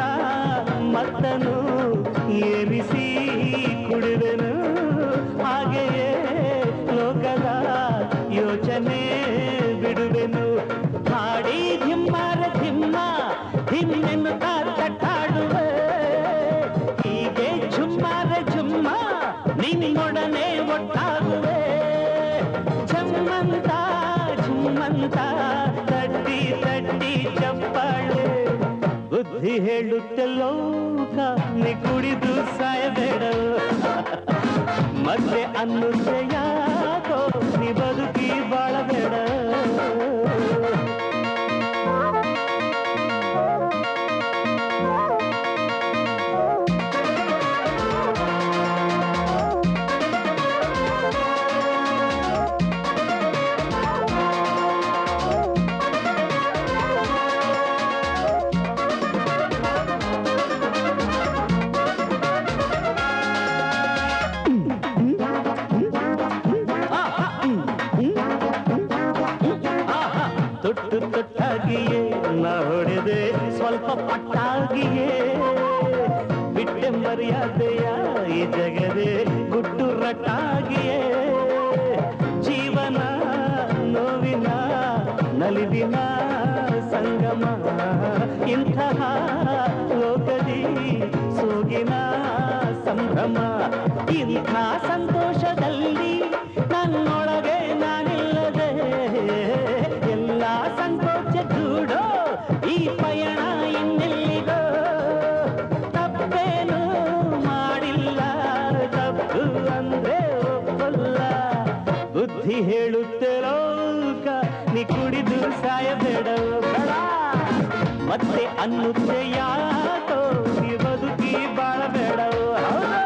S2: ತಟ್ಟಿ
S16: ಬುದ್ಧಿ ಹೇಳುತ್ತೆ ಲೋಕ ನೀ ಕುಡಿದು ಸಾಯಬೇಡ. ಮತ್ತೆ ಅನ್ನುತ್ತೆ ಯಾಕೋ ನೀ ಬದುಕಿ ಬಾಳಬೇಡ. ಮರ್ಯಾದೆಯ ಈ ಜಗದೆ ಗುಟ್ಟು ರಟ್ಟಾಗಿಯೇ ಜೀವನ ನೋವಿನ ನಲಿದಿನ ಸಂಗಮ. ಇಂತಹ ಲೋಕದಿ ಸೋಗಿನ ಸಂಭ್ರಮ. ಇಂಥ ಸಂತೋಷದಲ್ಲಿ ಮತ್ತೆ ಅನ್ನುತ್ತೆ ಯಾಕೋ ನೀ ಬದುಕಿ ಬಾಳಬೇಡ ಹೌದು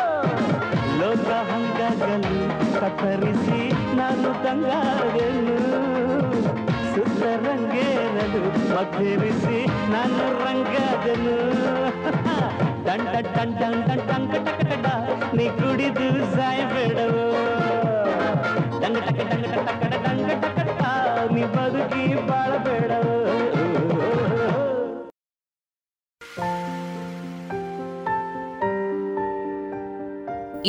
S16: ಲೋಕ ಹಂಗಾಗಲು ಕತ್ತರಿಸಿ ನಾನು ತಂಗಾಗಲು ಸುತ್ತ ರಂಗೇರಲು ಮತ್ತೇರಿಸಿ ನಾನು ರಂಗಾದನು ದಂಡ ದಂಡ ದಂಡ ಟಂಕ ಟಕ ಟಕ ನೀ ಕುಡಿದು ಸಾಯಬೇಡವು ದಂಗ ಟಕ ದಂಗ ಟಕ ಟಕ ದಂಗ ಟಕ ಟಕ ನೀ ಬದುಕಿ ಬಾಳಬೇಡವು